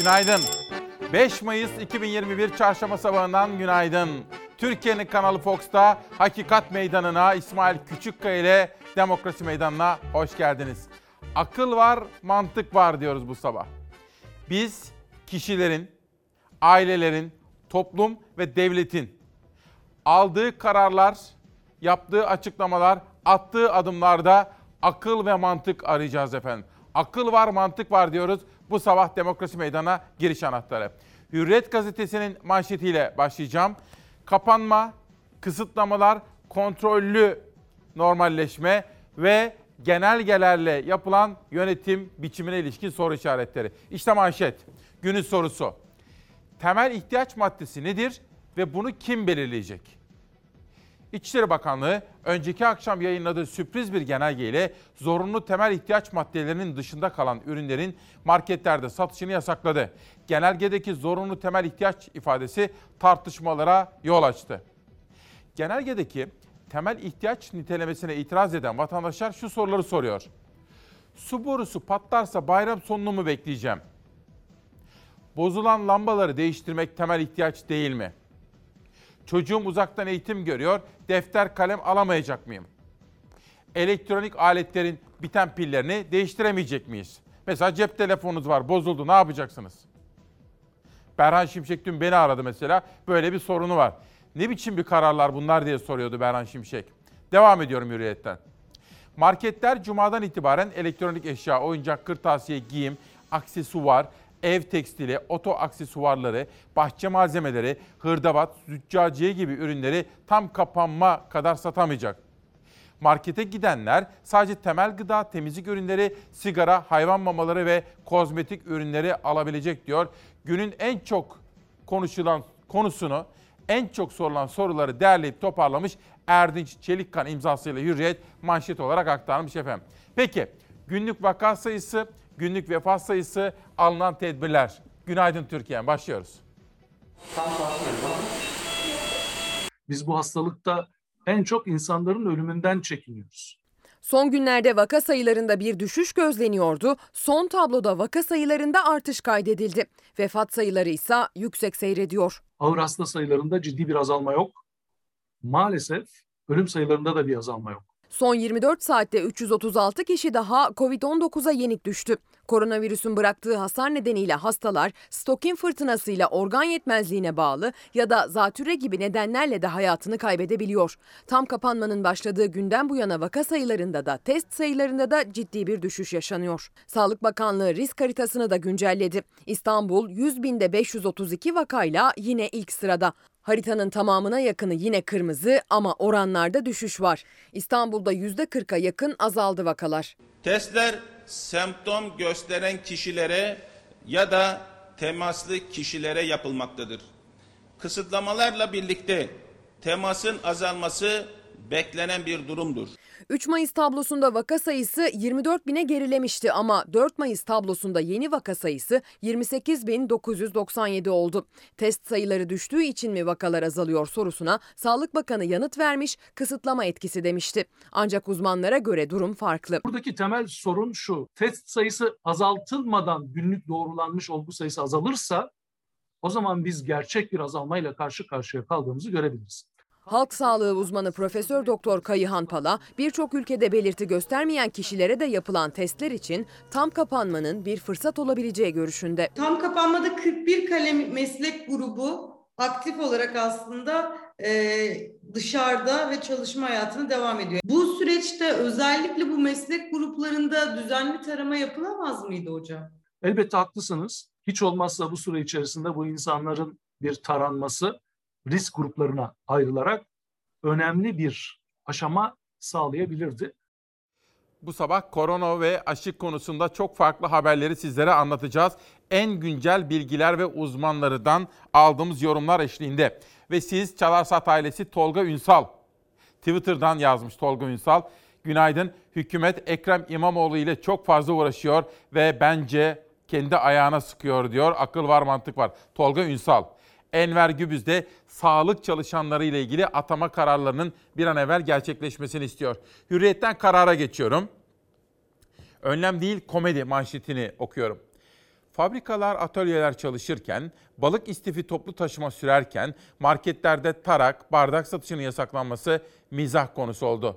Günaydın. 5 Mayıs 2021 Çarşamba sabahından günaydın. Türkiye'nin kanalı Fox'ta Hakikat Meydanı'na İsmail Küçükkaya ile Demokrasi Meydanı'na hoş geldiniz. Akıl var, mantık var diyoruz bu sabah. Biz kişilerin, ailelerin, toplum ve devletin aldığı kararlar, yaptığı açıklamalar, attığı adımlarda akıl ve mantık arayacağız efendim. Akıl var, mantık var diyoruz. Bu sabah Demokrasi Meydanı'na giriş anahtarı. Hürriyet gazetesinin manşetiyle başlayacağım. Kapanma, kısıtlamalar, kontrollü normalleşme ve genelgelerle yapılan yönetim biçimine ilişkin soru işaretleri. İşte manşet. Günün sorusu. Temel ihtiyaç maddesi nedir ve bunu kim belirleyecek? İçişleri Bakanlığı önceki akşam yayınladığı sürpriz bir genelgeyle zorunlu temel ihtiyaç maddelerinin dışında kalan ürünlerin marketlerde satışını yasakladı. Genelgedeki zorunlu temel ihtiyaç ifadesi tartışmalara yol açtı. Genelgedeki temel ihtiyaç nitelemesine itiraz eden vatandaşlar şu soruları soruyor. Su borusu patlarsa bayram sonunu mu bekleyeceğim? Bozulan lambaları değiştirmek temel ihtiyaç değil mi? Çocuğum uzaktan eğitim görüyor, defter kalem alamayacak mıyım? Elektronik aletlerin biten pillerini değiştiremeyecek miyiz? Mesela cep telefonunuz var, bozuldu, ne yapacaksınız? Berhan Şimşek dün beni aradı mesela, böyle bir sorunu var. Ne biçim bir kararlar bunlar diye soruyordu Berhan Şimşek. Devam ediyorum hürriyetten. Marketler cumadan itibaren elektronik eşya, oyuncak, kırtasiye, giyim, aksesuar, ev tekstili, oto aksesuarları, bahçe malzemeleri, hırdavat, züccaciye gibi ürünleri tam kapanma kadar satamayacak. Markete gidenler sadece temel gıda, temizlik ürünleri, sigara, hayvan mamaları ve kozmetik ürünleri alabilecek diyor. Günün en çok konuşulan konusunu, en çok sorulan soruları derleyip toparlamış Erdinç Çelikkan imzasıyla Hürriyet manşet olarak aktarmış efendim. Peki günlük vaka sayısı günlük vefat sayısı, alınan tedbirler. Günaydın Türkiye. Başlıyoruz. Biz bu hastalıkta en çok insanların ölümünden çekiniyoruz. Son günlerde vaka sayılarında bir düşüş gözleniyordu. Son tabloda vaka sayılarında artış kaydedildi. Vefat sayıları ise yüksek seyrediyor. Ağır hasta sayılarında ciddi bir azalma yok. Maalesef ölüm sayılarında da bir azalma yok. Son 24 saatte 336 kişi daha Covid-19'a yenik düştü. Koronavirüsün bıraktığı hasar nedeniyle hastalar stokin fırtınasıyla organ yetmezliğine bağlı ya da zatüre gibi nedenlerle de hayatını kaybedebiliyor. Tam kapanmanın başladığı günden bu yana vaka sayılarında da test sayılarında da ciddi bir düşüş yaşanıyor. Sağlık Bakanlığı risk haritasını da güncelledi. İstanbul 100 binde 532 vakayla yine ilk sırada. Haritanın tamamına yakını yine kırmızı ama oranlarda düşüş var. İstanbul'da %40'a yakın azaldı vakalar. Testler semptom gösteren kişilere ya da temaslı kişilere yapılmaktadır. Kısıtlamalarla birlikte temasın azalması beklenen bir durumdur. 3 Mayıs tablosunda vaka sayısı 24 bine gerilemişti ama 4 Mayıs tablosunda yeni vaka sayısı 28.997 oldu. Test sayıları düştüğü için mi vakalar azalıyor sorusuna Sağlık Bakanı yanıt vermiş, kısıtlama etkisi demişti. Ancak uzmanlara göre durum farklı. Buradaki temel sorun şu. Test sayısı azaltılmadan günlük doğrulanmış olgu sayısı azalırsa o zaman biz gerçek bir azalmayla karşı karşıya kaldığımızı görebiliriz. Halk sağlığı uzmanı Profesör Doktor Kayıhan Pala, birçok ülkede belirti göstermeyen kişilere de yapılan testler için tam kapanmanın bir fırsat olabileceği görüşünde. Tam kapanmada 41 kalem meslek grubu aktif olarak aslında e, dışarıda ve çalışma hayatına devam ediyor. Bu süreçte özellikle bu meslek gruplarında düzenli tarama yapılamaz mıydı hocam? Elbette haklısınız. Hiç olmazsa bu süre içerisinde bu insanların bir taranması risk gruplarına ayrılarak önemli bir aşama sağlayabilirdi. Bu sabah korona ve aşı konusunda çok farklı haberleri sizlere anlatacağız. En güncel bilgiler ve uzmanlarından aldığımız yorumlar eşliğinde. Ve siz Çalarsat ailesi Tolga Ünsal, Twitter'dan yazmış Tolga Ünsal. Günaydın, hükümet Ekrem İmamoğlu ile çok fazla uğraşıyor ve bence kendi ayağına sıkıyor diyor. Akıl var, mantık var. Tolga Ünsal. Enver Gübüz de sağlık çalışanları ile ilgili atama kararlarının bir an evvel gerçekleşmesini istiyor. Hürriyetten karara geçiyorum. Önlem değil komedi manşetini okuyorum. Fabrikalar, atölyeler çalışırken, balık istifi toplu taşıma sürerken marketlerde tarak, bardak satışının yasaklanması mizah konusu oldu.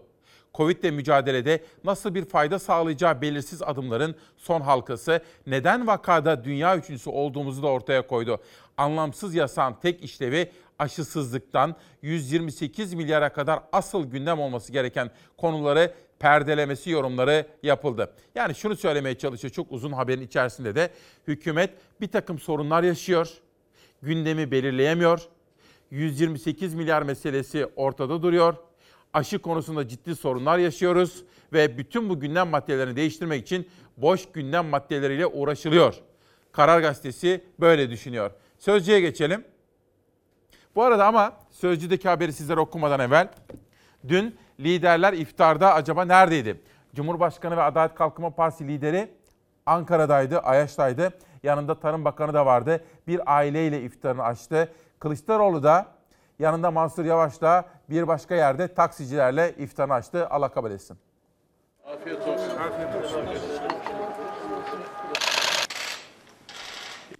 Covid'le mücadelede nasıl bir fayda sağlayacağı belirsiz adımların son halkası neden vakada dünya üçüncüsü olduğumuzu da ortaya koydu. Anlamsız yasağın tek işlevi aşısızlıktan 128 milyara kadar asıl gündem olması gereken konuları perdelemesi yorumları yapıldı. Yani şunu söylemeye çalışıyor çok uzun haberin içerisinde de hükümet bir takım sorunlar yaşıyor. Gündemi belirleyemiyor. 128 milyar meselesi ortada duruyor. Aşı konusunda ciddi sorunlar yaşıyoruz ve bütün bu gündem maddelerini değiştirmek için boş gündem maddeleriyle uğraşılıyor. Karar Gazetesi böyle düşünüyor. Sözcüye geçelim. Bu arada ama Sözcü'deki haberi sizlere okumadan evvel dün liderler iftarda acaba neredeydi? Cumhurbaşkanı ve Adalet Kalkınma Partisi lideri Ankara'daydı, Ayaş'taydı. Yanında Tarım Bakanı da vardı. Bir aileyle iftarını açtı. Kılıçdaroğlu da yanında Mansur Yavaş da bir başka yerde taksicilerle iftarını açtı. Allah kabul etsin.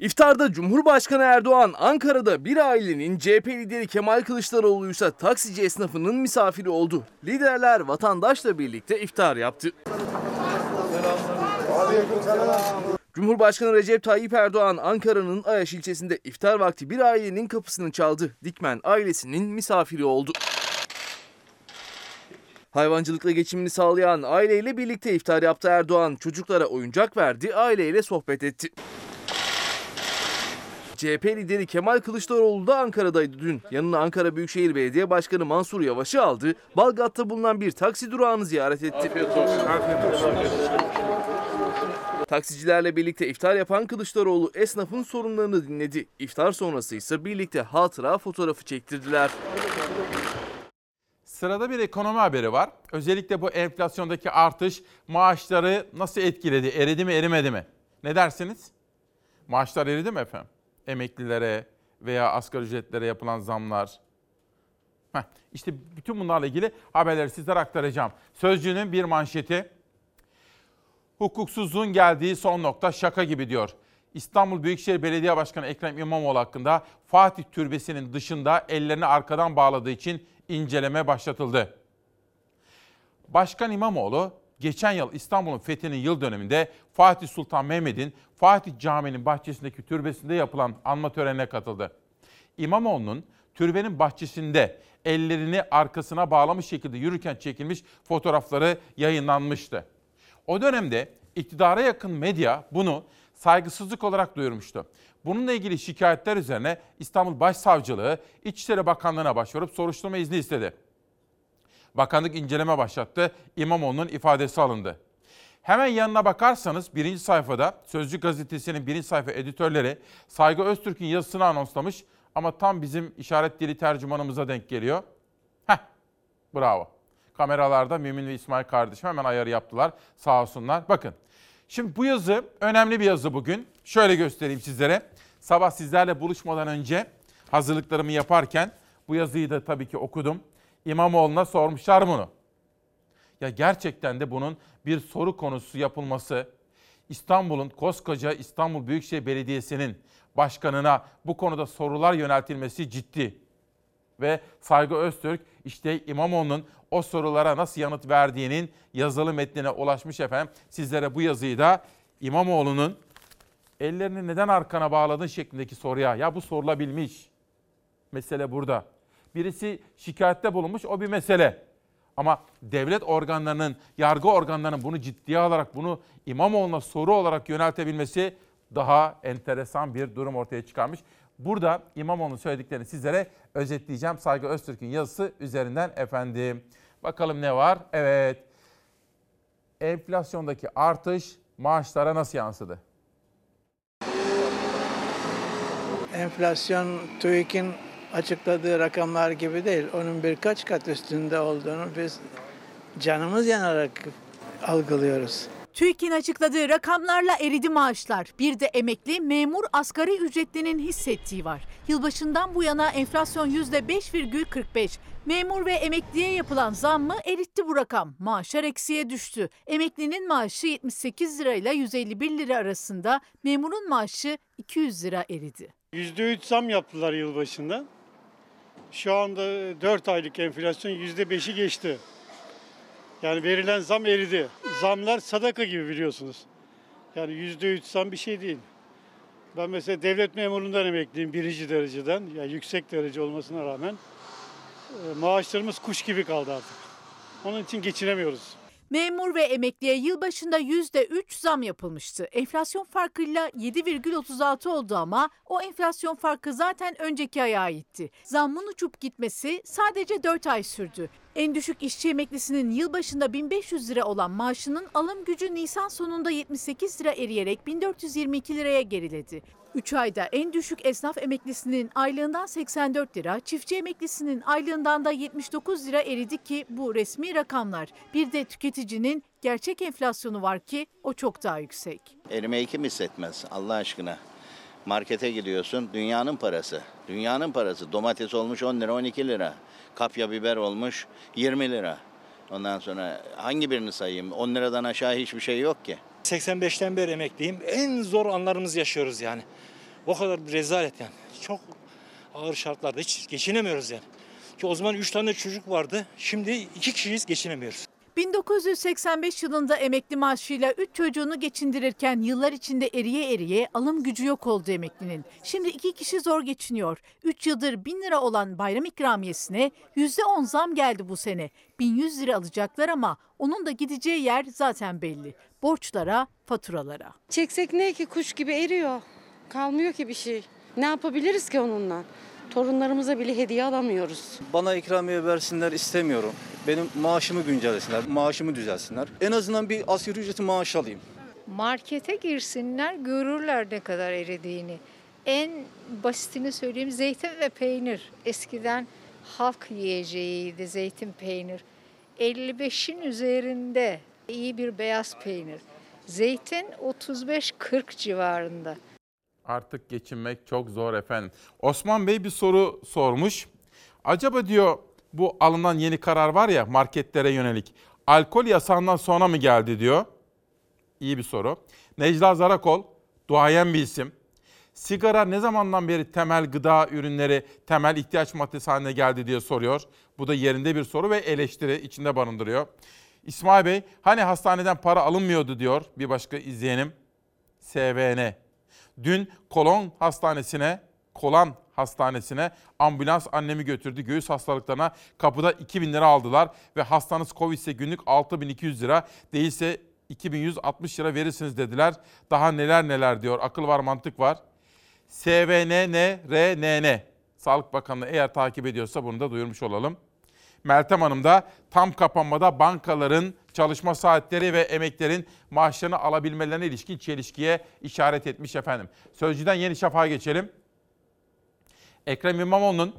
İftarda Cumhurbaşkanı Erdoğan Ankara'da bir ailenin CHP lideri Kemal Kılıçdaroğlu ise taksici esnafının misafiri oldu. Liderler vatandaşla birlikte iftar yaptı. Cumhurbaşkanı Recep Tayyip Erdoğan Ankara'nın Ayaş ilçesinde iftar vakti bir ailenin kapısını çaldı. Dikmen ailesinin misafiri oldu. Hayvancılıkla geçimini sağlayan aileyle birlikte iftar yaptı Erdoğan. Çocuklara oyuncak verdi, aileyle sohbet etti. CHP lideri Kemal Kılıçdaroğlu da Ankara'daydı dün. Yanına Ankara Büyükşehir Belediye Başkanı Mansur Yavaş'ı aldı. Balgat'ta bulunan bir taksi durağını ziyaret etti. Taksicilerle birlikte iftar yapan Kılıçdaroğlu esnafın sorunlarını dinledi. İftar sonrası ise birlikte hatıra fotoğrafı çektirdiler. Sırada bir ekonomi haberi var. Özellikle bu enflasyondaki artış maaşları nasıl etkiledi? Eridi mi, erimedi mi? Ne dersiniz? Maaşlar eridi mi efendim? Emeklilere veya asgari ücretlere yapılan zamlar. Heh, işte bütün bunlarla ilgili haberleri sizlere aktaracağım. Sözcü'nün bir manşeti. Hukuksuzluğun geldiği son nokta şaka gibi diyor. İstanbul Büyükşehir Belediye Başkanı Ekrem İmamoğlu hakkında Fatih Türbesi'nin dışında ellerini arkadan bağladığı için inceleme başlatıldı. Başkan İmamoğlu geçen yıl İstanbul'un fethinin yıl dönümünde Fatih Sultan Mehmet'in Fatih Camii'nin bahçesindeki türbesinde yapılan anma törenine katıldı. İmamoğlu'nun türbenin bahçesinde ellerini arkasına bağlamış şekilde yürürken çekilmiş fotoğrafları yayınlanmıştı. O dönemde iktidara yakın medya bunu saygısızlık olarak duyurmuştu. Bununla ilgili şikayetler üzerine İstanbul Başsavcılığı İçişleri Bakanlığı'na başvurup soruşturma izni istedi. Bakanlık inceleme başlattı. İmamoğlu'nun ifadesi alındı. Hemen yanına bakarsanız birinci sayfada Sözcü gazetesinin birinci sayfa editörleri Saygı Öztürk'ün yazısını anonslamış ama tam bizim işaret dili tercümanımıza denk geliyor. Heh, bravo. Kameralarda Mümin ve İsmail kardeşim hemen ayarı yaptılar sağ olsunlar. Bakın şimdi bu yazı önemli bir yazı bugün. Şöyle göstereyim sizlere. Sabah sizlerle buluşmadan önce hazırlıklarımı yaparken bu yazıyı da tabii ki okudum. İmamoğlu'na sormuşlar bunu. Ya gerçekten de bunun bir soru konusu yapılması, İstanbul'un koskoca İstanbul Büyükşehir Belediyesi'nin başkanına bu konuda sorular yöneltilmesi ciddi. Ve Saygı Öztürk işte İmamoğlu'nun o sorulara nasıl yanıt verdiğinin yazılı metnine ulaşmış efendim. Sizlere bu yazıyı da İmamoğlu'nun ellerini neden arkana bağladın şeklindeki soruya ya bu sorulabilmiş. Mesele burada. Birisi şikayette bulunmuş o bir mesele. Ama devlet organlarının, yargı organlarının bunu ciddiye alarak bunu İmamoğlu'na soru olarak yöneltebilmesi daha enteresan bir durum ortaya çıkarmış. Burada İmamoğlu'nun söylediklerini sizlere özetleyeceğim. Saygı Öztürk'ün yazısı üzerinden efendim. Bakalım ne var? Evet. Enflasyondaki artış maaşlara nasıl yansıdı? Enflasyon TÜİK'in açıkladığı rakamlar gibi değil. Onun birkaç kat üstünde olduğunu biz canımız yanarak algılıyoruz. TÜİK'in açıkladığı rakamlarla eridi maaşlar. Bir de emekli, memur, asgari ücretlinin hissettiği var. Yılbaşından bu yana enflasyon %5,45. Memur ve emekliye yapılan zammı eritti bu rakam. Maaşlar eksiye düştü. Emeklinin maaşı 78 lirayla 151 lira arasında, memurun maaşı 200 lira eridi. %3 zam yaptılar yılbaşında. Şu anda 4 aylık enflasyon %5'i geçti. Yani verilen zam eridi. Zamlar sadaka gibi biliyorsunuz. Yani %3 zam bir şey değil. Ben mesela devlet memurundan emekliyim birinci dereceden. Yani yüksek derece olmasına rağmen e, maaşlarımız kuş gibi kaldı artık. Onun için geçinemiyoruz. Memur ve emekliye yılbaşında %3 zam yapılmıştı. Enflasyon farkıyla 7,36 oldu ama o enflasyon farkı zaten önceki aya aitti. Zammın uçup gitmesi sadece 4 ay sürdü. En düşük işçi emeklisinin yılbaşında 1500 lira olan maaşının alım gücü Nisan sonunda 78 lira eriyerek 1422 liraya geriledi. 3 ayda en düşük esnaf emeklisinin aylığından 84 lira, çiftçi emeklisinin aylığından da 79 lira eridi ki bu resmi rakamlar. Bir de tüketicinin gerçek enflasyonu var ki o çok daha yüksek. Erimeyi kim hissetmez Allah aşkına. Markete gidiyorsun dünyanın parası. Dünyanın parası. Domates olmuş 10 lira 12 lira. Kapya biber olmuş 20 lira. Ondan sonra hangi birini sayayım? 10 liradan aşağı hiçbir şey yok ki. 85'ten beri emekliyim. En zor anlarımızı yaşıyoruz yani. O kadar bir rezalet yani. Çok ağır şartlarda hiç geçinemiyoruz yani. Ki o zaman 3 tane çocuk vardı. Şimdi 2 kişiyiz geçinemiyoruz. 1985 yılında emekli maaşıyla 3 çocuğunu geçindirirken yıllar içinde eriye eriye alım gücü yok oldu emeklinin. Şimdi iki kişi zor geçiniyor. 3 yıldır 1000 lira olan bayram ikramiyesine %10 zam geldi bu sene. 1100 lira alacaklar ama onun da gideceği yer zaten belli. Borçlara, faturalara. Çeksek ne ki kuş gibi eriyor. Kalmıyor ki bir şey. Ne yapabiliriz ki onunla? Torunlarımıza bile hediye alamıyoruz. Bana ikramiye versinler istemiyorum. Benim maaşımı güncellesinler, maaşımı düzelsinler. En azından bir asgari ücreti maaş alayım. Markete girsinler görürler ne kadar eridiğini. En basitini söyleyeyim zeytin ve peynir. Eskiden halk yiyeceğiydi zeytin peynir. 55'in üzerinde iyi bir beyaz peynir. Zeytin 35-40 civarında. Artık geçinmek çok zor efendim. Osman Bey bir soru sormuş. Acaba diyor bu alınan yeni karar var ya marketlere yönelik. Alkol yasağından sonra mı geldi diyor. İyi bir soru. Necla Zarakol, duayen bir isim. Sigara ne zamandan beri temel gıda ürünleri, temel ihtiyaç maddesi haline geldi diye soruyor. Bu da yerinde bir soru ve eleştiri içinde barındırıyor. İsmail Bey, hani hastaneden para alınmıyordu diyor bir başka izleyenim. SVN. Dün Kolon Hastanesi'ne, Kolan Hastanesi'ne ambulans annemi götürdü. Göğüs hastalıklarına kapıda 2000 lira aldılar ve hastanız Covid ise günlük 6200 lira değilse 2160 lira verirsiniz dediler. Daha neler neler diyor. Akıl var, mantık var. SVNNRNN. Sağlık Bakanlığı eğer takip ediyorsa bunu da duyurmuş olalım. Meltem Hanım da tam kapanmada bankaların çalışma saatleri ve emeklerin maaşlarını alabilmelerine ilişkin çelişkiye işaret etmiş efendim. Sözcüden Yeni Şafak'a geçelim. Ekrem İmamoğlu'nun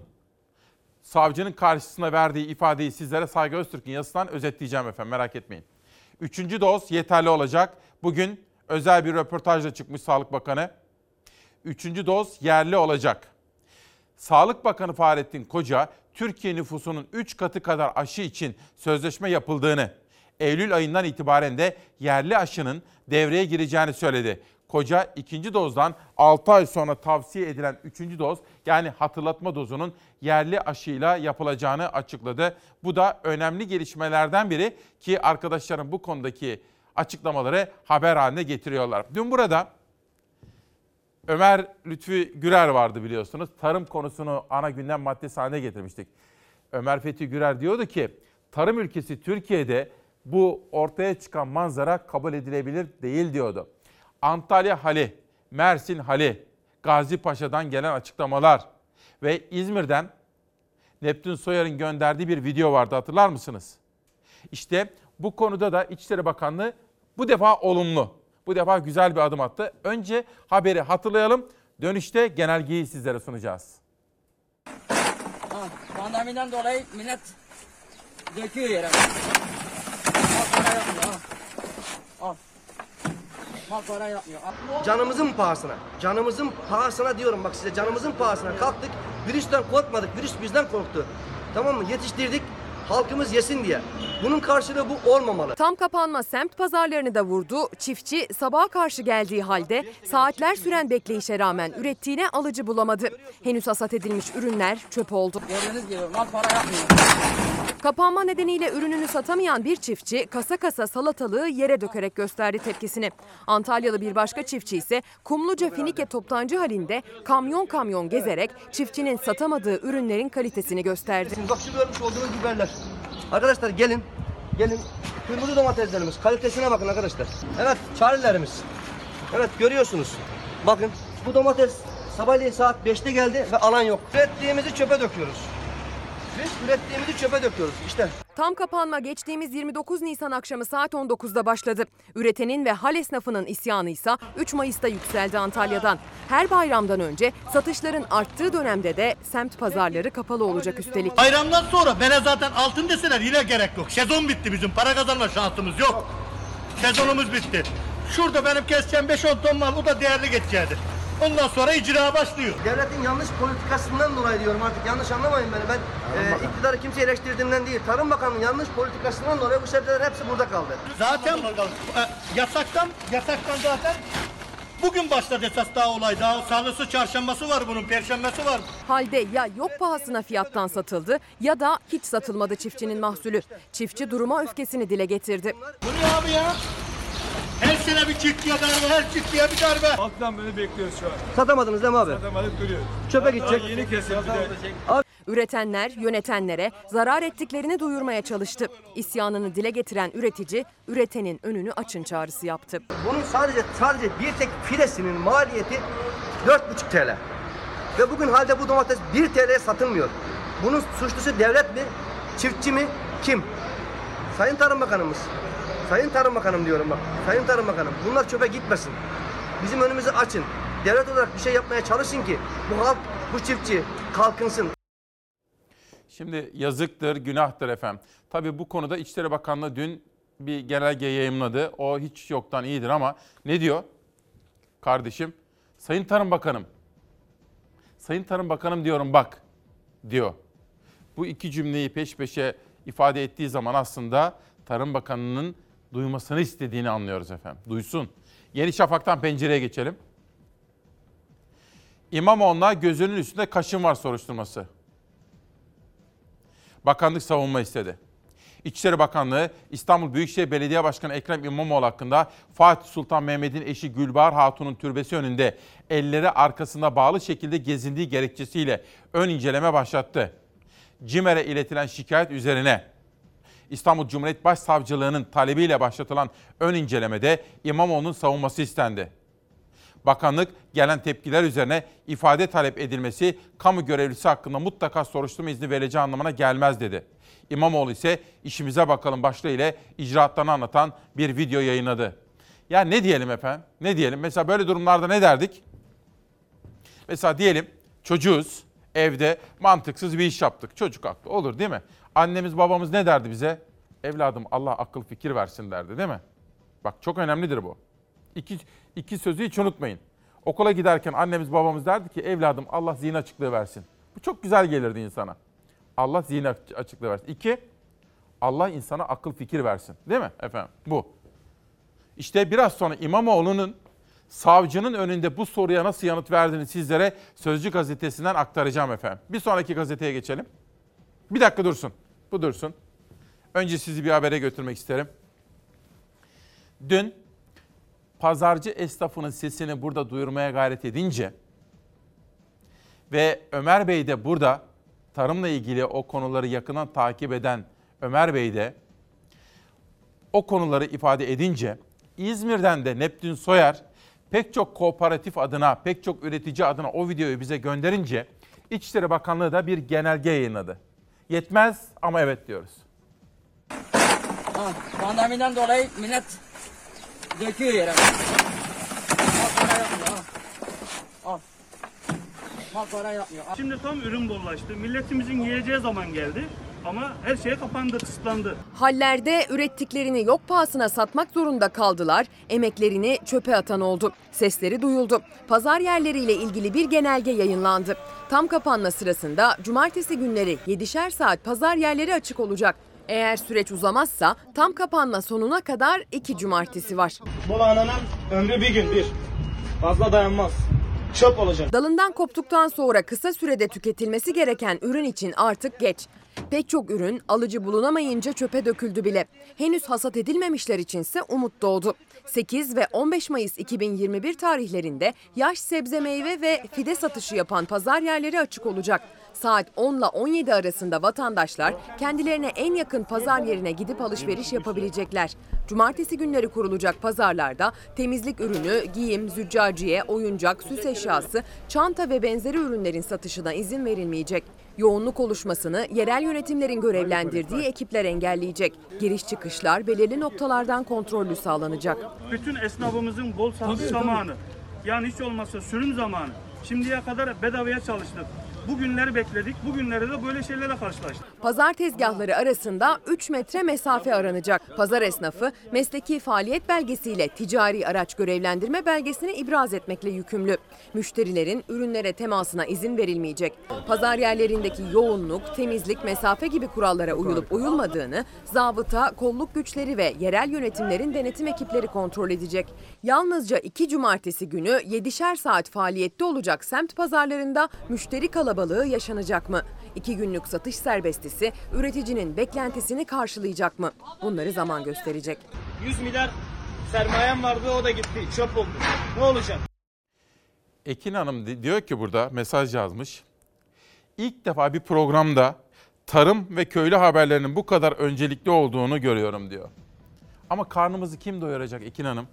savcının karşısında verdiği ifadeyi sizlere Saygı Öztürk'ün yazısından özetleyeceğim efendim merak etmeyin. Üçüncü doz yeterli olacak. Bugün özel bir röportajla çıkmış Sağlık Bakanı. Üçüncü doz yerli olacak. Sağlık Bakanı Fahrettin Koca, Türkiye nüfusunun 3 katı kadar aşı için sözleşme yapıldığını, Eylül ayından itibaren de yerli aşının devreye gireceğini söyledi. Koca ikinci dozdan 6 ay sonra tavsiye edilen üçüncü doz yani hatırlatma dozunun yerli aşıyla yapılacağını açıkladı. Bu da önemli gelişmelerden biri ki arkadaşlarım bu konudaki açıklamaları haber haline getiriyorlar. Dün burada Ömer Lütfi Gürer vardı biliyorsunuz. Tarım konusunu ana gündem maddesi haline getirmiştik. Ömer Fethi Gürer diyordu ki tarım ülkesi Türkiye'de bu ortaya çıkan manzara kabul edilebilir değil diyordu. Antalya hali, Mersin hali, Gazi Paşa'dan gelen açıklamalar ve İzmir'den Neptün Soyer'in gönderdiği bir video vardı hatırlar mısınız? İşte bu konuda da İçişleri Bakanlığı bu defa olumlu. Bu defa güzel bir adım attı. Önce haberi hatırlayalım. Dönüşte genelgeyi sizlere sunacağız. Pandemiden dolayı millet döküyor yere. Al para yok ya. Al. Canımızın pahasına, canımızın pahasına diyorum bak size canımızın pahasına kalktık. Virüsten korkmadık, virüs bizden korktu. Tamam mı? Yetiştirdik, halkımız yesin diye. Bunun karşılığı bu olmamalı. Tam kapanma semt pazarlarını da vurdu. Çiftçi sabaha karşı geldiği halde saatler süren bekleyişe rağmen ürettiğine alıcı bulamadı. Henüz hasat edilmiş ürünler çöp oldu. Gördüğünüz gibi mal para yapmıyor. Kapanma nedeniyle ürününü satamayan bir çiftçi kasa kasa salatalığı yere dökerek gösterdi tepkisini. Antalyalı bir başka çiftçi ise Kumluca Finike toptancı halinde kamyon kamyon gezerek çiftçinin satamadığı ürünlerin kalitesini gösterdi. Bak şu görmüş olduğunuz biberler. Arkadaşlar gelin, gelin. Kırmızı domateslerimiz, kalitesine bakın arkadaşlar. Evet, çarilerimiz. Evet, görüyorsunuz. Bakın, bu domates sabahleyin saat 5'te geldi ve alan yok. Ürettiğimizi çöpe döküyoruz. Biz ürettiğimizi çöpe döküyoruz. İşte Tam kapanma geçtiğimiz 29 Nisan akşamı saat 19'da başladı. Üretenin ve hal esnafının isyanı ise 3 Mayıs'ta yükseldi Antalya'dan. Her bayramdan önce satışların arttığı dönemde de semt pazarları kapalı olacak üstelik. Bayramdan sonra bana zaten altın deseler yine gerek yok. Sezon bitti bizim. Para kazanma şansımız yok. Sezonumuz bitti. Şurada benim keseceğim 5-10 ton mal o da değerli geçecektir. Ondan sonra icra başlıyor. devletin yanlış politikasından dolayı diyorum artık yanlış anlamayın beni. Ben e, iktidarı kimse eleştirdiğimden değil. Tarım Bakanı'nın yanlış politikasından dolayı bu sebzeler hepsi burada kaldı. Zaten e, yasaktan, yasaktan zaten bugün başladı esas daha olay. Daha salısı, çarşambası var bunun, perşembesi var. Halde ya yok pahasına fiyattan satıldı ya da hiç satılmadı çiftçinin mahsulü. Çiftçi duruma öfkesini dile getirdi. Bu ne abi ya? Her sene bir çiftliğe darbe, her çiftliğe bir darbe. Halktan bunu bekliyoruz şu an. Satamadınız değil mi abi? Satamadık duruyor. Çöpe gidecek. Daha yeni kesildi de. Üretenler yönetenlere zarar ettiklerini duyurmaya çalıştı. İsyanını dile getiren üretici, üretenin önünü açın çağrısı yaptı. Bunun sadece sadece bir tek filesinin maliyeti 4,5 TL. Ve bugün halde bu domates 1 TL'ye satılmıyor. Bunun suçlusu devlet mi, çiftçi mi, kim? Sayın Tarım Bakanımız. Sayın Tarım Bakanım diyorum bak. Sayın Tarım Bakanım bunlar çöpe gitmesin. Bizim önümüzü açın. Devlet olarak bir şey yapmaya çalışın ki bu halk, bu çiftçi kalkınsın. Şimdi yazıktır, günahtır efendim. Tabii bu konuda İçişleri Bakanlığı dün bir genelge yayımladı. O hiç yoktan iyidir ama ne diyor? Kardeşim, Sayın Tarım Bakanım, Sayın Tarım Bakanım diyorum bak diyor. Bu iki cümleyi peş peşe ifade ettiği zaman aslında Tarım Bakanı'nın duymasını istediğini anlıyoruz efendim. Duysun. Yeni Şafak'tan pencereye geçelim. İmamoğlu'na gözünün üstünde kaşın var soruşturması. Bakanlık savunma istedi. İçişleri Bakanlığı İstanbul Büyükşehir Belediye Başkanı Ekrem İmamoğlu hakkında Fatih Sultan Mehmet'in eşi Gülbahar Hatun'un türbesi önünde elleri arkasında bağlı şekilde gezindiği gerekçesiyle ön inceleme başlattı. CİMER'e iletilen şikayet üzerine İstanbul Cumhuriyet Başsavcılığı'nın talebiyle başlatılan ön incelemede İmamoğlu'nun savunması istendi. Bakanlık gelen tepkiler üzerine ifade talep edilmesi kamu görevlisi hakkında mutlaka soruşturma izni vereceği anlamına gelmez dedi. İmamoğlu ise işimize bakalım başlığı ile icraatlarını anlatan bir video yayınladı. Ya ne diyelim efendim? Ne diyelim? Mesela böyle durumlarda ne derdik? Mesela diyelim çocuğuz, evde mantıksız bir iş yaptık. Çocuk haklı olur değil mi? Annemiz babamız ne derdi bize? Evladım Allah akıl fikir versin derdi değil mi? Bak çok önemlidir bu. İki, iki sözü hiç unutmayın. Okula giderken annemiz babamız derdi ki evladım Allah zihin açıklığı versin. Bu çok güzel gelirdi insana. Allah zihin açıklığı versin. İki, Allah insana akıl fikir versin. Değil mi efendim? Bu. İşte biraz sonra İmamoğlu'nun savcının önünde bu soruya nasıl yanıt verdiğini sizlere Sözcü gazetesinden aktaracağım efendim. Bir sonraki gazeteye geçelim. Bir dakika dursun. Bu dursun. Önce sizi bir habere götürmek isterim. Dün pazarcı esnafının sesini burada duyurmaya gayret edince ve Ömer Bey de burada tarımla ilgili o konuları yakından takip eden Ömer Bey de o konuları ifade edince İzmir'den de Neptün Soyer pek çok kooperatif adına, pek çok üretici adına o videoyu bize gönderince İçişleri Bakanlığı da bir genelge yayınladı. Yetmez ama evet diyoruz. Ha, pandemiden dolayı millet döküyor yere. Mal para yapmıyor. Ha. Al. Mal para yapmıyor. Şimdi tam ürün bollaştı. Milletimizin yiyeceği zaman geldi. Ama her şey kapandı, kısıtlandı. Hallerde ürettiklerini yok pahasına satmak zorunda kaldılar, emeklerini çöpe atan oldu. Sesleri duyuldu. Pazar yerleriyle ilgili bir genelge yayınlandı. Tam kapanma sırasında cumartesi günleri 7'şer saat pazar yerleri açık olacak. Eğer süreç uzamazsa tam kapanma sonuna kadar iki cumartesi var. Bu lahananın ömrü bir gün, bir. Fazla dayanmaz. Çöp olacak. Dalından koptuktan sonra kısa sürede tüketilmesi gereken ürün için artık geç. Pek çok ürün alıcı bulunamayınca çöpe döküldü bile. Henüz hasat edilmemişler içinse umut doğdu. 8 ve 15 Mayıs 2021 tarihlerinde yaş sebze meyve ve fide satışı yapan pazar yerleri açık olacak. Saat 10 ile 17 arasında vatandaşlar kendilerine en yakın pazar yerine gidip alışveriş yapabilecekler. Cumartesi günleri kurulacak pazarlarda temizlik ürünü, giyim, züccaciye, oyuncak, süs eşyası, çanta ve benzeri ürünlerin satışına izin verilmeyecek. Yoğunluk oluşmasını yerel yönetimlerin görevlendirdiği ekipler engelleyecek. Giriş çıkışlar belirli noktalardan kontrollü sağlanacak. Bütün esnafımızın bol satış zamanı. Yani hiç olmazsa sürüm zamanı. Şimdiye kadar bedavaya çalıştık. Bu günleri bekledik. Bu günlerde de böyle şeylerle karşılaştık. Pazar tezgahları arasında 3 metre mesafe aranacak. Pazar esnafı mesleki faaliyet belgesiyle ticari araç görevlendirme belgesini ibraz etmekle yükümlü. Müşterilerin ürünlere temasına izin verilmeyecek. Pazar yerlerindeki yoğunluk, temizlik, mesafe gibi kurallara uyulup uyulmadığını zabıta, kolluk güçleri ve yerel yönetimlerin denetim ekipleri kontrol edecek. Yalnızca iki cumartesi günü 7'şer saat faaliyette olacak semt pazarlarında müşteri kalabalığı yaşanacak mı? İki günlük satış serbestisi üreticinin beklentisini karşılayacak mı? Bunları zaman gösterecek. 100 milyar sermayem vardı o da gitti. Çöp oldu. Ne olacak? Ekin Hanım di- diyor ki burada mesaj yazmış. İlk defa bir programda tarım ve köylü haberlerinin bu kadar öncelikli olduğunu görüyorum diyor. Ama karnımızı kim doyuracak Ekin Hanım?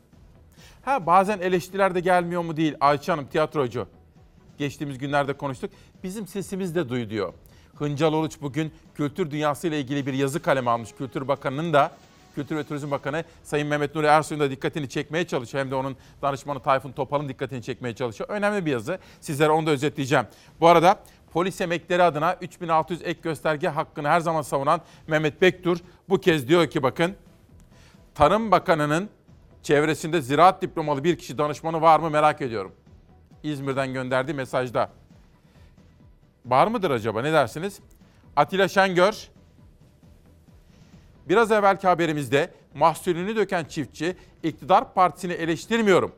Ha bazen eleştiriler de gelmiyor mu değil Ayça Hanım tiyatrocu. Geçtiğimiz günlerde konuştuk. Bizim sesimiz de duy diyor. Hıncal Uluç bugün kültür dünyası ile ilgili bir yazı kaleme almış. Kültür Bakanı'nın da Kültür ve Turizm Bakanı Sayın Mehmet Nuri Ersoy'un da dikkatini çekmeye çalışıyor. Hem de onun danışmanı Tayfun Topal'ın dikkatini çekmeye çalışıyor. Önemli bir yazı. Sizlere onu da özetleyeceğim. Bu arada polis emekleri adına 3600 ek gösterge hakkını her zaman savunan Mehmet Bektur bu kez diyor ki bakın Tarım Bakanı'nın çevresinde ziraat diplomalı bir kişi danışmanı var mı merak ediyorum. İzmir'den gönderdiği mesajda. Var mıdır acaba ne dersiniz? Atilla Şengör, biraz evvelki haberimizde mahsulünü döken çiftçi iktidar partisini eleştirmiyorum.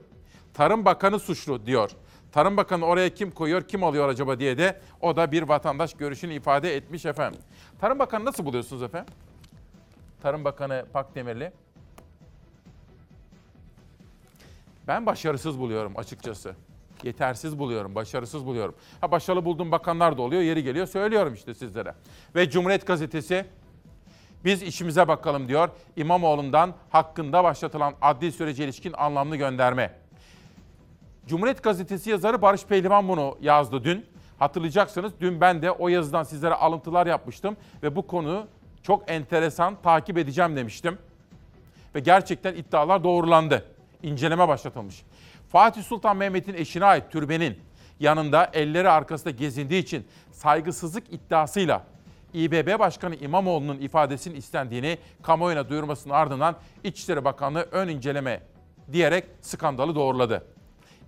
Tarım Bakanı suçlu diyor. Tarım Bakanı oraya kim koyuyor, kim alıyor acaba diye de o da bir vatandaş görüşünü ifade etmiş efendim. Tarım Bakanı nasıl buluyorsunuz efendim? Tarım Bakanı Pakdemirli. Ben başarısız buluyorum açıkçası. Yetersiz buluyorum, başarısız buluyorum. Ha başarılı bulduğum bakanlar da oluyor, yeri geliyor söylüyorum işte sizlere. Ve Cumhuriyet Gazetesi biz işimize bakalım diyor. İmamoğlu'ndan hakkında başlatılan adli sürece ilişkin anlamlı gönderme. Cumhuriyet Gazetesi yazarı Barış Pehlivan bunu yazdı dün. Hatırlayacaksınız dün ben de o yazıdan sizlere alıntılar yapmıştım ve bu konu çok enteresan takip edeceğim demiştim. Ve gerçekten iddialar doğrulandı. İnceleme başlatılmış. Fatih Sultan Mehmet'in eşine ait türbenin yanında elleri arkasında gezindiği için saygısızlık iddiasıyla İBB Başkanı İmamoğlu'nun ifadesinin istendiğini kamuoyuna duyurmasının ardından İçişleri Bakanlığı ön inceleme diyerek skandalı doğruladı.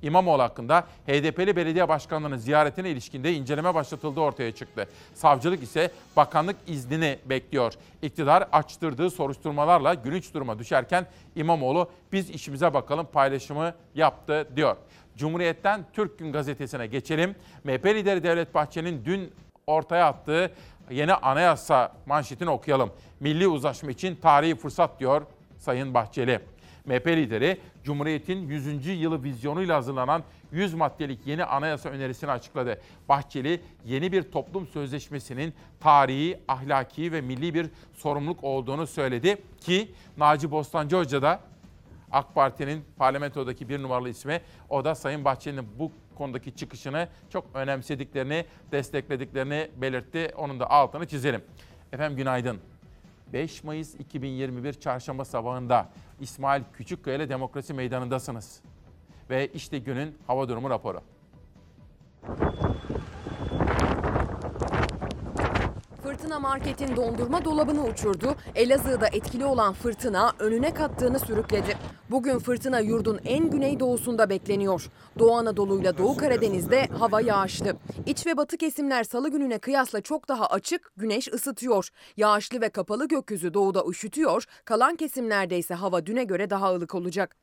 İmamoğlu hakkında HDP'li belediye başkanlarının ziyaretine ilişkinde inceleme başlatıldığı ortaya çıktı. Savcılık ise bakanlık iznini bekliyor. İktidar açtırdığı soruşturmalarla gülünç duruma düşerken İmamoğlu biz işimize bakalım paylaşımı yaptı diyor. Cumhuriyet'ten Türk Gün Gazetesi'ne geçelim. MHP lideri Devlet Bahçeli'nin dün ortaya attığı yeni anayasa manşetini okuyalım. Milli uzlaşma için tarihi fırsat diyor Sayın Bahçeli. MHP lideri Cumhuriyet'in 100. yılı vizyonuyla hazırlanan 100 maddelik yeni anayasa önerisini açıkladı. Bahçeli yeni bir toplum sözleşmesinin tarihi, ahlaki ve milli bir sorumluluk olduğunu söyledi ki Naci Bostancı Hoca da AK Parti'nin parlamentodaki bir numaralı ismi o da Sayın Bahçeli'nin bu konudaki çıkışını çok önemsediklerini, desteklediklerini belirtti. Onun da altını çizelim. Efendim günaydın. 5 Mayıs 2021 Çarşamba sabahında İsmail Küçükkaya ile Demokrasi Meydanı'ndasınız. Ve işte günün hava durumu raporu. Fırtına marketin dondurma dolabını uçurdu. Elazığ'da etkili olan fırtına önüne kattığını sürükledi. Bugün fırtına yurdun en güneydoğusunda bekleniyor. Doğu Anadolu'yla Doğu Karadeniz'de hava yağışlı. İç ve batı kesimler salı gününe kıyasla çok daha açık, güneş ısıtıyor. Yağışlı ve kapalı gökyüzü doğuda üşütüyor, kalan kesimlerde ise hava düne göre daha ılık olacak.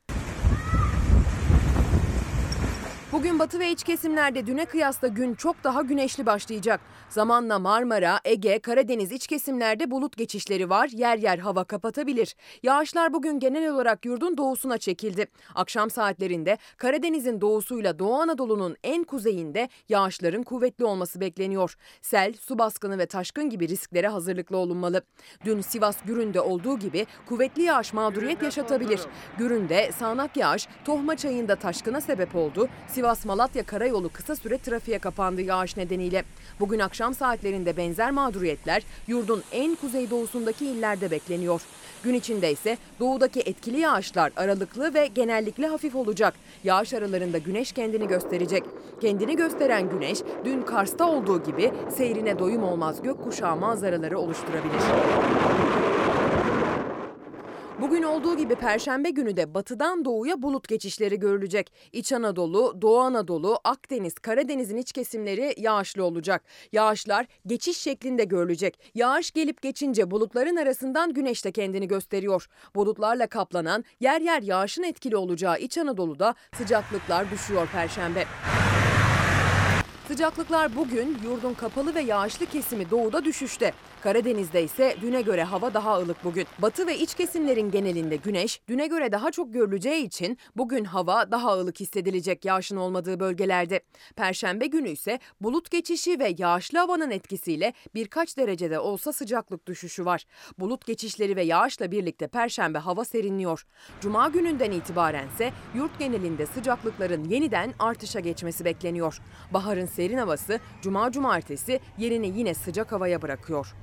Bugün batı ve iç kesimlerde düne kıyasla gün çok daha güneşli başlayacak. Zamanla Marmara, Ege, Karadeniz iç kesimlerde bulut geçişleri var. Yer yer hava kapatabilir. Yağışlar bugün genel olarak yurdun doğusuna çekildi. Akşam saatlerinde Karadeniz'in doğusuyla Doğu Anadolu'nun en kuzeyinde yağışların kuvvetli olması bekleniyor. Sel, su baskını ve taşkın gibi risklere hazırlıklı olunmalı. Dün Sivas Gürün'de olduğu gibi kuvvetli yağış mağduriyet yaşatabilir. Gürün'de sağanak yağış Tohma Çayı'nda taşkına sebep oldu. Sivas-Malatya karayolu kısa süre trafiğe kapandı yağış nedeniyle. Bugün akşam saatlerinde benzer mağduriyetler yurdun en kuzeydoğusundaki illerde bekleniyor. Gün içinde ise doğudaki etkili yağışlar aralıklı ve genellikle hafif olacak. Yağış aralarında güneş kendini gösterecek. Kendini gösteren güneş dün Kars'ta olduğu gibi seyrine doyum olmaz gökkuşağı manzaraları oluşturabilir. Bugün olduğu gibi Perşembe günü de batıdan doğuya bulut geçişleri görülecek. İç Anadolu, Doğu Anadolu, Akdeniz, Karadeniz'in iç kesimleri yağışlı olacak. Yağışlar geçiş şeklinde görülecek. Yağış gelip geçince bulutların arasından güneş de kendini gösteriyor. Bulutlarla kaplanan yer yer yağışın etkili olacağı İç Anadolu'da sıcaklıklar düşüyor Perşembe. Sıcaklıklar bugün yurdun kapalı ve yağışlı kesimi doğuda düşüşte. Karadeniz'de ise düne göre hava daha ılık bugün. Batı ve iç kesimlerin genelinde güneş düne göre daha çok görüleceği için bugün hava daha ılık hissedilecek yağışın olmadığı bölgelerde. Perşembe günü ise bulut geçişi ve yağışlı havanın etkisiyle birkaç derecede olsa sıcaklık düşüşü var. Bulut geçişleri ve yağışla birlikte perşembe hava serinliyor. Cuma gününden itibaren ise yurt genelinde sıcaklıkların yeniden artışa geçmesi bekleniyor. Baharın serin havası cuma cumartesi yerini yine sıcak havaya bırakıyor.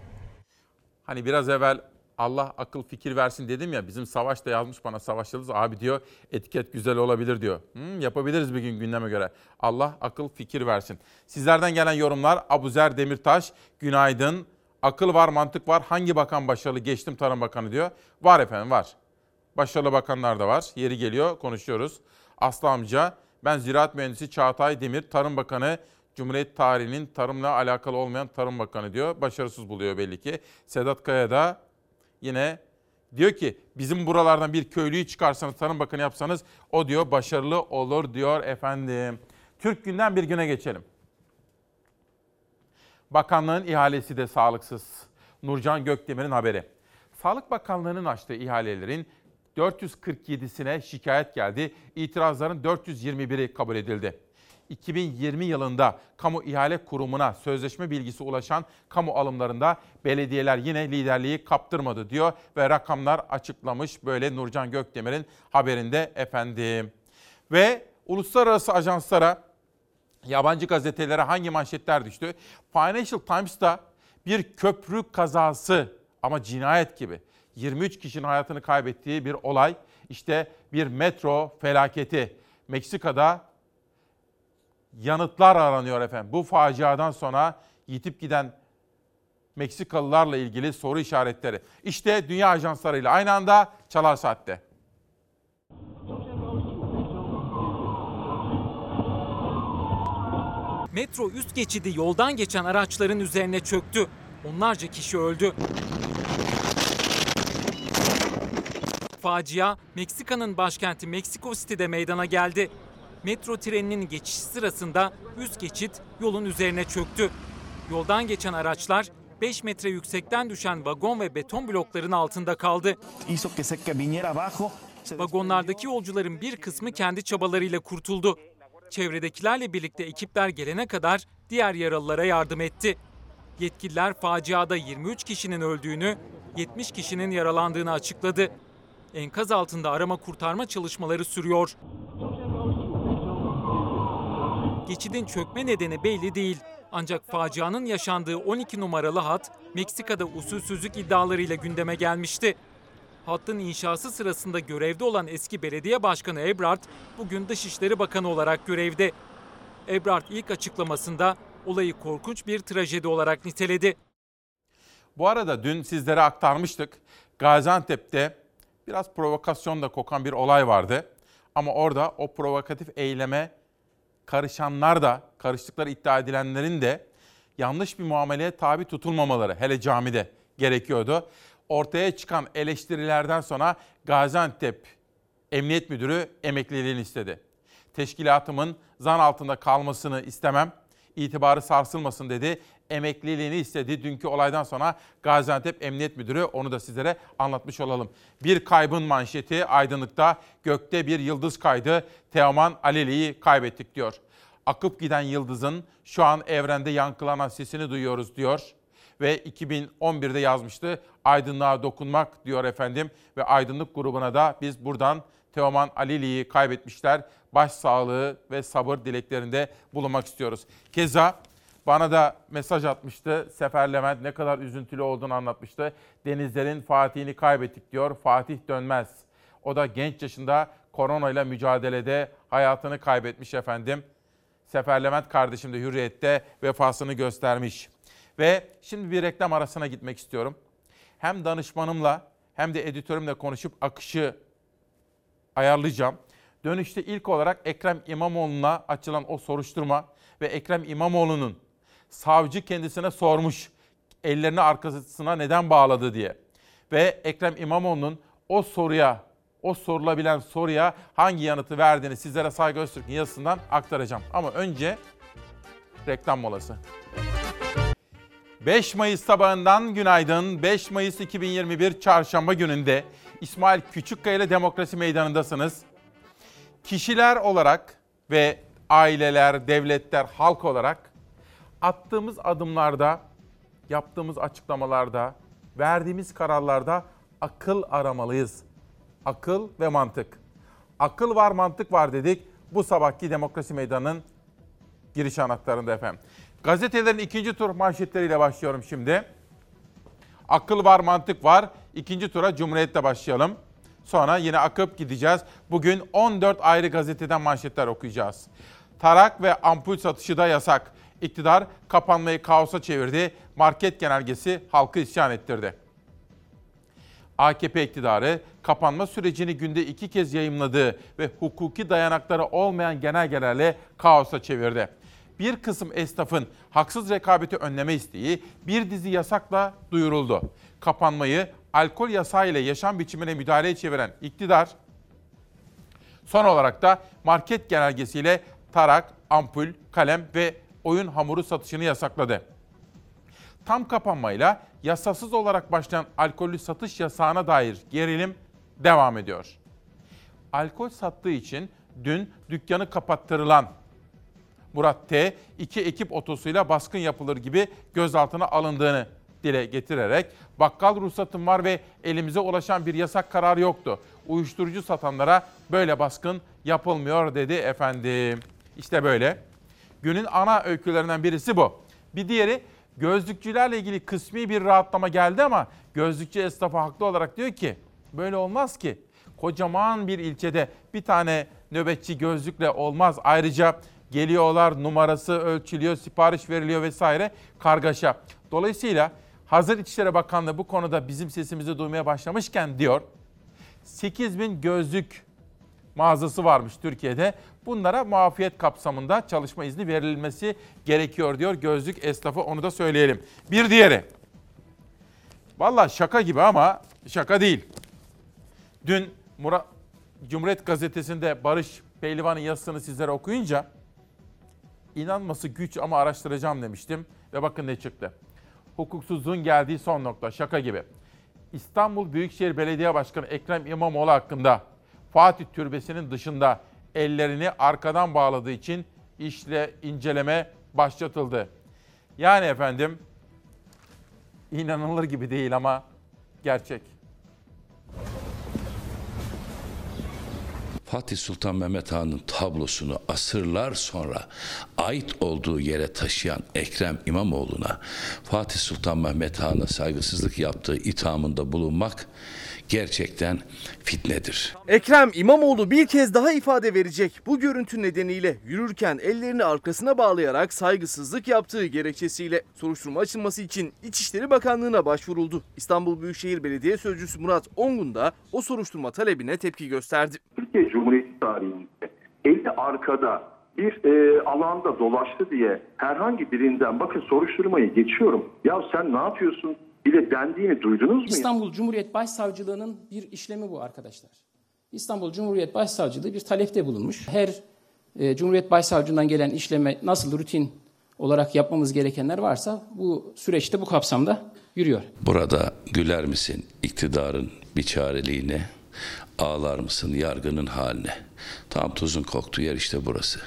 Hani biraz evvel Allah akıl fikir versin dedim ya bizim Savaş da yazmış bana Savaş Yıldız abi diyor etiket güzel olabilir diyor. Hmm, yapabiliriz bir gün gündeme göre. Allah akıl fikir versin. Sizlerden gelen yorumlar Abuzer Demirtaş günaydın. Akıl var mantık var hangi bakan başarılı geçtim Tarım Bakanı diyor. Var efendim var. Başarılı bakanlar da var. Yeri geliyor konuşuyoruz. Aslı amca ben Ziraat Mühendisi Çağatay Demir Tarım Bakanı Cumhuriyet tarihinin tarımla alakalı olmayan Tarım Bakanı diyor. Başarısız buluyor belli ki. Sedat Kaya da yine diyor ki bizim buralardan bir köylüyü çıkarsanız Tarım Bakanı yapsanız o diyor başarılı olur diyor efendim. Türk günden bir güne geçelim. Bakanlığın ihalesi de sağlıksız. Nurcan Gökdemir'in haberi. Sağlık Bakanlığı'nın açtığı ihalelerin 447'sine şikayet geldi. İtirazların 421'i kabul edildi. 2020 yılında Kamu İhale Kurumu'na sözleşme bilgisi ulaşan kamu alımlarında belediyeler yine liderliği kaptırmadı diyor ve rakamlar açıklamış böyle Nurcan Gökdemir'in haberinde efendim. Ve uluslararası ajanslara, yabancı gazetelere hangi manşetler düştü? Financial Times'ta bir köprü kazası ama cinayet gibi 23 kişinin hayatını kaybettiği bir olay. İşte bir metro felaketi. Meksika'da yanıtlar aranıyor efendim. Bu faciadan sonra yitip giden Meksikalılarla ilgili soru işaretleri. İşte dünya ajanslarıyla aynı anda Çalar Saat'te. Metro üst geçidi yoldan geçen araçların üzerine çöktü. Onlarca kişi öldü. Facia Meksika'nın başkenti Meksiko City'de meydana geldi. Metro treninin geçişi sırasında üst geçit yolun üzerine çöktü. Yoldan geçen araçlar 5 metre yüksekten düşen vagon ve beton blokların altında kaldı. Vagonlardaki yolcuların bir kısmı kendi çabalarıyla kurtuldu. Çevredekilerle birlikte ekipler gelene kadar diğer yaralılara yardım etti. Yetkililer faciada 23 kişinin öldüğünü, 70 kişinin yaralandığını açıkladı. Enkaz altında arama kurtarma çalışmaları sürüyor. Geçidin çökme nedeni belli değil. Ancak facianın yaşandığı 12 numaralı hat Meksika'da usulsüzlük iddialarıyla gündeme gelmişti. Hattın inşası sırasında görevde olan eski belediye başkanı Ebrard bugün Dışişleri Bakanı olarak görevde. Ebrard ilk açıklamasında olayı korkunç bir trajedi olarak niteledi. Bu arada dün sizlere aktarmıştık. Gaziantep'te biraz provokasyon da kokan bir olay vardı. Ama orada o provokatif eyleme karışanlar da, karıştıkları iddia edilenlerin de yanlış bir muameleye tabi tutulmamaları hele camide gerekiyordu. Ortaya çıkan eleştirilerden sonra Gaziantep Emniyet Müdürü emekliliğini istedi. Teşkilatımın zan altında kalmasını istemem, itibarı sarsılmasın dedi. Emekliliğini istedi. Dünkü olaydan sonra Gaziantep Emniyet Müdürü onu da sizlere anlatmış olalım. Bir kaybın manşeti aydınlıkta gökte bir yıldız kaydı. Teoman Aleli'yi kaybettik diyor. Akıp giden yıldızın şu an evrende yankılanan sesini duyuyoruz diyor. Ve 2011'de yazmıştı aydınlığa dokunmak diyor efendim. Ve aydınlık grubuna da biz buradan Teoman Alili'yi kaybetmişler. Başsağlığı ve sabır dileklerinde bulunmak istiyoruz. Keza bana da mesaj atmıştı. Sefer Levent ne kadar üzüntülü olduğunu anlatmıştı. Denizlerin Fatih'ini kaybettik diyor. Fatih dönmez. O da genç yaşında koronayla mücadelede hayatını kaybetmiş efendim. Sefer Levent kardeşim de Hürriyet'te vefasını göstermiş. Ve şimdi bir reklam arasına gitmek istiyorum. Hem danışmanımla hem de editörümle konuşup akışı ayarlayacağım. Dönüşte ilk olarak Ekrem İmamoğlu'na açılan o soruşturma ve Ekrem İmamoğlu'nun savcı kendisine sormuş ellerini arkasına neden bağladı diye. Ve Ekrem İmamoğlu'nun o soruya, o sorulabilen soruya hangi yanıtı verdiğini sizlere Saygı Öztürk'ün yazısından aktaracağım. Ama önce reklam molası. 5 Mayıs sabahından günaydın. 5 Mayıs 2021 çarşamba gününde İsmail Küçükkaya ile Demokrasi Meydanı'ndasınız. Kişiler olarak ve aileler, devletler, halk olarak attığımız adımlarda, yaptığımız açıklamalarda, verdiğimiz kararlarda akıl aramalıyız. Akıl ve mantık. Akıl var, mantık var dedik. Bu sabahki Demokrasi Meydanı'nın giriş anahtarında efendim. Gazetelerin ikinci tur manşetleriyle başlıyorum şimdi. Akıl var, mantık var. İkinci tura Cumhuriyet'te başlayalım. Sonra yine akıp gideceğiz. Bugün 14 ayrı gazeteden manşetler okuyacağız. Tarak ve ampul satışı da yasak. İktidar kapanmayı kaosa çevirdi. Market genelgesi halkı isyan ettirdi. AKP iktidarı kapanma sürecini günde iki kez yayımladığı ve hukuki dayanakları olmayan genelgelerle kaosa çevirdi. Bir kısım esnafın haksız rekabeti önleme isteği bir dizi yasakla duyuruldu. Kapanmayı alkol yasağı ile yaşam biçimine müdahaleye çeviren iktidar, son olarak da market genelgesiyle tarak, ampul, kalem ve oyun hamuru satışını yasakladı. Tam kapanmayla yasasız olarak başlayan alkollü satış yasağına dair gerilim devam ediyor. Alkol sattığı için dün dükkanı kapattırılan Murat T. iki ekip otosuyla baskın yapılır gibi gözaltına alındığını dile getirerek bakkal ruhsatım var ve elimize ulaşan bir yasak kararı yoktu. Uyuşturucu satanlara böyle baskın yapılmıyor dedi efendim. İşte böyle. Günün ana öykülerinden birisi bu. Bir diğeri gözlükçülerle ilgili kısmi bir rahatlama geldi ama gözlükçü esnafı haklı olarak diyor ki böyle olmaz ki. Kocaman bir ilçede bir tane nöbetçi gözlükle olmaz. Ayrıca geliyorlar, numarası ölçülüyor, sipariş veriliyor vesaire kargaşa. Dolayısıyla hazır İçişleri Bakanlığı bu konuda bizim sesimizi duymaya başlamışken diyor 8 bin gözlük mağazası varmış Türkiye'de. Bunlara muafiyet kapsamında çalışma izni verilmesi gerekiyor diyor gözlük esnafı onu da söyleyelim. Bir diğeri. Valla şaka gibi ama şaka değil. Dün Murat, Cumhuriyet Gazetesi'nde Barış Pehlivan'ın yazısını sizlere okuyunca inanması güç ama araştıracağım demiştim ve bakın ne çıktı. Hukuksuzluğun geldiği son nokta şaka gibi. İstanbul Büyükşehir Belediye Başkanı Ekrem İmamoğlu hakkında Fatih Türbesi'nin dışında ellerini arkadan bağladığı için işle inceleme başlatıldı. Yani efendim inanılır gibi değil ama gerçek. Fatih Sultan Mehmet Han'ın tablosunu asırlar sonra ait olduğu yere taşıyan Ekrem İmamoğlu'na Fatih Sultan Mehmet Han'a saygısızlık yaptığı ithamında bulunmak gerçekten fitnedir. Ekrem İmamoğlu bir kez daha ifade verecek. Bu görüntü nedeniyle yürürken ellerini arkasına bağlayarak saygısızlık yaptığı gerekçesiyle soruşturma açılması için İçişleri Bakanlığı'na başvuruldu. İstanbul Büyükşehir Belediye Sözcüsü Murat Ongun da o soruşturma talebine tepki gösterdi. Türkiye Cumhuriyeti tarihinde eli arkada bir e, alanda dolaştı diye herhangi birinden bakın soruşturmayı geçiyorum. Ya sen ne yapıyorsun bile dendiğini duydunuz mu? İstanbul Cumhuriyet Başsavcılığı'nın bir işlemi bu arkadaşlar. İstanbul Cumhuriyet Başsavcılığı bir talepte bulunmuş. Her e, Cumhuriyet Başsavcılığından gelen işleme nasıl rutin olarak yapmamız gerekenler varsa bu süreçte bu kapsamda yürüyor. Burada güler misin iktidarın biçareliğine, ağlar mısın yargının haline? Tam tuzun koktuğu yer işte burası.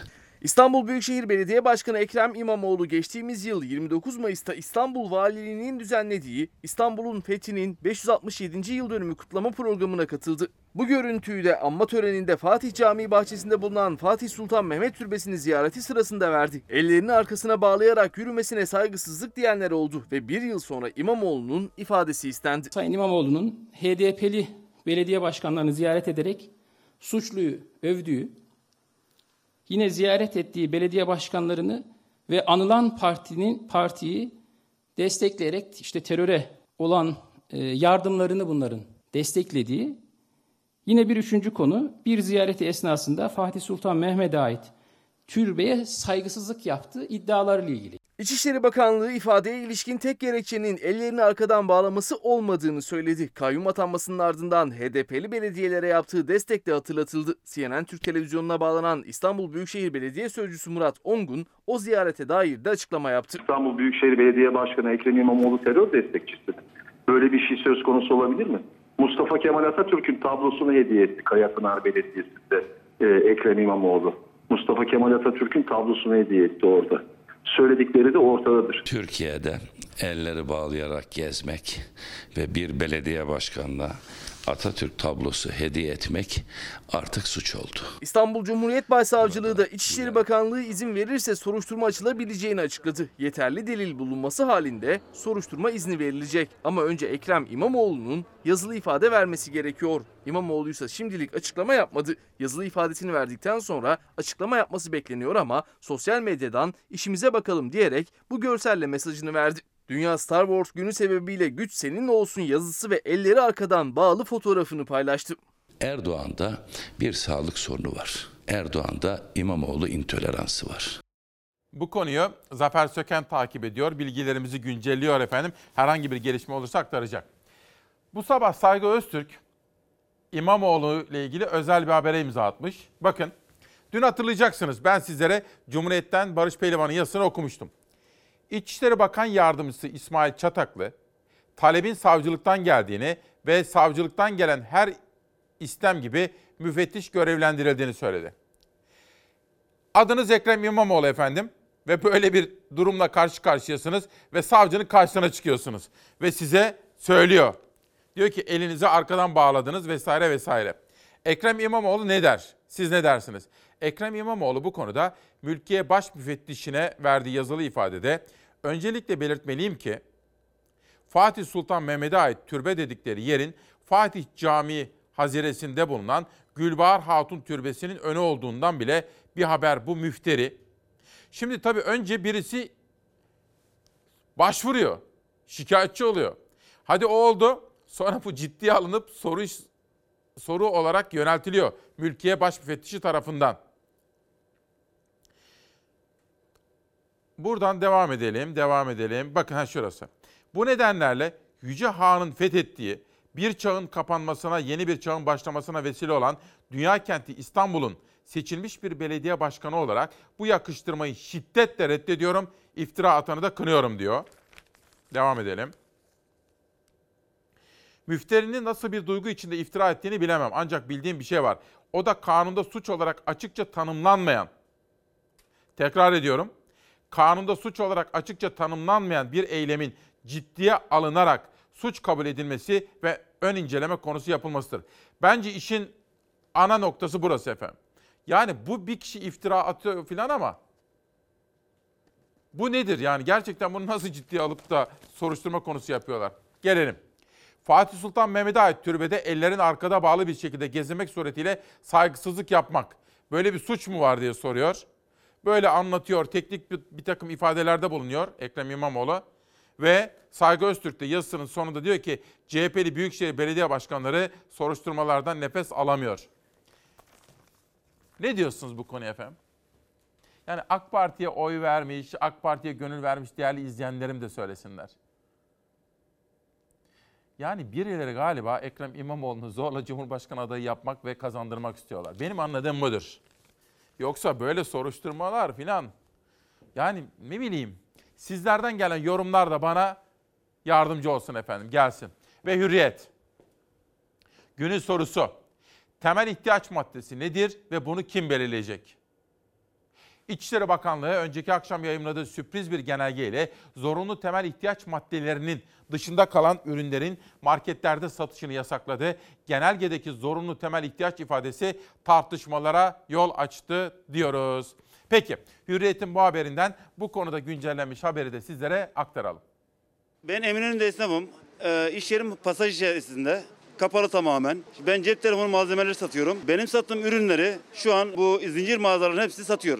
İstanbul Büyükşehir Belediye Başkanı Ekrem İmamoğlu geçtiğimiz yıl 29 Mayıs'ta İstanbul Valiliği'nin düzenlediği İstanbul'un fethinin 567. yıl dönümü kutlama programına katıldı. Bu görüntüyü de anma töreninde Fatih Camii bahçesinde bulunan Fatih Sultan Mehmet Türbesi'ni ziyareti sırasında verdi. Ellerini arkasına bağlayarak yürümesine saygısızlık diyenler oldu ve bir yıl sonra İmamoğlu'nun ifadesi istendi. Sayın İmamoğlu'nun HDP'li belediye başkanlarını ziyaret ederek suçluyu övdüğü, yine ziyaret ettiği belediye başkanlarını ve anılan partinin partiyi destekleyerek işte teröre olan e, yardımlarını bunların desteklediği. Yine bir üçüncü konu bir ziyareti esnasında Fatih Sultan Mehmet'e ait türbeye saygısızlık yaptığı iddialarıyla ilgili. İçişleri Bakanlığı ifadeye ilişkin tek gerekçenin ellerini arkadan bağlaması olmadığını söyledi. Kayyum atanmasının ardından HDP'li belediyelere yaptığı destek de hatırlatıldı. CNN Türk Televizyonu'na bağlanan İstanbul Büyükşehir Belediye Sözcüsü Murat Ongun o ziyarete dair de açıklama yaptı. İstanbul Büyükşehir Belediye Başkanı Ekrem İmamoğlu terör destekçisi. Böyle bir şey söz konusu olabilir mi? Mustafa Kemal Atatürk'ün tablosunu hediye etti Kayapınar Belediyesi'nde e, Ekrem İmamoğlu. Mustafa Kemal Atatürk'ün tablosunu hediye etti orada. Söyledikleri de ortadadır. Türkiye'de elleri bağlayarak gezmek ve bir belediye başkanına Atatürk tablosu hediye etmek artık suç oldu. İstanbul Cumhuriyet Başsavcılığı da İçişleri Bakanlığı izin verirse soruşturma açılabileceğini açıkladı. Yeterli delil bulunması halinde soruşturma izni verilecek. Ama önce Ekrem İmamoğlu'nun yazılı ifade vermesi gerekiyor. İmamoğlu ise şimdilik açıklama yapmadı. Yazılı ifadesini verdikten sonra açıklama yapması bekleniyor ama sosyal medyadan işimize bakalım diyerek bu görselle mesajını verdi. Dünya Star Wars günü sebebiyle güç senin olsun yazısı ve elleri arkadan bağlı fotoğrafını paylaştı. Erdoğan'da bir sağlık sorunu var. Erdoğan'da İmamoğlu intoleransı var. Bu konuyu Zafer Söken takip ediyor. Bilgilerimizi güncelliyor efendim. Herhangi bir gelişme olursa aktaracak. Bu sabah Saygı Öztürk İmamoğlu ile ilgili özel bir habere imza atmış. Bakın dün hatırlayacaksınız ben sizlere Cumhuriyet'ten Barış Pehlivan'ın yazısını okumuştum. İçişleri Bakan Yardımcısı İsmail Çataklı, talebin savcılıktan geldiğini ve savcılıktan gelen her istem gibi müfettiş görevlendirildiğini söyledi. Adınız Ekrem İmamoğlu efendim ve böyle bir durumla karşı karşıyasınız ve savcının karşısına çıkıyorsunuz ve size söylüyor. Diyor ki elinizi arkadan bağladınız vesaire vesaire. Ekrem İmamoğlu ne der? Siz ne dersiniz? Ekrem İmamoğlu bu konuda mülkiye baş müfettişine verdiği yazılı ifadede öncelikle belirtmeliyim ki Fatih Sultan Mehmet'e ait türbe dedikleri yerin Fatih Camii haziresinde bulunan Gülbahar Hatun Türbesi'nin önü olduğundan bile bir haber bu müfteri. Şimdi tabii önce birisi başvuruyor, şikayetçi oluyor. Hadi o oldu. Sonra bu ciddiye alınıp soru soru olarak yöneltiliyor mülkiye baş müfettişi tarafından. Buradan devam edelim, devam edelim. Bakın ha şurası. Bu nedenlerle Yüce Han'ın fethettiği bir çağın kapanmasına, yeni bir çağın başlamasına vesile olan dünya kenti İstanbul'un seçilmiş bir belediye başkanı olarak bu yakıştırmayı şiddetle reddediyorum, iftira atanı da kınıyorum diyor. Devam edelim. Müfterinin nasıl bir duygu içinde iftira ettiğini bilemem. Ancak bildiğim bir şey var. O da kanunda suç olarak açıkça tanımlanmayan, tekrar ediyorum, kanunda suç olarak açıkça tanımlanmayan bir eylemin ciddiye alınarak suç kabul edilmesi ve ön inceleme konusu yapılmasıdır. Bence işin ana noktası burası efendim. Yani bu bir kişi iftira atıyor filan ama bu nedir yani gerçekten bunu nasıl ciddiye alıp da soruşturma konusu yapıyorlar? Gelelim. Fatih Sultan Mehmet'e ait türbede ellerin arkada bağlı bir şekilde gezinmek suretiyle saygısızlık yapmak. Böyle bir suç mu var diye soruyor. Böyle anlatıyor, teknik bir, bir takım ifadelerde bulunuyor Ekrem İmamoğlu. Ve Saygı Öztürk de yazısının sonunda diyor ki CHP'li Büyükşehir Belediye Başkanları soruşturmalardan nefes alamıyor. Ne diyorsunuz bu konuya efendim? Yani AK Parti'ye oy vermiş, AK Parti'ye gönül vermiş değerli izleyenlerim de söylesinler. Yani birileri galiba Ekrem İmamoğlu'nu zorla Cumhurbaşkanı adayı yapmak ve kazandırmak istiyorlar. Benim anladığım budur. Yoksa böyle soruşturmalar filan. Yani ne bileyim sizlerden gelen yorumlar da bana yardımcı olsun efendim gelsin. Ve hürriyet. Günün sorusu. Temel ihtiyaç maddesi nedir ve bunu kim belirleyecek? İçişleri Bakanlığı önceki akşam yayımladığı sürpriz bir genelgeyle zorunlu temel ihtiyaç maddelerinin dışında kalan ürünlerin marketlerde satışını yasakladı. Genelgedeki zorunlu temel ihtiyaç ifadesi tartışmalara yol açtı diyoruz. Peki Hürriyet'in bu haberinden bu konuda güncellenmiş haberi de sizlere aktaralım. Ben Eminönü'nde esnafım. Ee, iş yerim pasaj içerisinde. Kapalı tamamen. Ben cep telefonu malzemeleri satıyorum. Benim sattığım ürünleri şu an bu zincir mağazaların hepsi satıyor.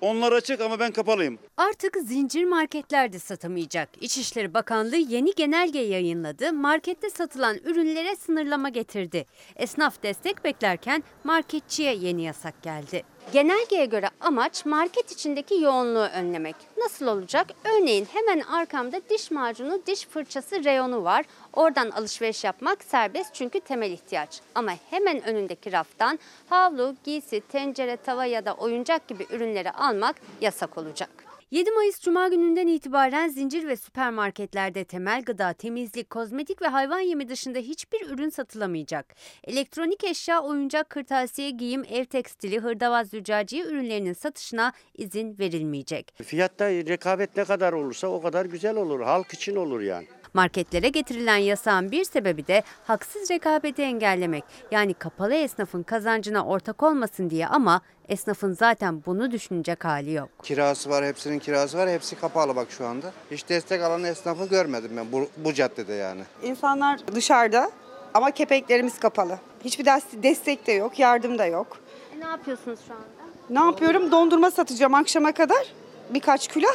Onlar açık ama ben kapalıyım. Artık zincir marketlerde satamayacak. İçişleri Bakanlığı yeni genelge yayınladı. Markette satılan ürünlere sınırlama getirdi. Esnaf destek beklerken marketçiye yeni yasak geldi. Genelgeye göre amaç market içindeki yoğunluğu önlemek. Nasıl olacak? Örneğin hemen arkamda diş macunu, diş fırçası reyonu var. Oradan alışveriş yapmak serbest çünkü temel ihtiyaç. Ama hemen önündeki raftan havlu, giysi, tencere, tava ya da oyuncak gibi ürünleri almak yasak olacak. 7 Mayıs Cuma gününden itibaren zincir ve süpermarketlerde temel gıda, temizlik, kozmetik ve hayvan yemi dışında hiçbir ürün satılamayacak. Elektronik eşya, oyuncak, kırtasiye, giyim, ev tekstili, hırdavat, züccaciye ürünlerinin satışına izin verilmeyecek. Fiyatta rekabet ne kadar olursa o kadar güzel olur. Halk için olur yani. Marketlere getirilen yasağın bir sebebi de haksız rekabeti engellemek. Yani kapalı esnafın kazancına ortak olmasın diye ama esnafın zaten bunu düşünecek hali yok. Kirası var, hepsinin kirası var. Hepsi kapalı bak şu anda. Hiç destek alan esnafı görmedim ben bu, bu caddede yani. İnsanlar dışarıda ama kepenklerimiz kapalı. Hiçbir des- destek de yok, yardım da yok. E, ne yapıyorsunuz şu anda? Ne yapıyorum? Dondurma satacağım akşama kadar. Birkaç külah.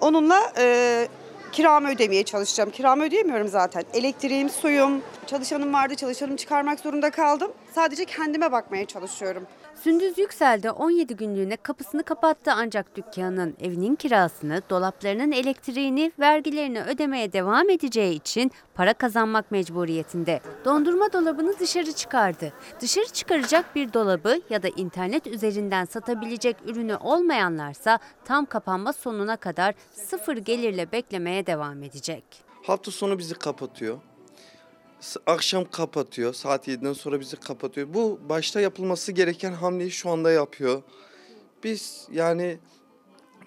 Onunla e, kiramı ödemeye çalışacağım. Kiramı ödeyemiyorum zaten. Elektriğim, suyum, çalışanım vardı. Çalışanımı çıkarmak zorunda kaldım. Sadece kendime bakmaya çalışıyorum. Sündüz Yüksel de 17 günlüğüne kapısını kapattı ancak dükkanın evinin kirasını, dolaplarının elektriğini, vergilerini ödemeye devam edeceği için para kazanmak mecburiyetinde. Dondurma dolabını dışarı çıkardı. Dışarı çıkaracak bir dolabı ya da internet üzerinden satabilecek ürünü olmayanlarsa tam kapanma sonuna kadar sıfır gelirle beklemeye devam edecek. Hafta sonu bizi kapatıyor. Akşam kapatıyor. Saat 7'den sonra bizi kapatıyor. Bu başta yapılması gereken hamleyi şu anda yapıyor. Biz yani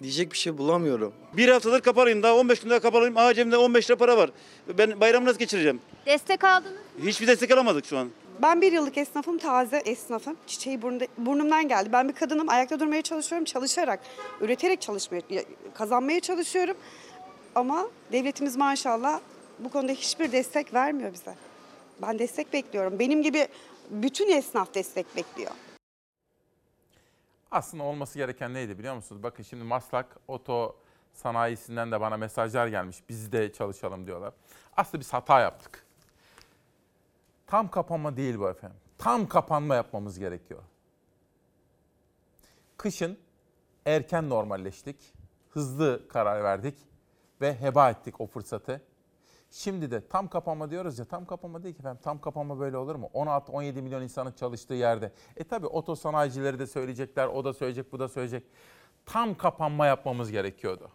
diyecek bir şey bulamıyorum. Bir haftadır kapalıyım daha 15 gündür kapalıyım. Aa cebimde 15 lira para var. Ben bayramı nasıl geçireceğim? Destek aldınız Hiçbir destek alamadık şu an. Ben bir yıllık esnafım, taze esnafım. Çiçeği burnumda, burnumdan geldi. Ben bir kadınım, ayakta durmaya çalışıyorum, çalışarak, üreterek çalışmaya, kazanmaya çalışıyorum. Ama devletimiz maşallah bu konuda hiçbir destek vermiyor bize. Ben destek bekliyorum. Benim gibi bütün esnaf destek bekliyor. Aslında olması gereken neydi biliyor musunuz? Bakın şimdi Maslak Oto Sanayisi'nden de bana mesajlar gelmiş. Biz de çalışalım diyorlar. Aslında biz hata yaptık. Tam kapanma değil bu efendim. Tam kapanma yapmamız gerekiyor. Kışın erken normalleştik. Hızlı karar verdik ve heba ettik o fırsatı. Şimdi de tam kapanma diyoruz ya tam kapanma değil ki efendim. Tam kapanma böyle olur mu? 16-17 milyon insanın çalıştığı yerde. E tabi otosanayicileri de söyleyecekler, o da söyleyecek, bu da söyleyecek. Tam kapanma yapmamız gerekiyordu.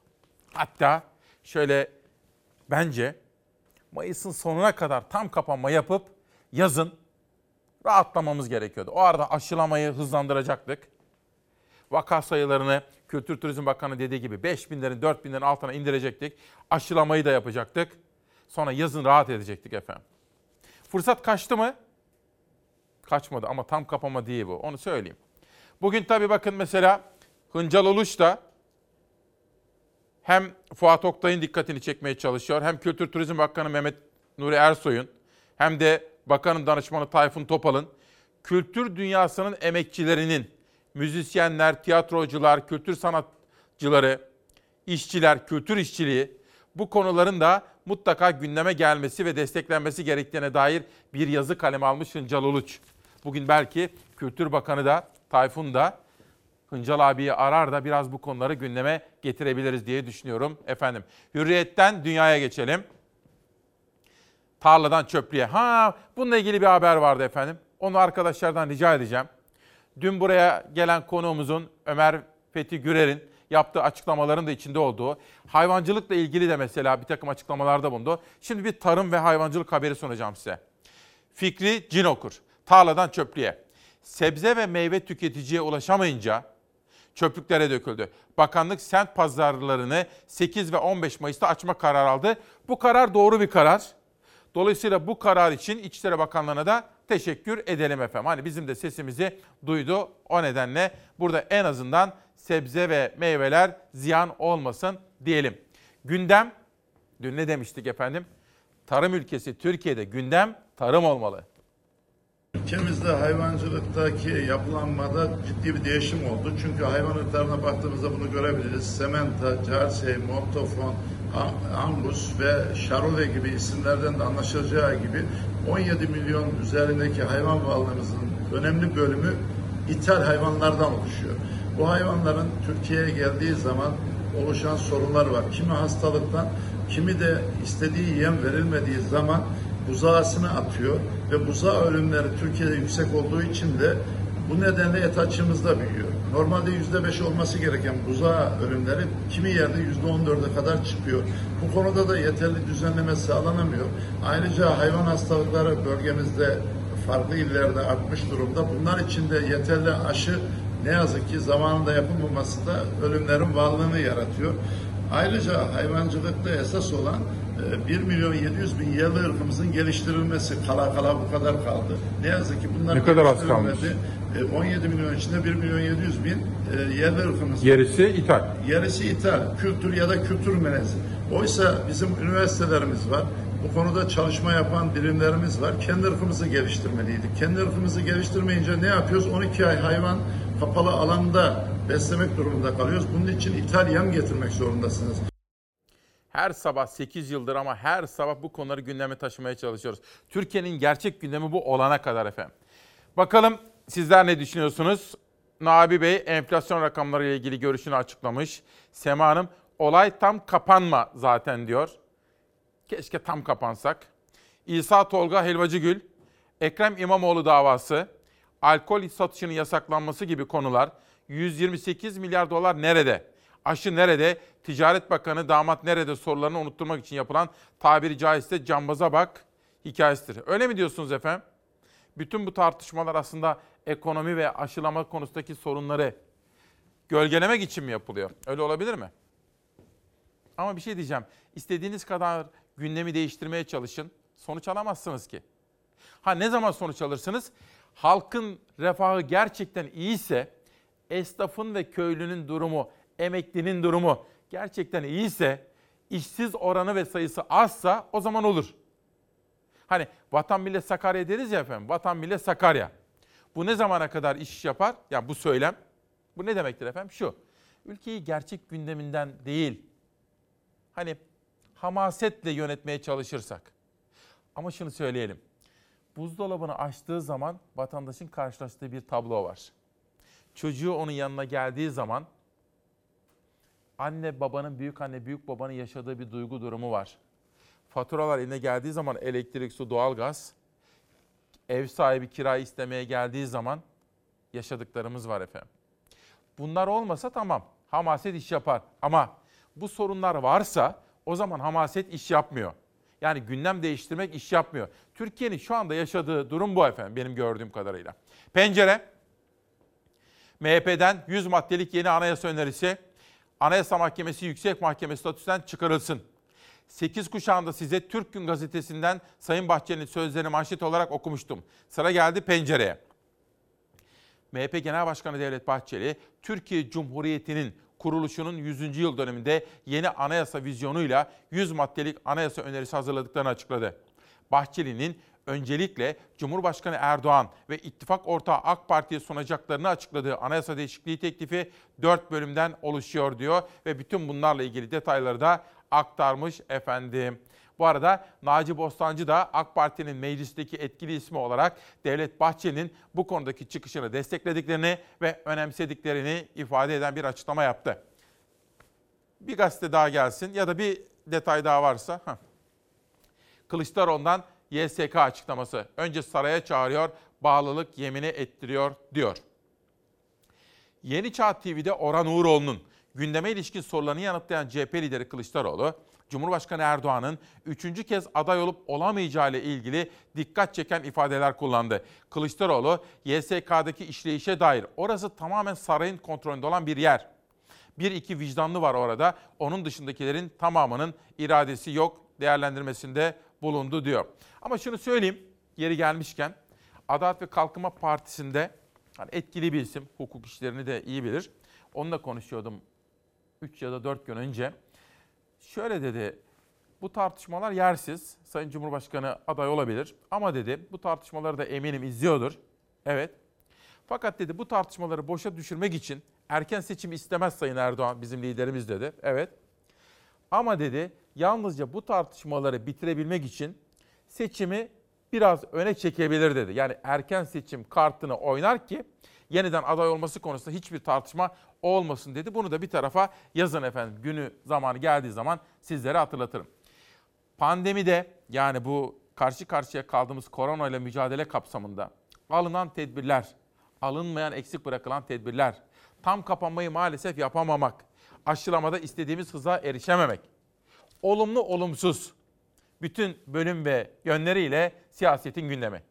Hatta şöyle bence Mayıs'ın sonuna kadar tam kapanma yapıp yazın rahatlamamız gerekiyordu. O arada aşılamayı hızlandıracaktık. Vaka sayılarını Kültür Turizm Bakanı dediği gibi 5 binlerin 4 binlerin altına indirecektik. Aşılamayı da yapacaktık. Sonra yazın rahat edecektik efendim. Fırsat kaçtı mı? Kaçmadı ama tam kapama değil bu. Onu söyleyeyim. Bugün tabii bakın mesela Hıncal Uluş da hem Fuat Oktay'ın dikkatini çekmeye çalışıyor hem Kültür Turizm Bakanı Mehmet Nuri Ersoy'un hem de bakanın danışmanı Tayfun Topal'ın kültür dünyasının emekçilerinin, müzisyenler, tiyatrocular, kültür sanatçıları, işçiler, kültür işçiliği bu konuların da mutlaka gündeme gelmesi ve desteklenmesi gerektiğine dair bir yazı kaleme almış Hıncal Uluç. Bugün belki Kültür Bakanı da Tayfun da Hıncal abiyi arar da biraz bu konuları gündeme getirebiliriz diye düşünüyorum efendim. Hürriyetten dünyaya geçelim. Tarladan çöplüğe. Ha bununla ilgili bir haber vardı efendim. Onu arkadaşlardan rica edeceğim. Dün buraya gelen konuğumuzun Ömer Fethi Gürer'in yaptığı açıklamaların da içinde olduğu, hayvancılıkla ilgili de mesela bir takım açıklamalarda bulundu. Şimdi bir tarım ve hayvancılık haberi sunacağım size. Fikri Cinokur, tarladan çöplüğe. Sebze ve meyve tüketiciye ulaşamayınca çöplüklere döküldü. Bakanlık semt pazarlarını 8 ve 15 Mayıs'ta açma kararı aldı. Bu karar doğru bir karar. Dolayısıyla bu karar için İçişleri Bakanlığı'na da teşekkür edelim efendim. Hani bizim de sesimizi duydu. O nedenle burada en azından sebze ve meyveler ziyan olmasın diyelim. Gündem, dün ne demiştik efendim? Tarım ülkesi Türkiye'de gündem tarım olmalı. Ülkemizde hayvancılıktaki yapılanmada ciddi bir değişim oldu. Çünkü hayvan ırklarına baktığımızda bunu görebiliriz. Sementa, Jersey, Montofon, Angus ve Charolais gibi isimlerden de anlaşılacağı gibi 17 milyon üzerindeki hayvan varlığımızın önemli bölümü ithal hayvanlardan oluşuyor. Bu hayvanların Türkiye'ye geldiği zaman oluşan sorunlar var. Kimi hastalıktan, kimi de istediği yem verilmediği zaman buzağısını atıyor ve buzağı ölümleri Türkiye'de yüksek olduğu için de bu nedenle et açığımızda büyüyor. Normalde yüzde beş olması gereken buzağı ölümleri kimi yerde yüzde on dörde kadar çıkıyor. Bu konuda da yeterli düzenleme sağlanamıyor. Ayrıca hayvan hastalıkları bölgemizde farklı illerde artmış durumda. Bunlar için de yeterli aşı ne yazık ki zamanında yapılmaması da ölümlerin varlığını yaratıyor. Ayrıca hayvancılıkta esas olan 1 milyon 700 bin yerli ırkımızın geliştirilmesi kala kala bu kadar kaldı. Ne yazık ki bunlar Ne kadar az kalmış? geliştirilmedi. E, 17 milyon içinde 1 milyon 700 bin e, yerli ırkımız var. Gerisi ithal. Yarısı ithal, kültür ya da kültür melezi. Oysa bizim üniversitelerimiz var. Bu konuda çalışma yapan birimlerimiz var. Kendi ırkımızı geliştirmeliydik. Kendi ırkımızı geliştirmeyince ne yapıyoruz? 12 ay hayvan kapalı alanda beslemek durumunda kalıyoruz. Bunun için ithal yem getirmek zorundasınız. Her sabah 8 yıldır ama her sabah bu konuları gündeme taşımaya çalışıyoruz. Türkiye'nin gerçek gündemi bu olana kadar efendim. Bakalım sizler ne düşünüyorsunuz? Nabi Bey enflasyon rakamları ile ilgili görüşünü açıklamış. Sema Hanım olay tam kapanma zaten diyor. Keşke tam kapansak. İsa Tolga Helvacıgül, Ekrem İmamoğlu davası, alkol satışının yasaklanması gibi konular 128 milyar dolar nerede? Aşı nerede? Ticaret Bakanı damat nerede sorularını unutturmak için yapılan tabiri caizse cambaza bak hikayesidir. Öyle mi diyorsunuz efendim? Bütün bu tartışmalar aslında ekonomi ve aşılama konusundaki sorunları gölgelemek için mi yapılıyor? Öyle olabilir mi? Ama bir şey diyeceğim. İstediğiniz kadar gündemi değiştirmeye çalışın. Sonuç alamazsınız ki. Ha ne zaman sonuç alırsınız? Halkın refahı gerçekten iyiyse, esnafın ve köylünün durumu, emeklinin durumu gerçekten iyiyse, işsiz oranı ve sayısı azsa o zaman olur. Hani vatan millet Sakarya deriz ya efendim, vatan millet Sakarya. Bu ne zamana kadar iş yapar? Yani bu söylem, bu ne demektir efendim? Şu, ülkeyi gerçek gündeminden değil, hani hamasetle yönetmeye çalışırsak. Ama şunu söyleyelim. Buzdolabını açtığı zaman vatandaşın karşılaştığı bir tablo var. Çocuğu onun yanına geldiği zaman anne babanın, büyük anne, büyük babanın yaşadığı bir duygu durumu var. Faturalar eline geldiği zaman elektrik, su, doğalgaz, ev sahibi kirayı istemeye geldiği zaman yaşadıklarımız var efendim. Bunlar olmasa tamam, hamaset iş yapar. Ama bu sorunlar varsa o zaman hamaset iş yapmıyor. Yani gündem değiştirmek iş yapmıyor. Türkiye'nin şu anda yaşadığı durum bu efendim benim gördüğüm kadarıyla. Pencere, MHP'den 100 maddelik yeni anayasa önerisi Anayasa Mahkemesi Yüksek Mahkeme statüsünden çıkarılsın. 8 kuşağında size Türk Gün gazetesinden Sayın Bahçeli'nin sözlerini manşet olarak okumuştum. Sıra geldi pencereye. MHP Genel Başkanı Devlet Bahçeli, Türkiye Cumhuriyeti'nin kuruluşunun 100. yıl döneminde yeni anayasa vizyonuyla 100 maddelik anayasa önerisi hazırladıklarını açıkladı. Bahçeli'nin öncelikle Cumhurbaşkanı Erdoğan ve ittifak ortağı AK Parti'ye sunacaklarını açıkladığı anayasa değişikliği teklifi 4 bölümden oluşuyor diyor ve bütün bunlarla ilgili detayları da aktarmış efendim. Bu arada Naci Bostancı da AK Parti'nin meclisteki etkili ismi olarak Devlet Bahçeli'nin bu konudaki çıkışını desteklediklerini ve önemsediklerini ifade eden bir açıklama yaptı. Bir gazete daha gelsin ya da bir detay daha varsa. Heh. Kılıçdaroğlu'ndan YSK açıklaması. Önce saraya çağırıyor, bağlılık yemini ettiriyor diyor. Yeni Çağ TV'de Orhan Uğuroğlu'nun gündeme ilişkin sorularını yanıtlayan CHP lideri Kılıçdaroğlu, Cumhurbaşkanı Erdoğan'ın üçüncü kez aday olup olamayacağı ile ilgili dikkat çeken ifadeler kullandı. Kılıçdaroğlu, YSK'daki işleyişe dair orası tamamen sarayın kontrolünde olan bir yer. Bir iki vicdanlı var orada, onun dışındakilerin tamamının iradesi yok değerlendirmesinde bulundu diyor. Ama şunu söyleyeyim, yeri gelmişken, Adalet ve Kalkınma Partisi'nde hani etkili bir isim, hukuk işlerini de iyi bilir. Onunla konuşuyordum 3 ya da 4 gün önce. Şöyle dedi, bu tartışmalar yersiz. Sayın Cumhurbaşkanı aday olabilir. Ama dedi bu tartışmaları da eminim izliyordur. Evet. Fakat dedi bu tartışmaları boşa düşürmek için erken seçim istemez Sayın Erdoğan bizim liderimiz dedi. Evet. Ama dedi yalnızca bu tartışmaları bitirebilmek için seçimi biraz öne çekebilir dedi. Yani erken seçim kartını oynar ki yeniden aday olması konusunda hiçbir tartışma olmasın dedi. Bunu da bir tarafa yazın efendim. Günü zamanı geldiği zaman sizlere hatırlatırım. Pandemide yani bu karşı karşıya kaldığımız korona mücadele kapsamında alınan tedbirler, alınmayan eksik bırakılan tedbirler, tam kapanmayı maalesef yapamamak, aşılamada istediğimiz hıza erişememek, olumlu olumsuz bütün bölüm ve yönleriyle siyasetin gündemi.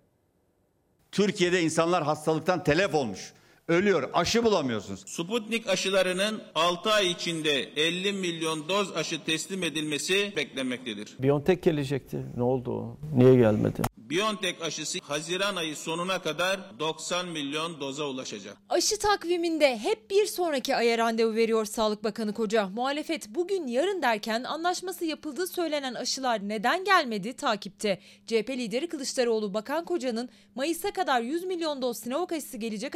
Türkiye'de insanlar hastalıktan telef olmuş. Ölüyor. Aşı bulamıyorsunuz. Sputnik aşılarının 6 ay içinde 50 milyon doz aşı teslim edilmesi beklenmektedir. Biontech gelecekti. Ne oldu o? Niye gelmedi? BioNTech aşısı Haziran ayı sonuna kadar 90 milyon doza ulaşacak. Aşı takviminde hep bir sonraki aya randevu veriyor Sağlık Bakanı Koca. Muhalefet bugün yarın derken anlaşması yapıldığı söylenen aşılar neden gelmedi takipte. CHP lideri Kılıçdaroğlu Bakan Koca'nın Mayıs'a kadar 100 milyon doz Sinovac aşısı gelecek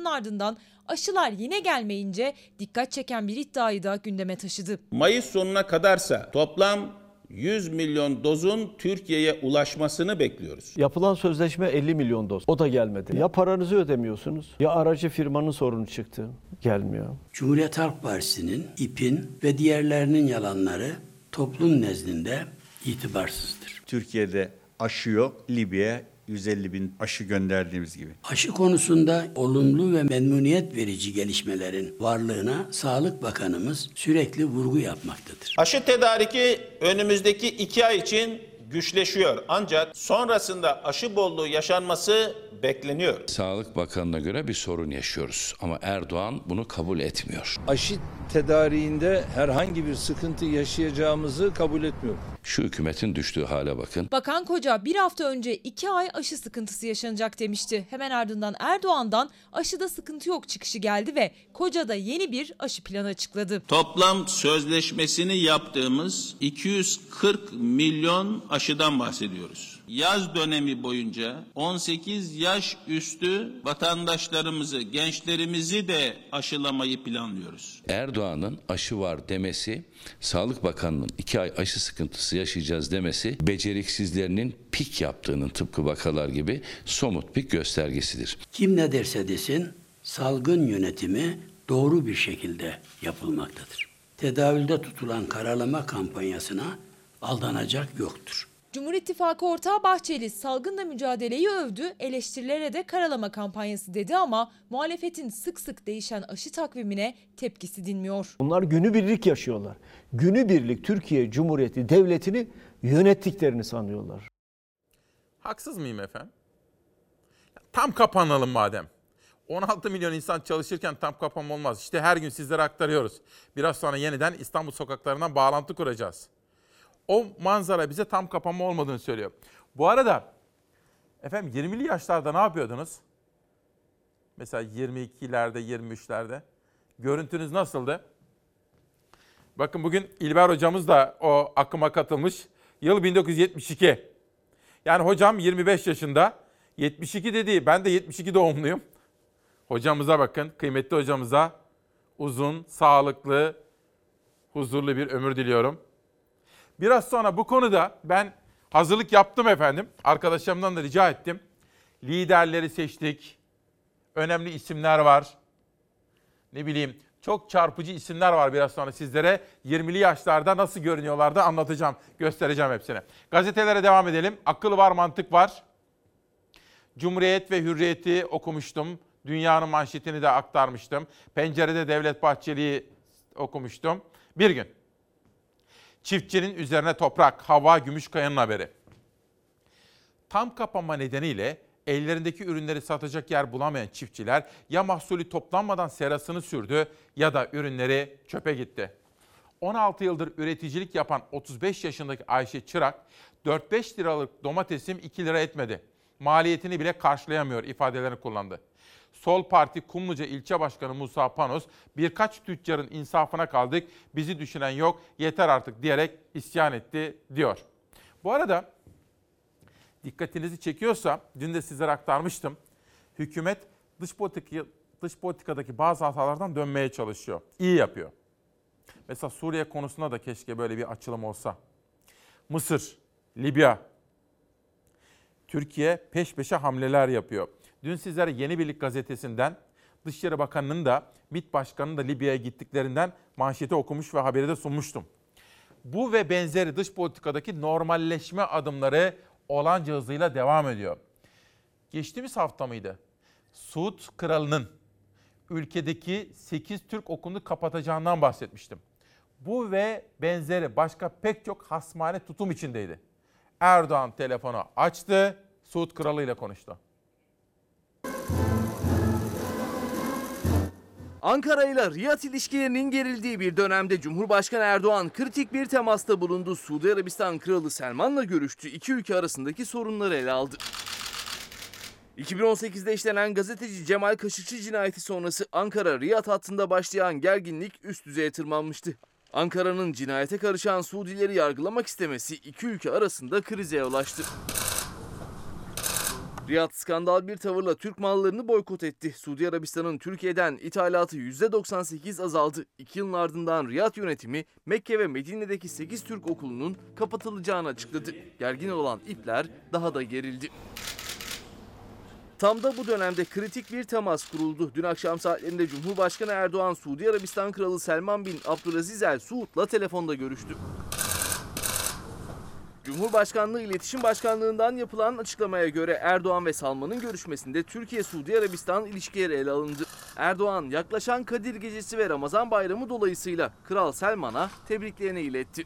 açıklamasının ardından aşılar yine gelmeyince dikkat çeken bir iddiayı da gündeme taşıdı. Mayıs sonuna kadarsa toplam 100 milyon dozun Türkiye'ye ulaşmasını bekliyoruz. Yapılan sözleşme 50 milyon doz. O da gelmedi. Ya paranızı ödemiyorsunuz ya aracı firmanın sorunu çıktı. Gelmiyor. Cumhuriyet Halk Partisi'nin, İP'in ve diğerlerinin yalanları toplum nezdinde itibarsızdır. Türkiye'de aşı yok. Libya'ya 150 bin aşı gönderdiğimiz gibi. Aşı konusunda olumlu ve memnuniyet verici gelişmelerin varlığına Sağlık Bakanımız sürekli vurgu yapmaktadır. Aşı tedariki önümüzdeki iki ay için güçleşiyor. Ancak sonrasında aşı bolluğu yaşanması bekleniyor. Sağlık Bakanı'na göre bir sorun yaşıyoruz ama Erdoğan bunu kabul etmiyor. Aşı tedariğinde herhangi bir sıkıntı yaşayacağımızı kabul etmiyorum. Şu hükümetin düştüğü hale bakın. Bakan Koca bir hafta önce iki ay aşı sıkıntısı yaşanacak demişti. Hemen ardından Erdoğan'dan aşıda sıkıntı yok çıkışı geldi ve Koca da yeni bir aşı planı açıkladı. Toplam sözleşmesini yaptığımız 240 milyon aşıdan bahsediyoruz. Yaz dönemi boyunca 18 yaş üstü vatandaşlarımızı, gençlerimizi de aşılamayı planlıyoruz. Erdoğan'ın aşı var demesi, Sağlık Bakanı'nın iki ay aşı sıkıntısı yaşayacağız demesi, beceriksizlerinin pik yaptığının tıpkı vakalar gibi somut bir göstergesidir. Kim ne derse desin salgın yönetimi doğru bir şekilde yapılmaktadır. Tedavülde tutulan karalama kampanyasına aldanacak yoktur. Cumhur İttifakı ortağı Bahçeli salgınla mücadeleyi övdü, eleştirilere de karalama kampanyası dedi ama muhalefetin sık sık değişen aşı takvimine tepkisi dinmiyor. Bunlar günübirlik yaşıyorlar. Günübirlik Türkiye Cumhuriyeti Devleti'ni yönettiklerini sanıyorlar. Haksız mıyım efendim? Tam kapanalım madem. 16 milyon insan çalışırken tam kapanma olmaz. İşte her gün sizlere aktarıyoruz. Biraz sonra yeniden İstanbul sokaklarından bağlantı kuracağız. O manzara bize tam kapanma olmadığını söylüyor. Bu arada efendim 20'li yaşlarda ne yapıyordunuz? Mesela 22'lerde, 23'lerde. Görüntünüz nasıldı? Bakın bugün İlber hocamız da o akıma katılmış. Yıl 1972. Yani hocam 25 yaşında. 72 dedi. Ben de 72 doğumluyum. Hocamıza bakın. Kıymetli hocamıza uzun, sağlıklı, huzurlu bir ömür diliyorum. Biraz sonra bu konuda ben hazırlık yaptım efendim. Arkadaşlarımdan da rica ettim. Liderleri seçtik. Önemli isimler var. Ne bileyim çok çarpıcı isimler var biraz sonra sizlere. 20'li yaşlarda nasıl görünüyorlar da anlatacağım, göstereceğim hepsini. Gazetelere devam edelim. Akıl var, mantık var. Cumhuriyet ve Hürriyet'i okumuştum. Dünyanın manşetini de aktarmıştım. Pencerede Devlet Bahçeli'yi okumuştum. Bir gün. Çiftçinin üzerine toprak, hava, Gümüşkaya'nın haberi. Tam kapanma nedeniyle ellerindeki ürünleri satacak yer bulamayan çiftçiler ya mahsulü toplanmadan serasını sürdü ya da ürünleri çöpe gitti. 16 yıldır üreticilik yapan 35 yaşındaki Ayşe Çırak 4-5 liralık domatesim 2 lira etmedi. Maliyetini bile karşılayamıyor ifadelerini kullandı. Sol Parti Kumluca İlçe Başkanı Musa Panos birkaç tüccarın insafına kaldık, bizi düşünen yok, yeter artık diyerek isyan etti diyor. Bu arada dikkatinizi çekiyorsa dün de sizlere aktarmıştım. Hükümet dış politika dış politikadaki bazı hatalardan dönmeye çalışıyor. İyi yapıyor. Mesela Suriye konusunda da keşke böyle bir açılım olsa. Mısır, Libya, Türkiye peş peşe hamleler yapıyor. Dün sizlere Yeni Birlik gazetesinden Dışişleri Bakanı'nın da MİT Başkanı'nın da Libya'ya gittiklerinden manşeti okumuş ve haberi de sunmuştum. Bu ve benzeri dış politikadaki normalleşme adımları olanca hızıyla devam ediyor. Geçtiğimiz hafta mıydı? Suud Kralı'nın ülkedeki 8 Türk okulunu kapatacağından bahsetmiştim. Bu ve benzeri başka pek çok hasmane tutum içindeydi. Erdoğan telefonu açtı, Suud Kralı ile konuştu. Ankara ile Riyad ilişkilerinin gerildiği bir dönemde Cumhurbaşkanı Erdoğan kritik bir temasta bulundu. Suudi Arabistan Kralı Selman'la görüştü. İki ülke arasındaki sorunları ele aldı. 2018'de işlenen gazeteci Cemal Kaşıkçı cinayeti sonrası Ankara-Riyad hattında başlayan gerginlik üst düzeye tırmanmıştı. Ankara'nın cinayete karışan Suudileri yargılamak istemesi iki ülke arasında krize yol açtı. Riyad skandal bir tavırla Türk mallarını boykot etti. Suudi Arabistan'ın Türkiye'den ithalatı %98 azaldı. İki yılın ardından Riyad yönetimi Mekke ve Medine'deki 8 Türk okulunun kapatılacağını açıkladı. Gergin olan ipler daha da gerildi. Tam da bu dönemde kritik bir temas kuruldu. Dün akşam saatlerinde Cumhurbaşkanı Erdoğan, Suudi Arabistan Kralı Selman bin Abdülaziz El Suud'la telefonda görüştü. Cumhurbaşkanlığı İletişim Başkanlığı'ndan yapılan açıklamaya göre Erdoğan ve Salman'ın görüşmesinde Türkiye-Suudi Arabistan ilişkileri ele alındı. Erdoğan yaklaşan Kadir Gecesi ve Ramazan Bayramı dolayısıyla Kral Selman'a tebriklerini iletti.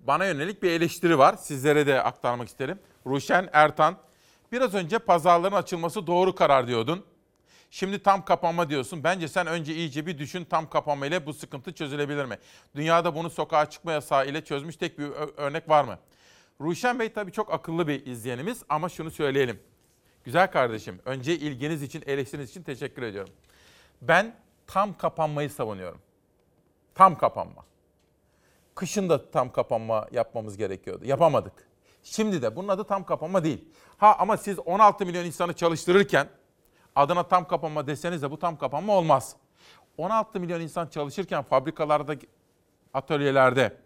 Bana yönelik bir eleştiri var. Sizlere de aktarmak isterim. Ruşen Ertan, biraz önce pazarların açılması doğru karar diyordun. Şimdi tam kapanma diyorsun. Bence sen önce iyice bir düşün tam kapanma ile bu sıkıntı çözülebilir mi? Dünyada bunu sokağa çıkma yasağı ile çözmüş tek bir örnek var mı? Ruşen Bey tabii çok akıllı bir izleyenimiz ama şunu söyleyelim. Güzel kardeşim, önce ilginiz için, eleştiriniz için teşekkür ediyorum. Ben tam kapanmayı savunuyorum. Tam kapanma. Kışın da tam kapanma yapmamız gerekiyordu. Yapamadık. Şimdi de bunun adı tam kapanma değil. Ha ama siz 16 milyon insanı çalıştırırken adına tam kapanma deseniz de bu tam kapanma olmaz. 16 milyon insan çalışırken fabrikalarda, atölyelerde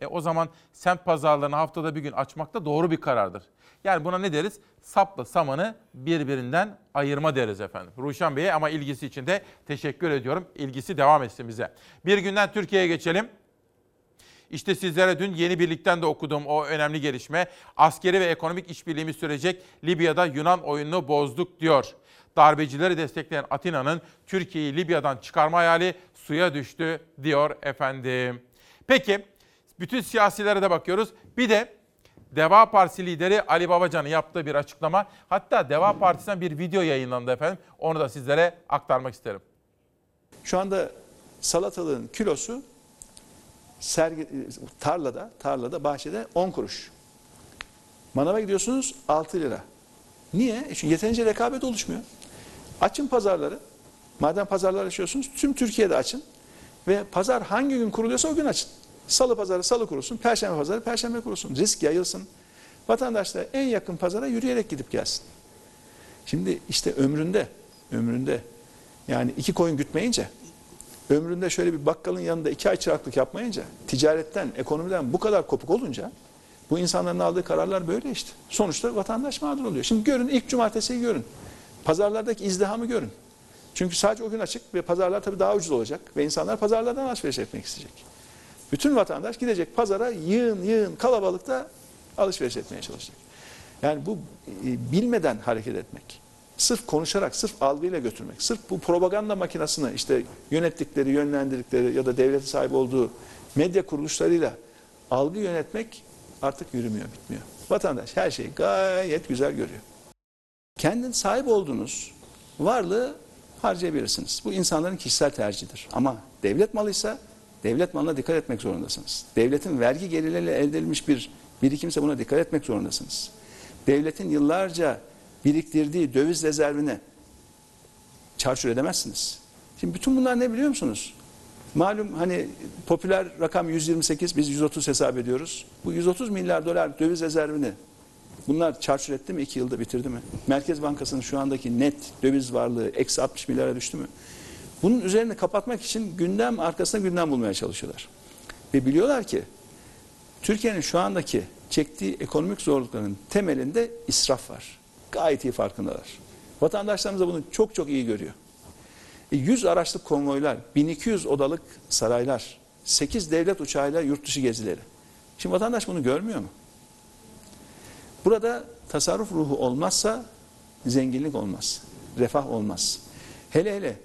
e o zaman semt pazarlarını haftada bir gün açmak da doğru bir karardır. Yani buna ne deriz? Sapla samanı birbirinden ayırma deriz efendim. Ruşen Bey'e ama ilgisi için de teşekkür ediyorum. İlgisi devam etsin bize. Bir günden Türkiye'ye geçelim. İşte sizlere dün yeni birlikten de okuduğum o önemli gelişme. Askeri ve ekonomik işbirliğimiz sürecek Libya'da Yunan oyununu bozduk diyor. Darbecileri destekleyen Atina'nın Türkiye'yi Libya'dan çıkarma hayali suya düştü diyor efendim. Peki bütün siyasilere de bakıyoruz. Bir de Deva Partisi lideri Ali Babacan'ın yaptığı bir açıklama. Hatta Deva Partisi'nden bir video yayınlandı efendim. Onu da sizlere aktarmak isterim. Şu anda salatalığın kilosu sergi, tarlada, tarlada, bahçede 10 kuruş. Manava gidiyorsunuz 6 lira. Niye? E çünkü yeterince rekabet oluşmuyor. Açın pazarları. Madem pazarlar açıyorsunuz tüm Türkiye'de açın. Ve pazar hangi gün kuruluyorsa o gün açın. Salı pazarı salı kurulsun, perşembe pazarı perşembe kurulsun. Risk yayılsın. Vatandaş da en yakın pazara yürüyerek gidip gelsin. Şimdi işte ömründe, ömründe yani iki koyun gütmeyince, ömründe şöyle bir bakkalın yanında iki ay çıraklık yapmayınca, ticaretten, ekonomiden bu kadar kopuk olunca bu insanların aldığı kararlar böyle işte. Sonuçta vatandaş mağdur oluyor. Şimdi görün ilk cumartesiyi görün. Pazarlardaki izdihamı görün. Çünkü sadece o gün açık ve pazarlar tabii daha ucuz olacak ve insanlar pazarlardan alışveriş etmek isteyecek. Bütün vatandaş gidecek pazara yığın yığın kalabalıkta alışveriş etmeye çalışacak. Yani bu e, bilmeden hareket etmek, sırf konuşarak, sırf algıyla götürmek, sırf bu propaganda makinesini işte yönettikleri, yönlendirdikleri ya da devlete sahip olduğu medya kuruluşlarıyla algı yönetmek artık yürümüyor, bitmiyor. Vatandaş her şeyi gayet güzel görüyor. Kendin sahip olduğunuz varlığı harcayabilirsiniz. Bu insanların kişisel tercihidir. Ama devlet malıysa devlet malına dikkat etmek zorundasınız. Devletin vergi gelirleriyle elde edilmiş bir birikimse buna dikkat etmek zorundasınız. Devletin yıllarca biriktirdiği döviz rezervini çarçur edemezsiniz. Şimdi bütün bunlar ne biliyor musunuz? Malum hani popüler rakam 128 biz 130 hesap ediyoruz. Bu 130 milyar dolar döviz rezervini bunlar çarçur etti mi? 2 yılda bitirdi mi? Merkez Bankası'nın şu andaki net döviz varlığı eksi 60 milyara düştü mü? Bunun üzerini kapatmak için gündem arkasına gündem bulmaya çalışıyorlar. Ve biliyorlar ki Türkiye'nin şu andaki çektiği ekonomik zorlukların temelinde israf var. Gayet iyi farkındalar. Vatandaşlarımız da bunu çok çok iyi görüyor. E, 100 araçlık konvoylar, 1200 odalık saraylar, 8 devlet uçağıyla yurt dışı gezileri. Şimdi vatandaş bunu görmüyor mu? Burada tasarruf ruhu olmazsa zenginlik olmaz, refah olmaz. Hele hele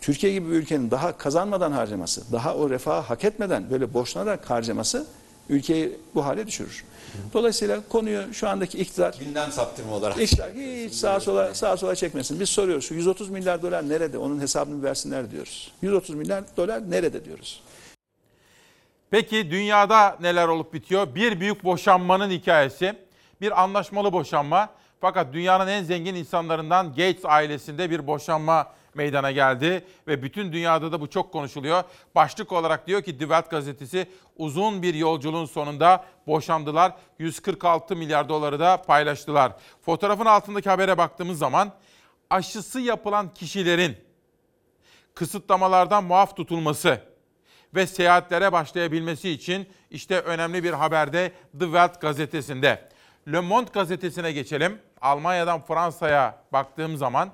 Türkiye gibi bir ülkenin daha kazanmadan harcaması, daha o refahı hak etmeden böyle borçlanarak harcaması ülkeyi bu hale düşürür. Dolayısıyla konuyu şu andaki iktidar Gündem saptırma olarak. iktidar hiç sağa sola sağa sola çekmesin. Biz soruyoruz şu 130 milyar dolar nerede? Onun hesabını versinler diyoruz. 130 milyar dolar nerede diyoruz. Peki dünyada neler olup bitiyor? Bir büyük boşanmanın hikayesi. Bir anlaşmalı boşanma. Fakat dünyanın en zengin insanlarından Gates ailesinde bir boşanma meydana geldi ve bütün dünyada da bu çok konuşuluyor. Başlık olarak diyor ki Die gazetesi uzun bir yolculuğun sonunda boşandılar. 146 milyar doları da paylaştılar. Fotoğrafın altındaki habere baktığımız zaman aşısı yapılan kişilerin kısıtlamalardan muaf tutulması ve seyahatlere başlayabilmesi için işte önemli bir haberde The Welt gazetesinde. Le Monde gazetesine geçelim. Almanya'dan Fransa'ya baktığım zaman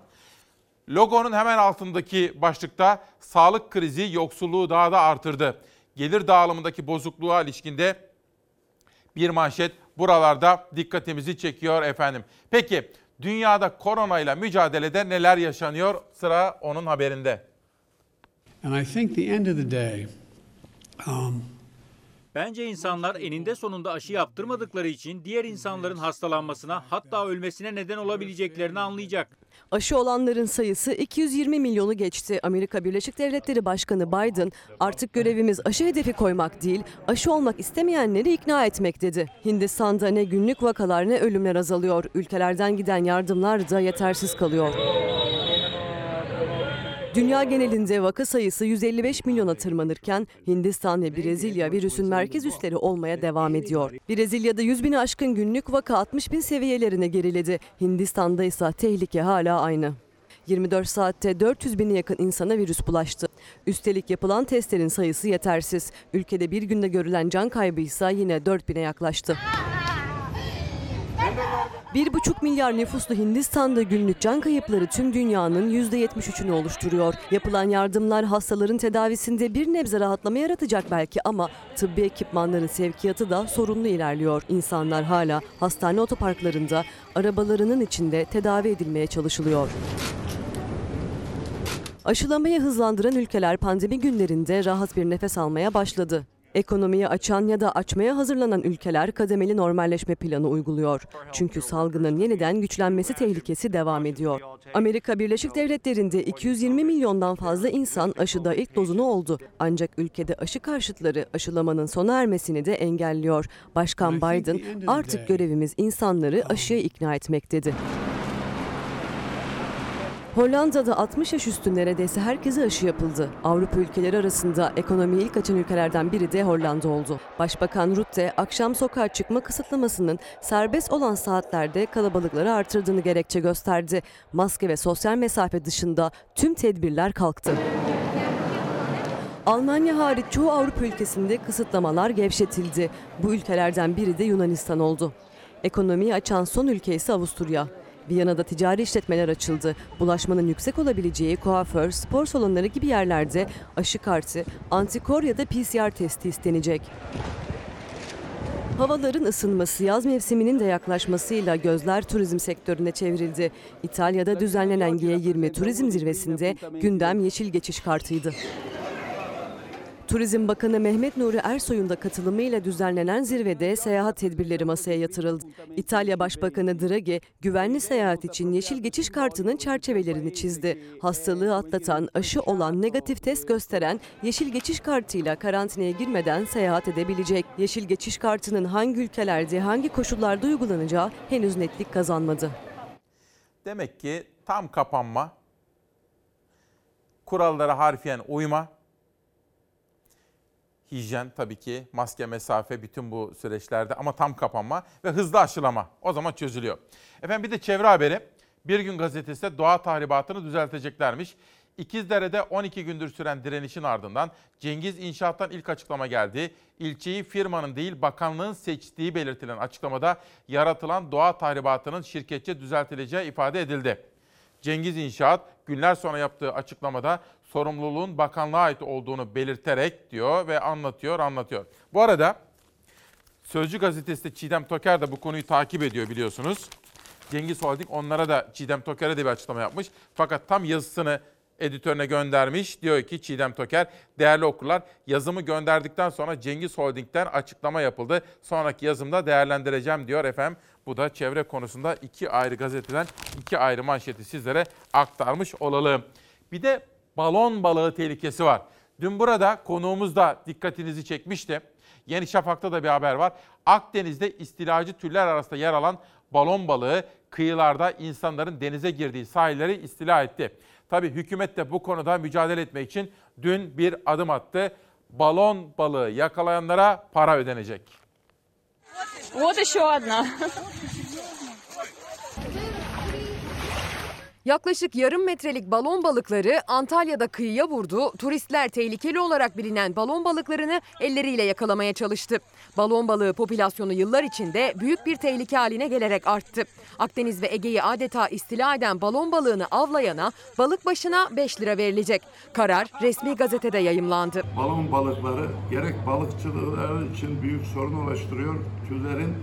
logonun hemen altındaki başlıkta sağlık krizi yoksulluğu daha da artırdı. Gelir dağılımındaki bozukluğa ilişkinde bir manşet buralarda dikkatimizi çekiyor efendim. Peki dünyada koronayla mücadelede neler yaşanıyor? Sıra onun haberinde. And I think the end of the day, um, Bence insanlar eninde sonunda aşı yaptırmadıkları için diğer insanların hastalanmasına hatta ölmesine neden olabileceklerini anlayacak. Aşı olanların sayısı 220 milyonu geçti. Amerika Birleşik Devletleri Başkanı Biden artık görevimiz aşı hedefi koymak değil, aşı olmak istemeyenleri ikna etmek dedi. Hindistan'da ne günlük vakalar ne ölümler azalıyor. Ülkelerden giden yardımlar da yetersiz kalıyor. Dünya genelinde vaka sayısı 155 milyona tırmanırken Hindistan ve Brezilya virüsün merkez üsleri olmaya devam ediyor. Brezilya'da 100 bini aşkın günlük vaka 60 bin seviyelerine geriledi. Hindistan'da ise tehlike hala aynı. 24 saatte 400 bine yakın insana virüs bulaştı. Üstelik yapılan testlerin sayısı yetersiz. Ülkede bir günde görülen can kaybı ise yine 4 bine yaklaştı. 1,5 milyar nüfuslu Hindistan'da günlük can kayıpları tüm dünyanın %73'ünü oluşturuyor. Yapılan yardımlar hastaların tedavisinde bir nebze rahatlama yaratacak belki ama tıbbi ekipmanların sevkiyatı da sorunlu ilerliyor. İnsanlar hala hastane otoparklarında arabalarının içinde tedavi edilmeye çalışılıyor. Aşılamayı hızlandıran ülkeler pandemi günlerinde rahat bir nefes almaya başladı. Ekonomiyi açan ya da açmaya hazırlanan ülkeler kademeli normalleşme planı uyguluyor. Çünkü salgının yeniden güçlenmesi tehlikesi devam ediyor. Amerika Birleşik Devletleri'nde 220 milyondan fazla insan aşıda ilk dozunu oldu. Ancak ülkede aşı karşıtları aşılamanın sona ermesini de engelliyor. Başkan Biden artık görevimiz insanları aşıya ikna etmek dedi. Hollanda'da 60 yaş üstü neredeyse herkese aşı yapıldı. Avrupa ülkeleri arasında ekonomiye ilk açan ülkelerden biri de Hollanda oldu. Başbakan Rutte akşam sokağa çıkma kısıtlamasının serbest olan saatlerde kalabalıkları artırdığını gerekçe gösterdi. Maske ve sosyal mesafe dışında tüm tedbirler kalktı. Almanya hariç çoğu Avrupa ülkesinde kısıtlamalar gevşetildi. Bu ülkelerden biri de Yunanistan oldu. Ekonomiyi açan son ülke ise Avusturya. Viyana'da ticari işletmeler açıldı. Bulaşmanın yüksek olabileceği kuaför, spor salonları gibi yerlerde aşı kartı, antikor ya da PCR testi istenecek. Havaların ısınması, yaz mevsiminin de yaklaşmasıyla gözler turizm sektörüne çevrildi. İtalya'da düzenlenen G20 turizm zirvesinde gündem yeşil geçiş kartıydı. Turizm Bakanı Mehmet Nuri Ersoy'un da katılımıyla düzenlenen zirvede seyahat tedbirleri masaya yatırıldı. İtalya Başbakanı Draghi, güvenli seyahat için yeşil geçiş kartının çerçevelerini çizdi. Hastalığı atlatan, aşı olan, negatif test gösteren yeşil geçiş kartıyla karantinaya girmeden seyahat edebilecek. Yeşil geçiş kartının hangi ülkelerde, hangi koşullarda uygulanacağı henüz netlik kazanmadı. Demek ki tam kapanma, kurallara harfiyen uyma, hijyen tabii ki, maske, mesafe bütün bu süreçlerde ama tam kapanma ve hızlı aşılama. O zaman çözülüyor. Efendim bir de çevre haberi. Bir gün gazetesi de doğa tahribatını düzelteceklermiş. İkizdere'de 12 gündür süren direnişin ardından Cengiz İnşaat'tan ilk açıklama geldi. İlçeyi firmanın değil bakanlığın seçtiği belirtilen açıklamada yaratılan doğa tahribatının şirketçe düzeltileceği ifade edildi. Cengiz İnşaat günler sonra yaptığı açıklamada sorumluluğun bakanlığa ait olduğunu belirterek diyor ve anlatıyor, anlatıyor. Bu arada Sözcü gazetesi de Çiğdem Toker de bu konuyu takip ediyor biliyorsunuz. Cengiz Holding onlara da Çiğdem Toker'e de bir açıklama yapmış. Fakat tam yazısını editörüne göndermiş. Diyor ki Çiğdem Toker, değerli okurlar yazımı gönderdikten sonra Cengiz Holding'den açıklama yapıldı. Sonraki yazımda değerlendireceğim diyor efendim. Bu da çevre konusunda iki ayrı gazeteden iki ayrı manşeti sizlere aktarmış olalım. Bir de balon balığı tehlikesi var. Dün burada konuğumuz da dikkatinizi çekmişti. Yeni Şafak'ta da bir haber var. Akdeniz'de istilacı türler arasında yer alan balon balığı kıyılarda insanların denize girdiği sahilleri istila etti. Tabii hükümet de bu konuda mücadele etmek için dün bir adım attı. Balon balığı yakalayanlara para ödenecek. Вот еще одна. Yaklaşık yarım metrelik balon balıkları Antalya'da kıyıya vurdu. Turistler tehlikeli olarak bilinen balon balıklarını elleriyle yakalamaya çalıştı. Balon balığı popülasyonu yıllar içinde büyük bir tehlike haline gelerek arttı. Akdeniz ve Ege'yi adeta istila eden balon balığını avlayana balık başına 5 lira verilecek. Karar resmi gazetede yayımlandı. Balon balıkları gerek balıkçılar için büyük sorun oluşturuyor. Türlerin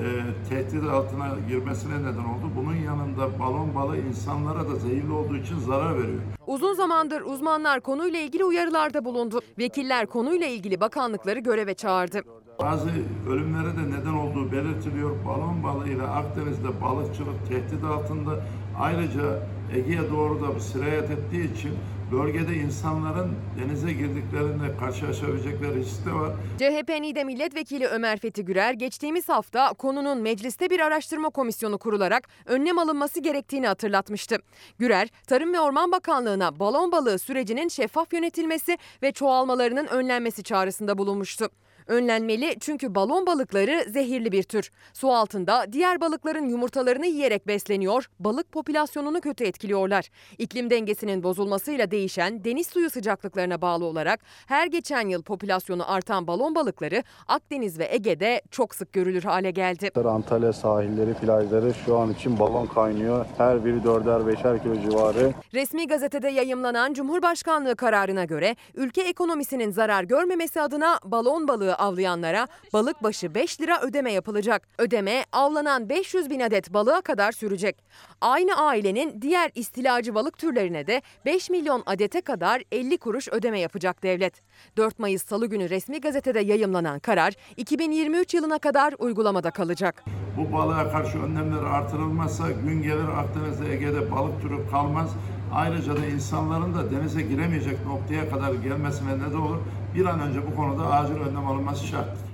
e, tehdit altına girmesine neden oldu. Bunun yanında balon balığı insanlara da zehirli olduğu için zarar veriyor. Uzun zamandır uzmanlar konuyla ilgili uyarılarda bulundu. Vekiller konuyla ilgili bakanlıkları göreve çağırdı. Bazı ölümlere de neden olduğu belirtiliyor. Balon balığıyla Akdeniz'de balıkçılık tehdit altında. Ayrıca Ege'ye doğru da sirayet ettiği için bölgede insanların denize girdiklerinde karşılaşabilecekleri risk de var. CHP NİDE Milletvekili Ömer Fethi Gürer geçtiğimiz hafta konunun mecliste bir araştırma komisyonu kurularak önlem alınması gerektiğini hatırlatmıştı. Gürer, Tarım ve Orman Bakanlığı'na balon balığı sürecinin şeffaf yönetilmesi ve çoğalmalarının önlenmesi çağrısında bulunmuştu. Önlenmeli çünkü balon balıkları zehirli bir tür. Su altında diğer balıkların yumurtalarını yiyerek besleniyor, balık popülasyonunu kötü etkiliyorlar. İklim dengesinin bozulmasıyla değişen deniz suyu sıcaklıklarına bağlı olarak her geçen yıl popülasyonu artan balon balıkları Akdeniz ve Ege'de çok sık görülür hale geldi. Antalya sahilleri, plajları şu an için balon kaynıyor. Her biri dörder beşer kilo civarı. Resmi gazetede yayımlanan Cumhurbaşkanlığı kararına göre ülke ekonomisinin zarar görmemesi adına balon balığı avlayanlara balık başı 5 lira ödeme yapılacak. Ödeme avlanan 500 bin adet balığa kadar sürecek. Aynı ailenin diğer istilacı balık türlerine de 5 milyon adete kadar 50 kuruş ödeme yapacak devlet. 4 Mayıs Salı günü resmi gazetede yayımlanan karar 2023 yılına kadar uygulamada kalacak. Bu balığa karşı önlemler artırılmazsa gün gelir Akdeniz'de Ege'de balık türü kalmaz. Ayrıca da insanların da denize giremeyecek noktaya kadar gelmesine neden olur. Bir an önce bu konuda acil önlem alınması şarttır.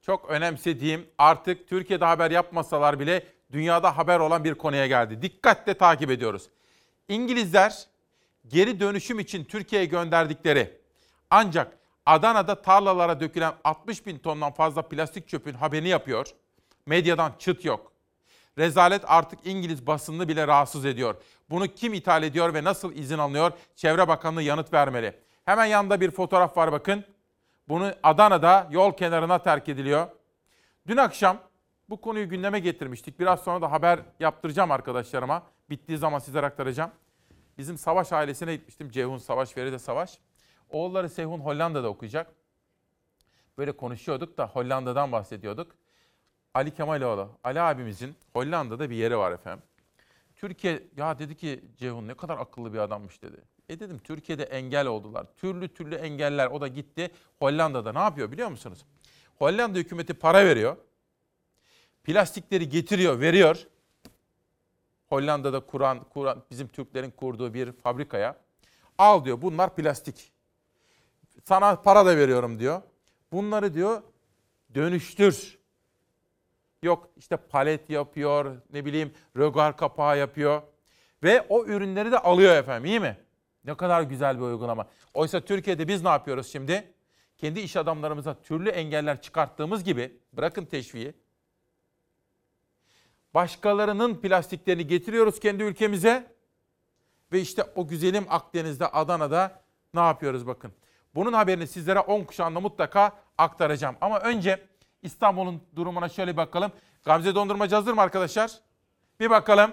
Çok önemsediğim artık Türkiye'de haber yapmasalar bile dünyada haber olan bir konuya geldi. Dikkatle takip ediyoruz. İngilizler geri dönüşüm için Türkiye'ye gönderdikleri ancak Adana'da tarlalara dökülen 60 bin tondan fazla plastik çöpün haberini yapıyor. Medyadan çıt yok. Rezalet artık İngiliz basınını bile rahatsız ediyor. Bunu kim ithal ediyor ve nasıl izin alınıyor? Çevre Bakanlığı yanıt vermeli. Hemen yanında bir fotoğraf var bakın. Bunu Adana'da yol kenarına terk ediliyor. Dün akşam bu konuyu gündeme getirmiştik. Biraz sonra da haber yaptıracağım arkadaşlarıma. Bittiği zaman sizlere aktaracağım. Bizim Savaş ailesine gitmiştim. Ceyhun Savaş, Feride Savaş. Oğulları Seyhun Hollanda'da okuyacak. Böyle konuşuyorduk da Hollanda'dan bahsediyorduk. Ali Kemaloğlu, Ali abimizin Hollanda'da bir yeri var efendim. Türkiye, ya dedi ki Ceyhun ne kadar akıllı bir adammış dedi. E dedim Türkiye'de engel oldular. Türlü türlü engeller. O da gitti Hollanda'da ne yapıyor biliyor musunuz? Hollanda hükümeti para veriyor. Plastikleri getiriyor, veriyor. Hollanda'da kuran, kuran bizim Türklerin kurduğu bir fabrikaya. Al diyor bunlar plastik. Sana para da veriyorum diyor. Bunları diyor dönüştür. Yok işte palet yapıyor, ne bileyim rögar kapağı yapıyor. Ve o ürünleri de alıyor efendim iyi mi? Ne kadar güzel bir uygulama. Oysa Türkiye'de biz ne yapıyoruz şimdi? Kendi iş adamlarımıza türlü engeller çıkarttığımız gibi bırakın teşviği. Başkalarının plastiklerini getiriyoruz kendi ülkemize. Ve işte o güzelim Akdeniz'de, Adana'da ne yapıyoruz bakın. Bunun haberini sizlere 10 kuşağında mutlaka aktaracağım. Ama önce İstanbul'un durumuna şöyle bakalım. Gamze Dondurmacı hazır mı arkadaşlar? Bir bakalım.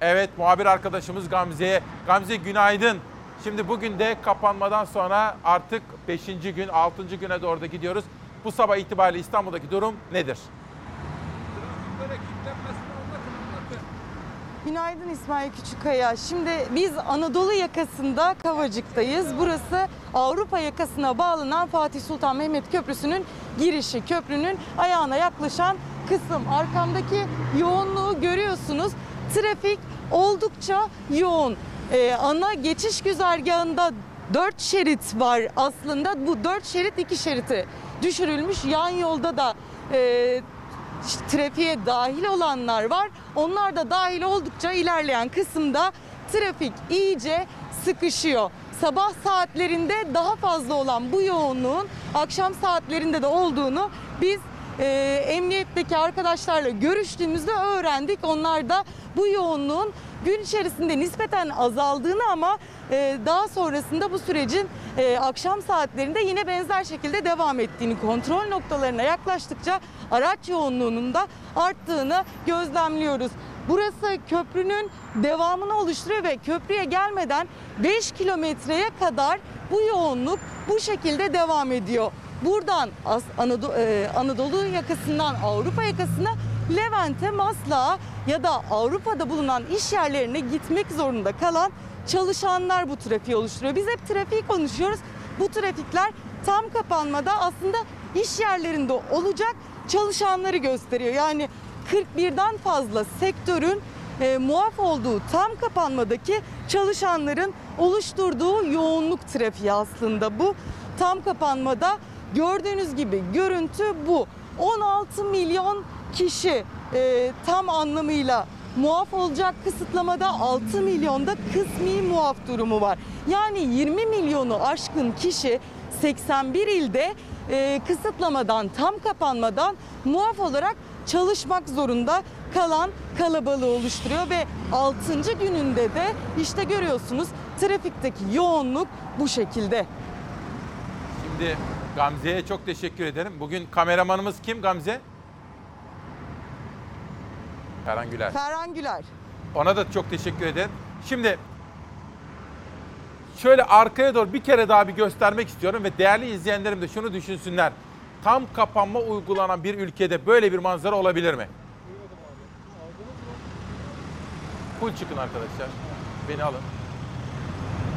Evet muhabir arkadaşımız Gamze'ye. Gamze günaydın. Şimdi bugün de kapanmadan sonra artık 5. gün, 6. güne doğru da gidiyoruz. Bu sabah itibariyle İstanbul'daki durum nedir? Günaydın İsmail Küçükkaya. Şimdi biz Anadolu yakasında Kavacık'tayız. Burası Avrupa yakasına bağlanan Fatih Sultan Mehmet Köprüsü'nün girişi. Köprünün ayağına yaklaşan kısım. Arkamdaki yoğunluğu görüyorsunuz. Trafik oldukça yoğun. Ee, ana geçiş güzergahında 4 şerit var aslında. Bu 4 şerit 2 şeriti düşürülmüş. Yan yolda da e, trafiğe dahil olanlar var. Onlar da dahil oldukça ilerleyen kısımda trafik iyice sıkışıyor. Sabah saatlerinde daha fazla olan bu yoğunluğun akşam saatlerinde de olduğunu biz e, emniyetteki arkadaşlarla görüştüğümüzde öğrendik. Onlar da bu yoğunluğun gün içerisinde nispeten azaldığını ama daha sonrasında bu sürecin e, akşam saatlerinde yine benzer şekilde devam ettiğini kontrol noktalarına yaklaştıkça araç yoğunluğunun da arttığını gözlemliyoruz. Burası köprünün devamını oluşturuyor ve köprüye gelmeden 5 kilometreye kadar bu yoğunluk bu şekilde devam ediyor. Buradan Anadolu, Anadolu yakasından Avrupa yakasına Levent'e, Maslak'a ya da Avrupa'da bulunan iş yerlerine gitmek zorunda kalan çalışanlar bu trafiği oluşturuyor. Biz hep trafiği konuşuyoruz. Bu trafikler tam kapanmada aslında iş yerlerinde olacak çalışanları gösteriyor. Yani 41'den fazla sektörün e, muaf olduğu tam kapanmadaki çalışanların oluşturduğu yoğunluk trafiği aslında bu. Tam kapanmada gördüğünüz gibi görüntü bu. 16 milyon kişi e, tam anlamıyla muaf olacak kısıtlamada 6 milyonda kısmi muaf durumu var. Yani 20 milyonu aşkın kişi 81 ilde e, kısıtlamadan tam kapanmadan muaf olarak çalışmak zorunda kalan kalabalığı oluşturuyor ve 6. gününde de işte görüyorsunuz trafikteki yoğunluk bu şekilde. Şimdi Gamze'ye çok teşekkür ederim. Bugün kameramanımız kim Gamze? Ferhan Güler. Ferhan Güler. Ona da çok teşekkür ederim. Şimdi şöyle arkaya doğru bir kere daha bir göstermek istiyorum ve değerli izleyenlerim de şunu düşünsünler. Tam kapanma uygulanan bir ülkede böyle bir manzara olabilir mi? Full çıkın arkadaşlar. Beni alın.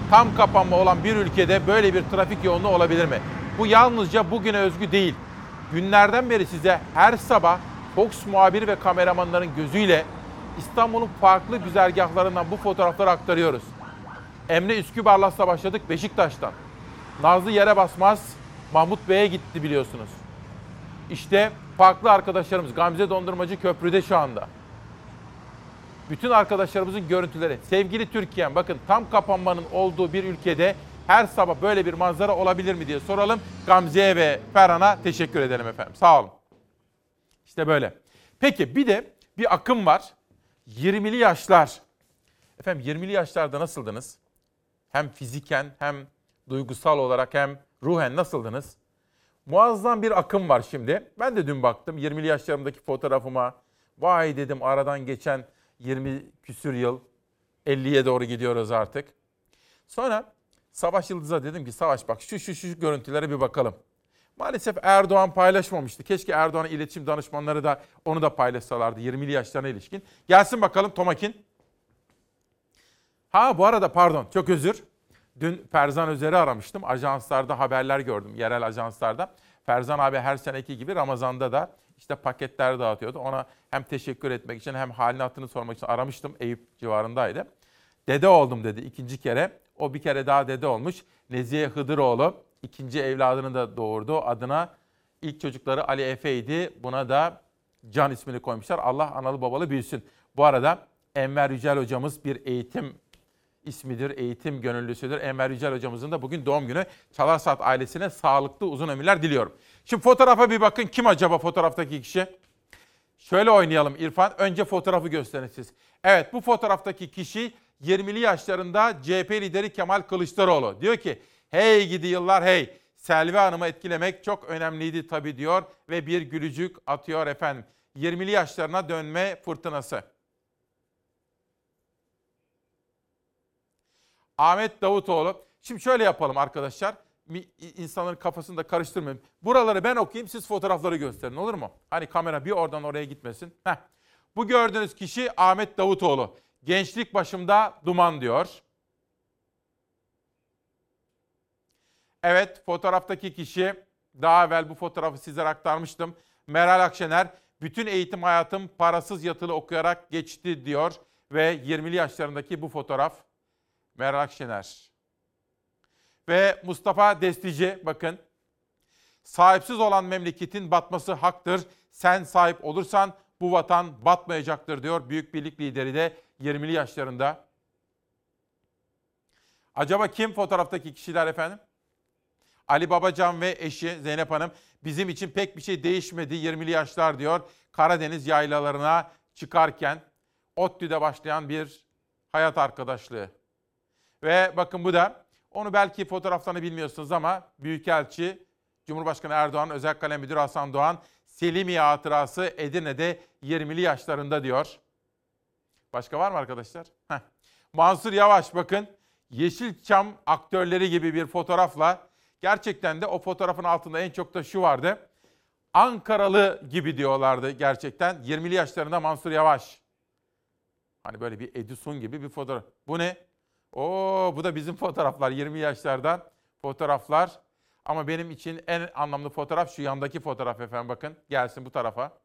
Tam kapanma olan bir ülkede böyle bir trafik yoğunluğu olabilir mi? Bu yalnızca bugüne özgü değil. Günlerden beri size her sabah Fox muhabiri ve kameramanların gözüyle İstanbul'un farklı güzergahlarından bu fotoğrafları aktarıyoruz. Emre Üskübar'la başladık Beşiktaş'tan. Nazlı yere basmaz Mahmut Bey'e gitti biliyorsunuz. İşte farklı arkadaşlarımız Gamze Dondurmacı Köprü'de şu anda. Bütün arkadaşlarımızın görüntüleri. Sevgili Türkiye'm bakın tam kapanmanın olduğu bir ülkede her sabah böyle bir manzara olabilir mi diye soralım. Gamze'ye ve Ferhan'a teşekkür edelim efendim. Sağ olun. İşte böyle. Peki bir de bir akım var. 20'li yaşlar. Efendim 20'li yaşlarda nasıldınız? Hem fiziken hem duygusal olarak hem ruhen nasıldınız? Muazzam bir akım var şimdi. Ben de dün baktım 20'li yaşlarımdaki fotoğrafıma. Vay dedim aradan geçen 20 küsür yıl 50'ye doğru gidiyoruz artık. Sonra Savaş Yıldız'a dedim ki Savaş bak şu şu şu görüntülere bir bakalım. Maalesef Erdoğan paylaşmamıştı. Keşke Erdoğan'ın iletişim danışmanları da onu da paylaşsalardı 20'li yaşlarına ilişkin. Gelsin bakalım Tomakin. Ha bu arada pardon çok özür. Dün Ferzan Özer'i aramıştım. Ajanslarda haberler gördüm. Yerel ajanslarda. Ferzan abi her seneki gibi Ramazan'da da işte paketler dağıtıyordu. Ona hem teşekkür etmek için hem halini hatırını sormak için aramıştım. Eyüp civarındaydı. Dede oldum dedi ikinci kere. O bir kere daha dede olmuş. Nezihe Hıdıroğlu ikinci evladını da doğurdu. Adına ilk çocukları Ali Efe'ydi. Buna da Can ismini koymuşlar. Allah analı babalı büyüsün. Bu arada Enver Yücel hocamız bir eğitim ismidir, eğitim gönüllüsüdür. Enver Yücel hocamızın da bugün doğum günü. Çalar Saat ailesine sağlıklı uzun ömürler diliyorum. Şimdi fotoğrafa bir bakın. Kim acaba fotoğraftaki kişi? Şöyle oynayalım İrfan. Önce fotoğrafı gösterin siz. Evet bu fotoğraftaki kişi 20'li yaşlarında CHP lideri Kemal Kılıçdaroğlu. Diyor ki hey gidi yıllar hey. Selvi Hanım'ı etkilemek çok önemliydi tabii diyor ve bir gülücük atıyor efendim. 20'li yaşlarına dönme fırtınası. Ahmet Davutoğlu. Şimdi şöyle yapalım arkadaşlar. İnsanların kafasını da karıştırmayın. Buraları ben okuyayım siz fotoğrafları gösterin olur mu? Hani kamera bir oradan oraya gitmesin. Heh. Bu gördüğünüz kişi Ahmet Davutoğlu. Gençlik başımda duman diyor. Evet fotoğraftaki kişi daha evvel bu fotoğrafı sizlere aktarmıştım. Meral Akşener bütün eğitim hayatım parasız yatılı okuyarak geçti diyor. Ve 20'li yaşlarındaki bu fotoğraf Meral Akşener. Ve Mustafa Destici bakın. Sahipsiz olan memleketin batması haktır. Sen sahip olursan bu vatan batmayacaktır diyor Büyük Birlik lideri de 20'li yaşlarında. Acaba kim fotoğraftaki kişiler efendim? Ali Babacan ve eşi Zeynep Hanım bizim için pek bir şey değişmedi 20'li yaşlar diyor. Karadeniz yaylalarına çıkarken ODTÜ'de başlayan bir hayat arkadaşlığı. Ve bakın bu da onu belki fotoğraflarını bilmiyorsunuz ama Büyükelçi Cumhurbaşkanı Erdoğan Özel Kalem Müdürü Hasan Doğan Selimiye hatırası Edirne'de 20'li yaşlarında diyor. Başka var mı arkadaşlar? Heh. Mansur Yavaş bakın Yeşilçam aktörleri gibi bir fotoğrafla gerçekten de o fotoğrafın altında en çok da şu vardı. Ankaralı gibi diyorlardı gerçekten. 20'li yaşlarında Mansur Yavaş. Hani böyle bir Edison gibi bir fotoğraf. Bu ne? Oo bu da bizim fotoğraflar 20 yaşlardan fotoğraflar. Ama benim için en anlamlı fotoğraf şu yandaki fotoğraf efendim bakın. Gelsin bu tarafa.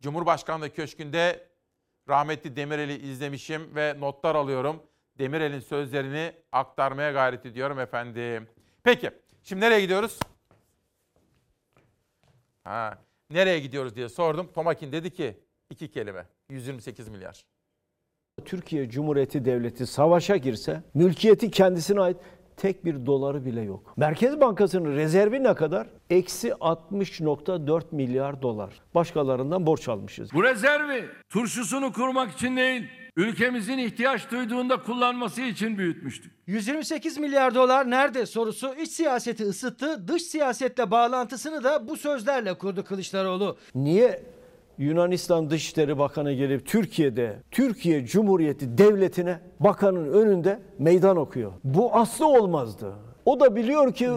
Cumhurbaşkanlığı Köşkü'nde rahmetli Demirel'i izlemişim ve notlar alıyorum. Demirel'in sözlerini aktarmaya gayret ediyorum efendim. Peki şimdi nereye gidiyoruz? Ha, nereye gidiyoruz diye sordum. Tomakin dedi ki iki kelime 128 milyar. Türkiye Cumhuriyeti Devleti savaşa girse mülkiyeti kendisine ait tek bir doları bile yok. Merkez Bankası'nın rezervi ne kadar? Eksi 60.4 milyar dolar. Başkalarından borç almışız. Bu rezervi turşusunu kurmak için değil, ülkemizin ihtiyaç duyduğunda kullanması için büyütmüştük. 128 milyar dolar nerede sorusu iç siyaseti ısıttı. Dış siyasetle bağlantısını da bu sözlerle kurdu Kılıçdaroğlu. Niye Yunanistan Dışişleri Bakanı gelip Türkiye'de Türkiye Cumhuriyeti Devleti'ne bakanın önünde meydan okuyor? Bu aslı olmazdı. O da biliyor ki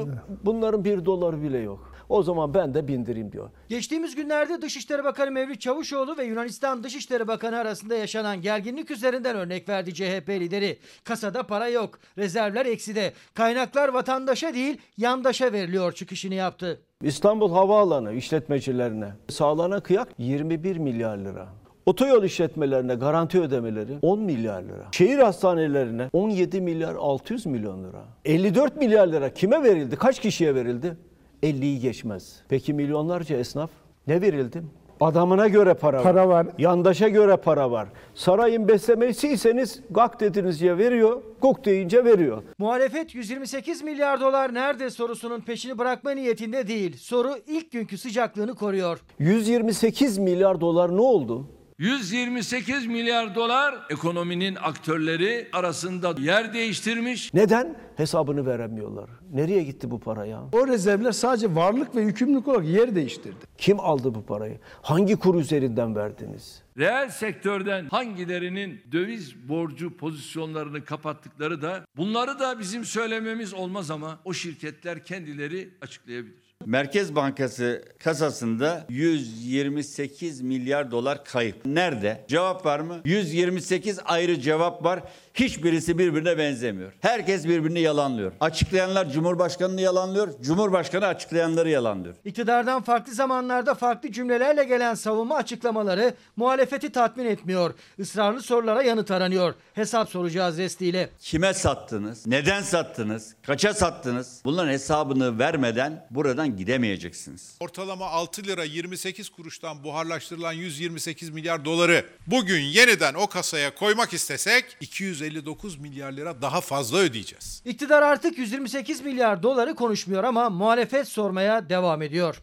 bunların bir doları bile yok. O zaman ben de bindireyim diyor. Geçtiğimiz günlerde Dışişleri Bakanı Mevlüt Çavuşoğlu ve Yunanistan Dışişleri Bakanı arasında yaşanan gerginlik üzerinden örnek verdi CHP lideri. Kasada para yok, rezervler ekside, kaynaklar vatandaşa değil yandaşa veriliyor çıkışını yaptı. İstanbul Havaalanı işletmecilerine sağlanan kıyak 21 milyar lira. Otoyol işletmelerine garanti ödemeleri 10 milyar lira. Şehir hastanelerine 17 milyar 600 milyon lira. 54 milyar lira kime verildi? Kaç kişiye verildi? 50'yi geçmez. Peki milyonlarca esnaf ne verildi? Adamına göre para var. Para var. Yandaşa göre para var. Sarayın beslemesiyseniz gak dediniz ya veriyor, guk deyince veriyor. Muhalefet 128 milyar dolar nerede sorusunun peşini bırakma niyetinde değil. Soru ilk günkü sıcaklığını koruyor. 128 milyar dolar ne oldu? 128 milyar dolar ekonominin aktörleri arasında yer değiştirmiş. Neden? Hesabını veremiyorlar. Nereye gitti bu para ya? O rezervler sadece varlık ve yükümlülük olarak yer değiştirdi. Kim aldı bu parayı? Hangi kur üzerinden verdiniz? Reel sektörden hangilerinin döviz borcu pozisyonlarını kapattıkları da bunları da bizim söylememiz olmaz ama o şirketler kendileri açıklayabilir. Merkez Bankası kasasında 128 milyar dolar kayıp. Nerede? Cevap var mı? 128 ayrı cevap var. Hiçbirisi birbirine benzemiyor. Herkes birbirini yalanlıyor. Açıklayanlar Cumhurbaşkanını yalanlıyor. Cumhurbaşkanı açıklayanları yalanlıyor. İktidardan farklı zamanlarda farklı cümlelerle gelen savunma açıklamaları muhalefeti tatmin etmiyor. Israrlı sorulara yanıt aranıyor. Hesap soracağız restiyle. Kime sattınız? Neden sattınız? Kaça sattınız? Bunların hesabını vermeden buradan gidemeyeceksiniz. Ortalama 6 lira 28 kuruştan buharlaştırılan 128 milyar doları bugün yeniden o kasaya koymak istesek 259 milyar lira daha fazla ödeyeceğiz. İktidar artık 128 milyar doları konuşmuyor ama muhalefet sormaya devam ediyor.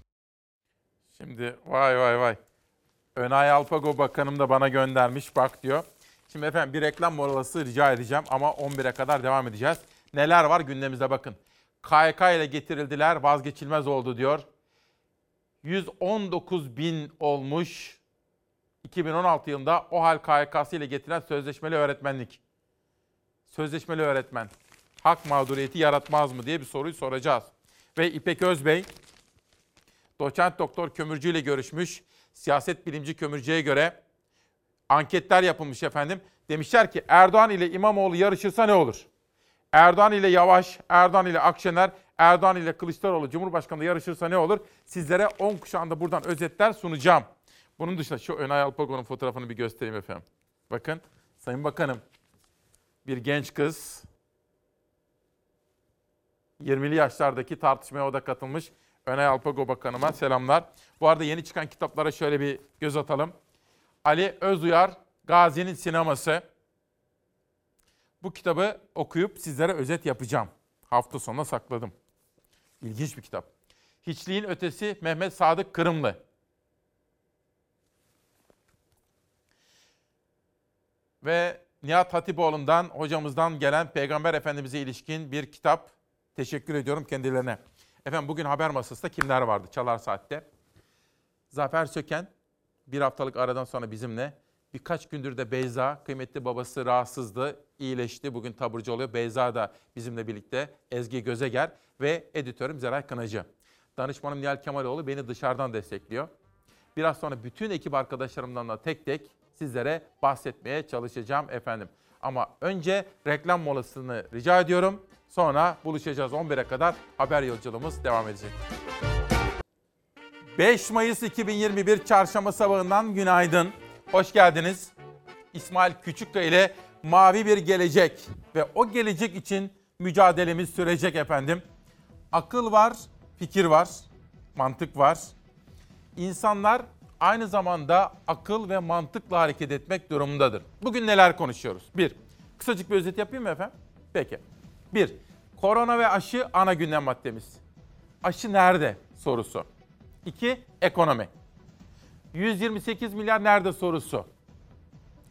Şimdi vay vay vay. Önay Alpago Bakanım da bana göndermiş bak diyor. Şimdi efendim bir reklam molası rica edeceğim ama 11'e kadar devam edeceğiz. Neler var gündemimizde bakın. KYK ile getirildiler vazgeçilmez oldu diyor. 119 bin olmuş 2016 yılında OHAL KYK'sı ile getirilen sözleşmeli öğretmenlik. Sözleşmeli öğretmen hak mağduriyeti yaratmaz mı diye bir soruyu soracağız. Ve İpek Özbey doçent doktor Kömürcü ile görüşmüş. Siyaset bilimci Kömürcü'ye göre anketler yapılmış efendim. Demişler ki Erdoğan ile İmamoğlu yarışırsa ne olur? Erdoğan ile Yavaş, Erdoğan ile Akşener, Erdoğan ile Kılıçdaroğlu Cumhurbaşkanlığı yarışırsa ne olur? Sizlere 10 kuşağında buradan özetler sunacağım. Bunun dışında şu Önay Alpago'nun fotoğrafını bir göstereyim efendim. Bakın Sayın Bakanım bir genç kız 20'li yaşlardaki tartışmaya o da katılmış. Önay Alpago Bakanıma selamlar. Bu arada yeni çıkan kitaplara şöyle bir göz atalım. Ali Özuyar, Gazi'nin Sineması. Bu kitabı okuyup sizlere özet yapacağım. Hafta sonuna sakladım. İlginç bir kitap. Hiçliğin Ötesi Mehmet Sadık Kırımlı. Ve Nihat Hatipoğlu'ndan, hocamızdan gelen Peygamber Efendimiz'e ilişkin bir kitap. Teşekkür ediyorum kendilerine. Efendim bugün haber masasında kimler vardı Çalar Saat'te? Zafer Söken bir haftalık aradan sonra bizimle. Birkaç gündür de Beyza, kıymetli babası rahatsızdı, iyileşti. Bugün taburcu oluyor. Beyza da bizimle birlikte. Ezgi Gözeger ve editörüm Zeray Kınacı. Danışmanım Nihal Kemaloğlu beni dışarıdan destekliyor. Biraz sonra bütün ekip arkadaşlarımdan da tek tek sizlere bahsetmeye çalışacağım efendim. Ama önce reklam molasını rica ediyorum. Sonra buluşacağız 11'e kadar haber yolculuğumuz devam edecek. 5 Mayıs 2021 Çarşamba sabahından günaydın. Hoş geldiniz. İsmail Küçükkaya ile mavi bir gelecek ve o gelecek için mücadelemiz sürecek efendim. Akıl var, fikir var, mantık var. İnsanlar aynı zamanda akıl ve mantıkla hareket etmek durumundadır. Bugün neler konuşuyoruz? Bir, kısacık bir özet yapayım mı efendim? Peki. Bir, korona ve aşı ana gündem maddemiz. Aşı nerede sorusu. İki, ekonomi. 128 milyar nerede sorusu.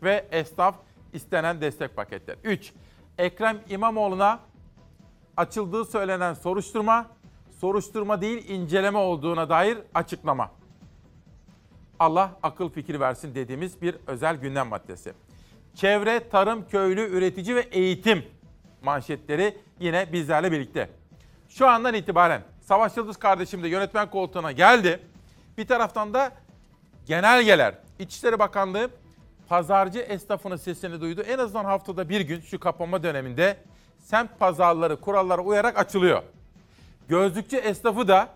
Ve esnaf istenen destek paketleri. 3. Ekrem İmamoğlu'na açıldığı söylenen soruşturma, soruşturma değil inceleme olduğuna dair açıklama. Allah akıl fikir versin dediğimiz bir özel gündem maddesi. Çevre, tarım, köylü, üretici ve eğitim manşetleri yine bizlerle birlikte. Şu andan itibaren Savaş Yıldız kardeşim de yönetmen koltuğuna geldi. Bir taraftan da genelgeler, İçişleri Bakanlığı pazarcı esnafının sesini duydu. En azından haftada bir gün şu kapanma döneminde semt pazarları kurallara uyarak açılıyor. Gözlükçü esnafı da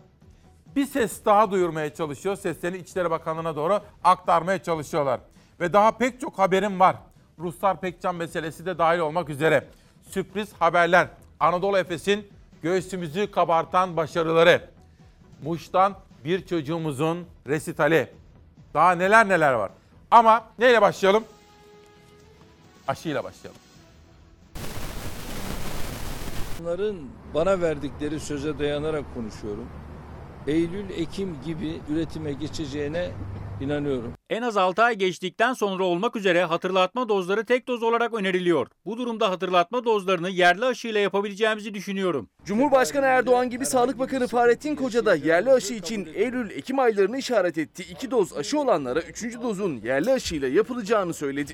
bir ses daha duyurmaya çalışıyor. Seslerini İçişleri Bakanlığı'na doğru aktarmaya çalışıyorlar. Ve daha pek çok haberim var. Ruslar Pekcan meselesi de dahil olmak üzere. Sürpriz haberler. Anadolu Efes'in göğsümüzü kabartan başarıları. Muş'tan bir çocuğumuzun resitali. Daha neler neler var. Ama neyle başlayalım? Aşıyla başlayalım. Onların bana verdikleri söze dayanarak konuşuyorum. Eylül, Ekim gibi üretime geçeceğine inanıyorum. En az 6 ay geçtikten sonra olmak üzere hatırlatma dozları tek doz olarak öneriliyor. Bu durumda hatırlatma dozlarını yerli aşıyla yapabileceğimizi düşünüyorum. Cumhurbaşkanı Erdoğan gibi Sağlık Bakanı Fahrettin Koca da yerli aşı için Eylül-Ekim aylarını işaret etti. İki doz aşı olanlara üçüncü dozun yerli aşıyla yapılacağını söyledi.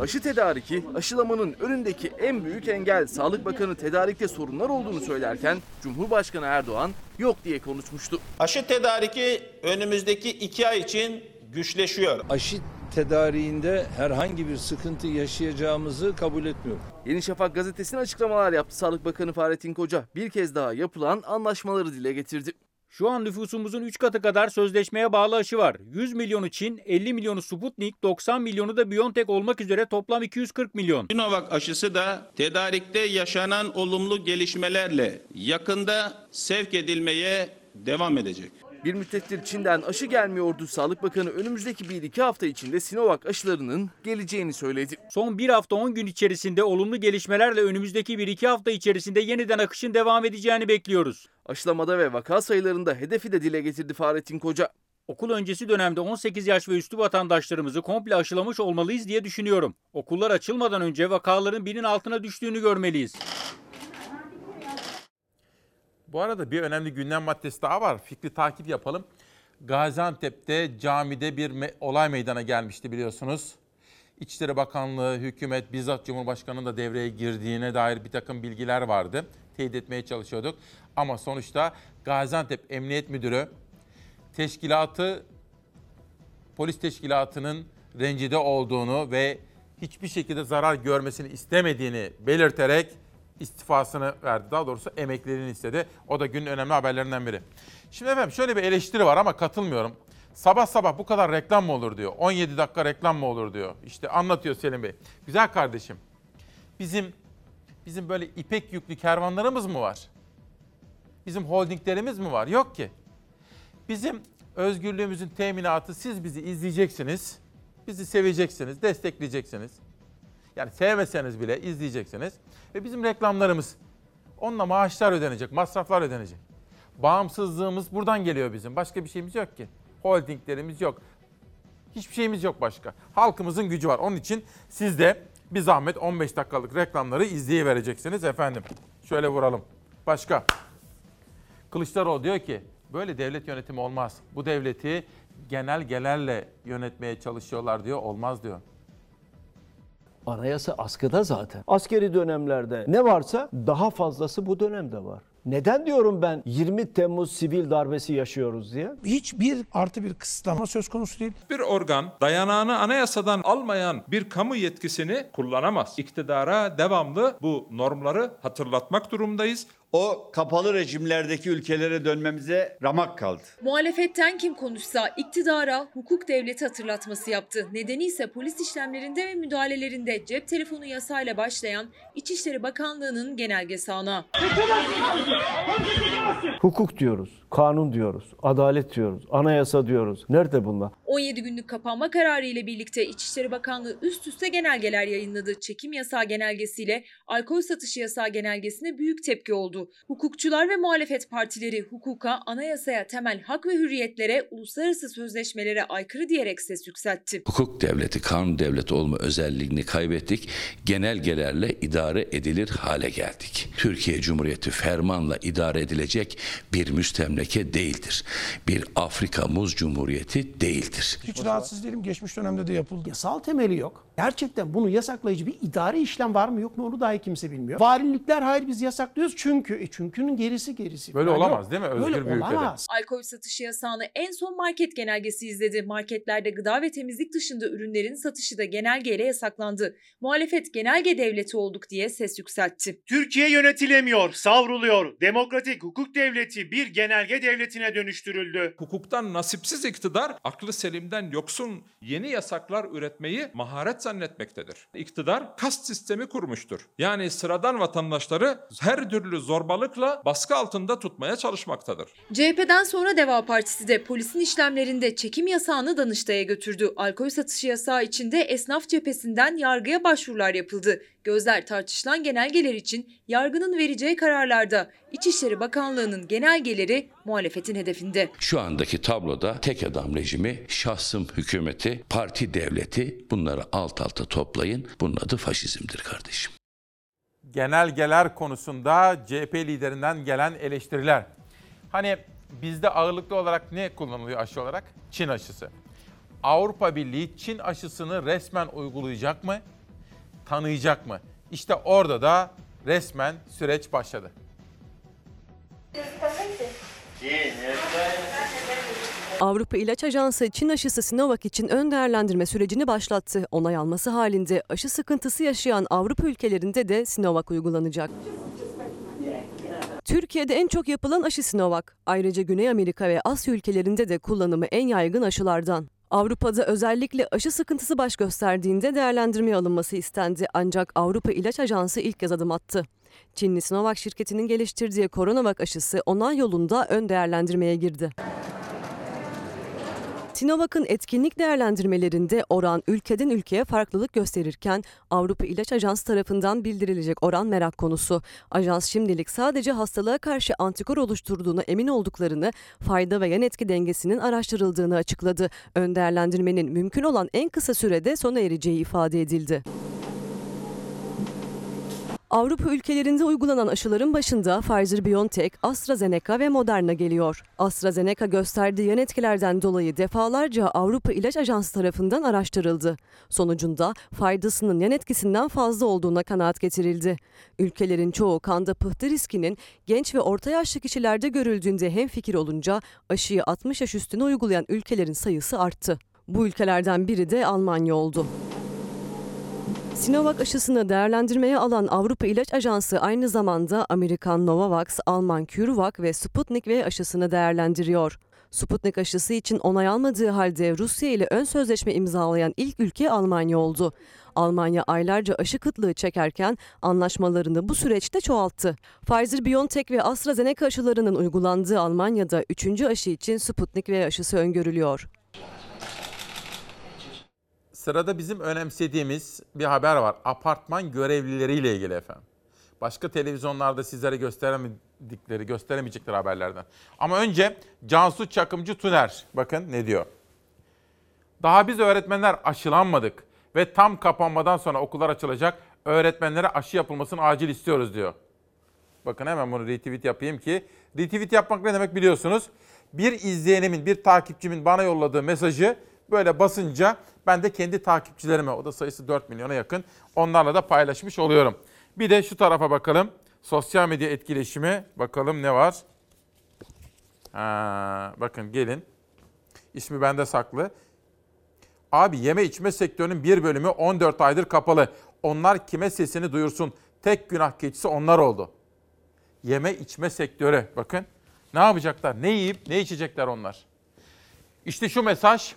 Aşı tedariki, aşılamanın önündeki en büyük engel Sağlık Bakanı tedarikte sorunlar olduğunu söylerken Cumhurbaşkanı Erdoğan yok diye konuşmuştu. Aşı tedariki önümüzdeki iki ay için güçleşiyor. Aşı tedariğinde herhangi bir sıkıntı yaşayacağımızı kabul etmiyorum. Yeni Şafak gazetesine açıklamalar yaptı Sağlık Bakanı Fahrettin Koca. Bir kez daha yapılan anlaşmaları dile getirdi. Şu an nüfusumuzun 3 katı kadar sözleşmeye bağlı aşı var. 100 milyonu Çin, 50 milyonu Sputnik, 90 milyonu da BioNTech olmak üzere toplam 240 milyon. Sinovac aşısı da tedarikte yaşanan olumlu gelişmelerle yakında sevk edilmeye devam edecek. Bir müddettir Çin'den aşı gelmiyordu. Sağlık Bakanı önümüzdeki bir iki hafta içinde Sinovac aşılarının geleceğini söyledi. Son bir hafta 10 gün içerisinde olumlu gelişmelerle önümüzdeki 1-2 hafta içerisinde yeniden akışın devam edeceğini bekliyoruz. Aşılamada ve vaka sayılarında hedefi de dile getirdi Fahrettin Koca. Okul öncesi dönemde 18 yaş ve üstü vatandaşlarımızı komple aşılamış olmalıyız diye düşünüyorum. Okullar açılmadan önce vakaların binin altına düştüğünü görmeliyiz. Bu arada bir önemli gündem maddesi daha var. Fikri takip yapalım. Gaziantep'te camide bir me- olay meydana gelmişti biliyorsunuz. İçişleri Bakanlığı, hükümet, bizzat Cumhurbaşkanı'nın da devreye girdiğine dair bir takım bilgiler vardı. Teyit etmeye çalışıyorduk. Ama sonuçta Gaziantep Emniyet Müdürü teşkilatı, polis teşkilatının rencide olduğunu ve hiçbir şekilde zarar görmesini istemediğini belirterek istifasını verdi. Daha doğrusu emekliliğini istedi. O da günün önemli haberlerinden biri. Şimdi efendim şöyle bir eleştiri var ama katılmıyorum. Sabah sabah bu kadar reklam mı olur diyor. 17 dakika reklam mı olur diyor. İşte anlatıyor Selim Bey. Güzel kardeşim. Bizim bizim böyle ipek yüklü kervanlarımız mı var? Bizim holdinglerimiz mi var? Yok ki. Bizim özgürlüğümüzün teminatı siz bizi izleyeceksiniz. Bizi seveceksiniz, destekleyeceksiniz. Yani sevmeseniz bile izleyeceksiniz. Ve bizim reklamlarımız. Onunla maaşlar ödenecek, masraflar ödenecek. Bağımsızlığımız buradan geliyor bizim. Başka bir şeyimiz yok ki. Holdinglerimiz yok. Hiçbir şeyimiz yok başka. Halkımızın gücü var. Onun için siz de bir zahmet 15 dakikalık reklamları izleyivereceksiniz efendim. Şöyle vuralım. Başka. Kılıçdaroğlu diyor ki böyle devlet yönetimi olmaz. Bu devleti genelgelerle yönetmeye çalışıyorlar diyor. Olmaz diyor. Anayasa askıda zaten. Askeri dönemlerde ne varsa daha fazlası bu dönemde var. Neden diyorum ben 20 Temmuz sivil darbesi yaşıyoruz diye? Hiçbir artı bir kısıtlama söz konusu değil. Bir organ dayanağını anayasadan almayan bir kamu yetkisini kullanamaz. İktidara devamlı bu normları hatırlatmak durumdayız. O kapalı rejimlerdeki ülkelere dönmemize ramak kaldı. Muhalefetten kim konuşsa iktidara hukuk devleti hatırlatması yaptı. Nedeni ise polis işlemlerinde ve müdahalelerinde cep telefonu yasayla başlayan İçişleri Bakanlığı'nın genelgesi ana. Hukuk diyoruz, kanun diyoruz, adalet diyoruz, anayasa diyoruz. Nerede bunlar? 17 günlük kapanma kararı ile birlikte İçişleri Bakanlığı üst üste genelgeler yayınladı. Çekim yasağı genelgesiyle alkol satışı yasağı genelgesine büyük tepki oldu. Hukukçular ve muhalefet partileri hukuka, anayasaya, temel hak ve hürriyetlere, uluslararası sözleşmelere aykırı diyerek ses yükseltti. Hukuk devleti, kanun devleti olma özelliğini kaybettik. Genelgelerle idare edilir hale geldik. Türkiye Cumhuriyeti fermanla idare edilecek bir müstemleke değildir. Bir Afrika Muz Cumhuriyeti değildir. Hiç rahatsız değilim. Geçmiş dönemde de yapıldı. Yasal temeli yok. Gerçekten bunu yasaklayıcı bir idari işlem var mı yok mu onu dahi kimse bilmiyor. Valilikler hayır biz yasaklıyoruz çünkü. E çünkünün gerisi gerisi. Böyle Yani olamaz yok. değil mi? Özgür Böyle bir ülkede. olamaz. Alkol satışı yasağını en son market genelgesi izledi. Marketlerde gıda ve temizlik dışında ürünlerin satışı da genelgeyle yasaklandı. Muhalefet genelge devleti olduk diye ses yükseltti. Türkiye yönetilemiyor, savruluyor. Demokratik hukuk devleti bir genelge devletine dönüştürüldü. Hukuktan nasipsiz iktidar aklı selimden yoksun yeni yasaklar üretmeyi maharet zannetmektedir. İktidar kast sistemi kurmuştur. Yani sıradan vatandaşları her türlü zorbalıkla baskı altında tutmaya çalışmaktadır. CHP'den sonra Deva Partisi de polisin işlemlerinde çekim yasağını Danıştay'a götürdü. Alkol satışı yasağı içinde esnaf cephesinden yargıya başvurular yapıldı. Gözler tartışılan genelgeler için yargının vereceği kararlarda İçişleri Bakanlığı'nın genelgeleri muhalefetin hedefinde. Şu andaki tabloda tek adam rejimi, şahsım hükümeti, parti devleti bunları alt alta toplayın. Bunun adı faşizmdir kardeşim. Genelgeler konusunda CHP liderinden gelen eleştiriler. Hani bizde ağırlıklı olarak ne kullanılıyor aşı olarak? Çin aşısı. Avrupa Birliği Çin aşısını resmen uygulayacak mı? Tanıyacak mı? İşte orada da resmen süreç başladı. Avrupa İlaç Ajansı Çin aşısı Sinovac için ön değerlendirme sürecini başlattı. Onay alması halinde aşı sıkıntısı yaşayan Avrupa ülkelerinde de Sinovac uygulanacak. Türkiye'de en çok yapılan aşı Sinovac. Ayrıca Güney Amerika ve Asya ülkelerinde de kullanımı en yaygın aşılardan. Avrupa'da özellikle aşı sıkıntısı baş gösterdiğinde değerlendirmeye alınması istendi ancak Avrupa İlaç Ajansı ilk kez adım attı. Çinli Sinovac şirketinin geliştirdiği Coronavac aşısı onay yolunda ön değerlendirmeye girdi. Sinovac'ın etkinlik değerlendirmelerinde oran ülkeden ülkeye farklılık gösterirken Avrupa İlaç Ajansı tarafından bildirilecek oran merak konusu. Ajans şimdilik sadece hastalığa karşı antikor oluşturduğuna emin olduklarını, fayda ve yan etki dengesinin araştırıldığını açıkladı. Ön değerlendirmenin mümkün olan en kısa sürede sona ereceği ifade edildi. Avrupa ülkelerinde uygulanan aşıların başında Pfizer-BioNTech, AstraZeneca ve Moderna geliyor. AstraZeneca gösterdiği yan etkilerden dolayı defalarca Avrupa İlaç Ajansı tarafından araştırıldı. Sonucunda faydasının yan etkisinden fazla olduğuna kanaat getirildi. Ülkelerin çoğu kanda pıhtı riskinin genç ve orta yaşlı kişilerde görüldüğünde hemfikir olunca aşıyı 60 yaş üstüne uygulayan ülkelerin sayısı arttı. Bu ülkelerden biri de Almanya oldu. Sinovac aşısını değerlendirmeye alan Avrupa İlaç Ajansı aynı zamanda Amerikan Novavax, Alman CureVac ve Sputnik V aşısını değerlendiriyor. Sputnik aşısı için onay almadığı halde Rusya ile ön sözleşme imzalayan ilk ülke Almanya oldu. Almanya aylarca aşı kıtlığı çekerken anlaşmalarını bu süreçte çoğalttı. Pfizer-BioNTech ve AstraZeneca aşılarının uygulandığı Almanya'da 3. aşı için Sputnik V aşısı öngörülüyor. Sırada bizim önemsediğimiz bir haber var. Apartman görevlileriyle ilgili efendim. Başka televizyonlarda sizlere gösteremedikleri, gösteremeyecekleri haberlerden. Ama önce Cansu Çakımcı Tuner. Bakın ne diyor. Daha biz öğretmenler aşılanmadık ve tam kapanmadan sonra okullar açılacak. Öğretmenlere aşı yapılmasını acil istiyoruz diyor. Bakın hemen bunu retweet yapayım ki. Retweet yapmak ne demek biliyorsunuz. Bir izleyenimin, bir takipçimin bana yolladığı mesajı böyle basınca ben de kendi takipçilerime, o da sayısı 4 milyona yakın, onlarla da paylaşmış oluyorum. Bir de şu tarafa bakalım. Sosyal medya etkileşimi. Bakalım ne var? Ha, bakın gelin. İsmi bende saklı. Abi yeme içme sektörünün bir bölümü 14 aydır kapalı. Onlar kime sesini duyursun? Tek günah keçisi onlar oldu. Yeme içme sektörü. Bakın ne yapacaklar? Ne yiyip ne içecekler onlar? İşte şu mesaj.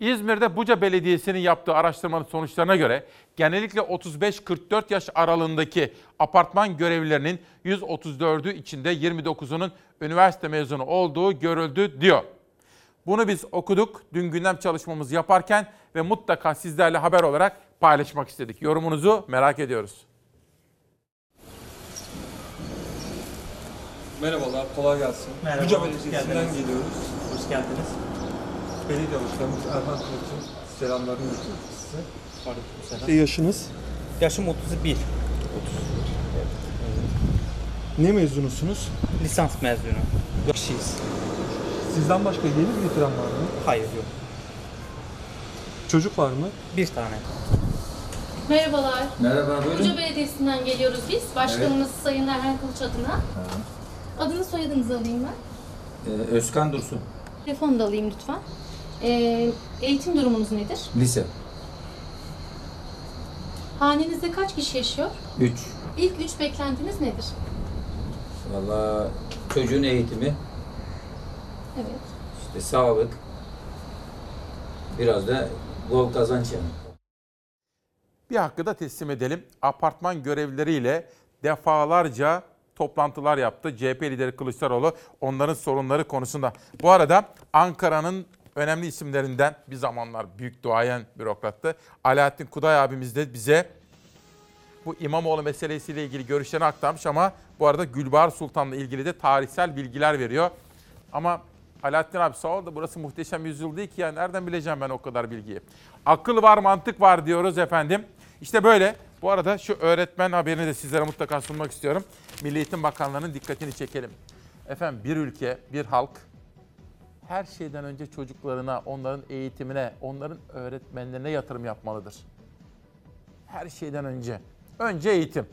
İzmir'de Buca Belediyesi'nin yaptığı araştırmanın sonuçlarına göre genellikle 35-44 yaş aralığındaki apartman görevlilerinin 134'ü içinde 29'unun üniversite mezunu olduğu görüldü diyor. Bunu biz okuduk dün gündem çalışmamızı yaparken ve mutlaka sizlerle haber olarak paylaşmak istedik. Yorumunuzu merak ediyoruz. Merhabalar, kolay gelsin. Merhaba, Buca hoş Belediyesi'nden geliyoruz. Hoş geldiniz. Belediye Başkanımız Erhan Kılıç'ın selamlarını iletiyoruz size. Aleykümselam. Ve yaşınız? Yaşım 31. Ne mezunusunuz? Lisans mezunu. Kişiyiz. Sizden başka yeni bir bitiren var mı? Hayır yok. Çocuk var mı? Bir tane. Merhabalar. Merhaba, buyurun. Buca Belediyesi'nden geliyoruz biz. Başkanımız Sayın Erhan Kılıç adına. Adını soyadınızı alayım ben. Ee, Özkan Dursun, Telefonu da alayım lütfen. Ee, eğitim durumunuz nedir? lise Hanenizde kaç kişi yaşıyor? 3. İlk üç beklentiniz nedir? Valla çocuğun eğitimi, Evet. işte sağlık, biraz da bol kazanç yani. Bir hakkı da teslim edelim. Apartman görevlileriyle defalarca toplantılar yaptı. CHP lideri Kılıçdaroğlu onların sorunları konusunda. Bu arada Ankara'nın önemli isimlerinden bir zamanlar büyük duayen bürokrattı. Alaaddin Kuday abimiz de bize bu İmamoğlu meselesiyle ilgili görüşlerini aktarmış ama bu arada Gülbahar Sultan'la ilgili de tarihsel bilgiler veriyor. Ama Alaaddin abi sağ ol da burası muhteşem yüzyıl değil ki ya nereden bileceğim ben o kadar bilgiyi. Akıl var mantık var diyoruz efendim. İşte böyle. Bu arada şu öğretmen haberini de sizlere mutlaka sunmak istiyorum. Milli Eğitim Bakanlığı'nın dikkatini çekelim. Efendim bir ülke, bir halk her şeyden önce çocuklarına, onların eğitimine, onların öğretmenlerine yatırım yapmalıdır. Her şeyden önce. Önce eğitim.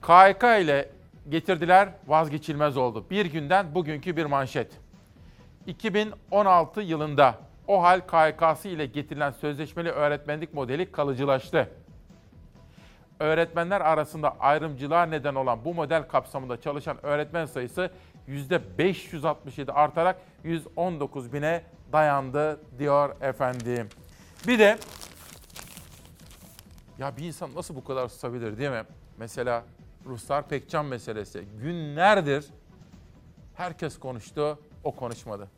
KHK ile getirdiler vazgeçilmez oldu. Bir günden bugünkü bir manşet. 2016 yılında OHAL KHK'sı ile getirilen sözleşmeli öğretmenlik modeli kalıcılaştı. Öğretmenler arasında ayrımcılığa neden olan bu model kapsamında çalışan öğretmen sayısı %567 artarak 119 bine dayandı diyor efendim. Bir de ya bir insan nasıl bu kadar susabilir değil mi? Mesela Ruslar Pekcan meselesi. Günlerdir herkes konuştu, o konuşmadı.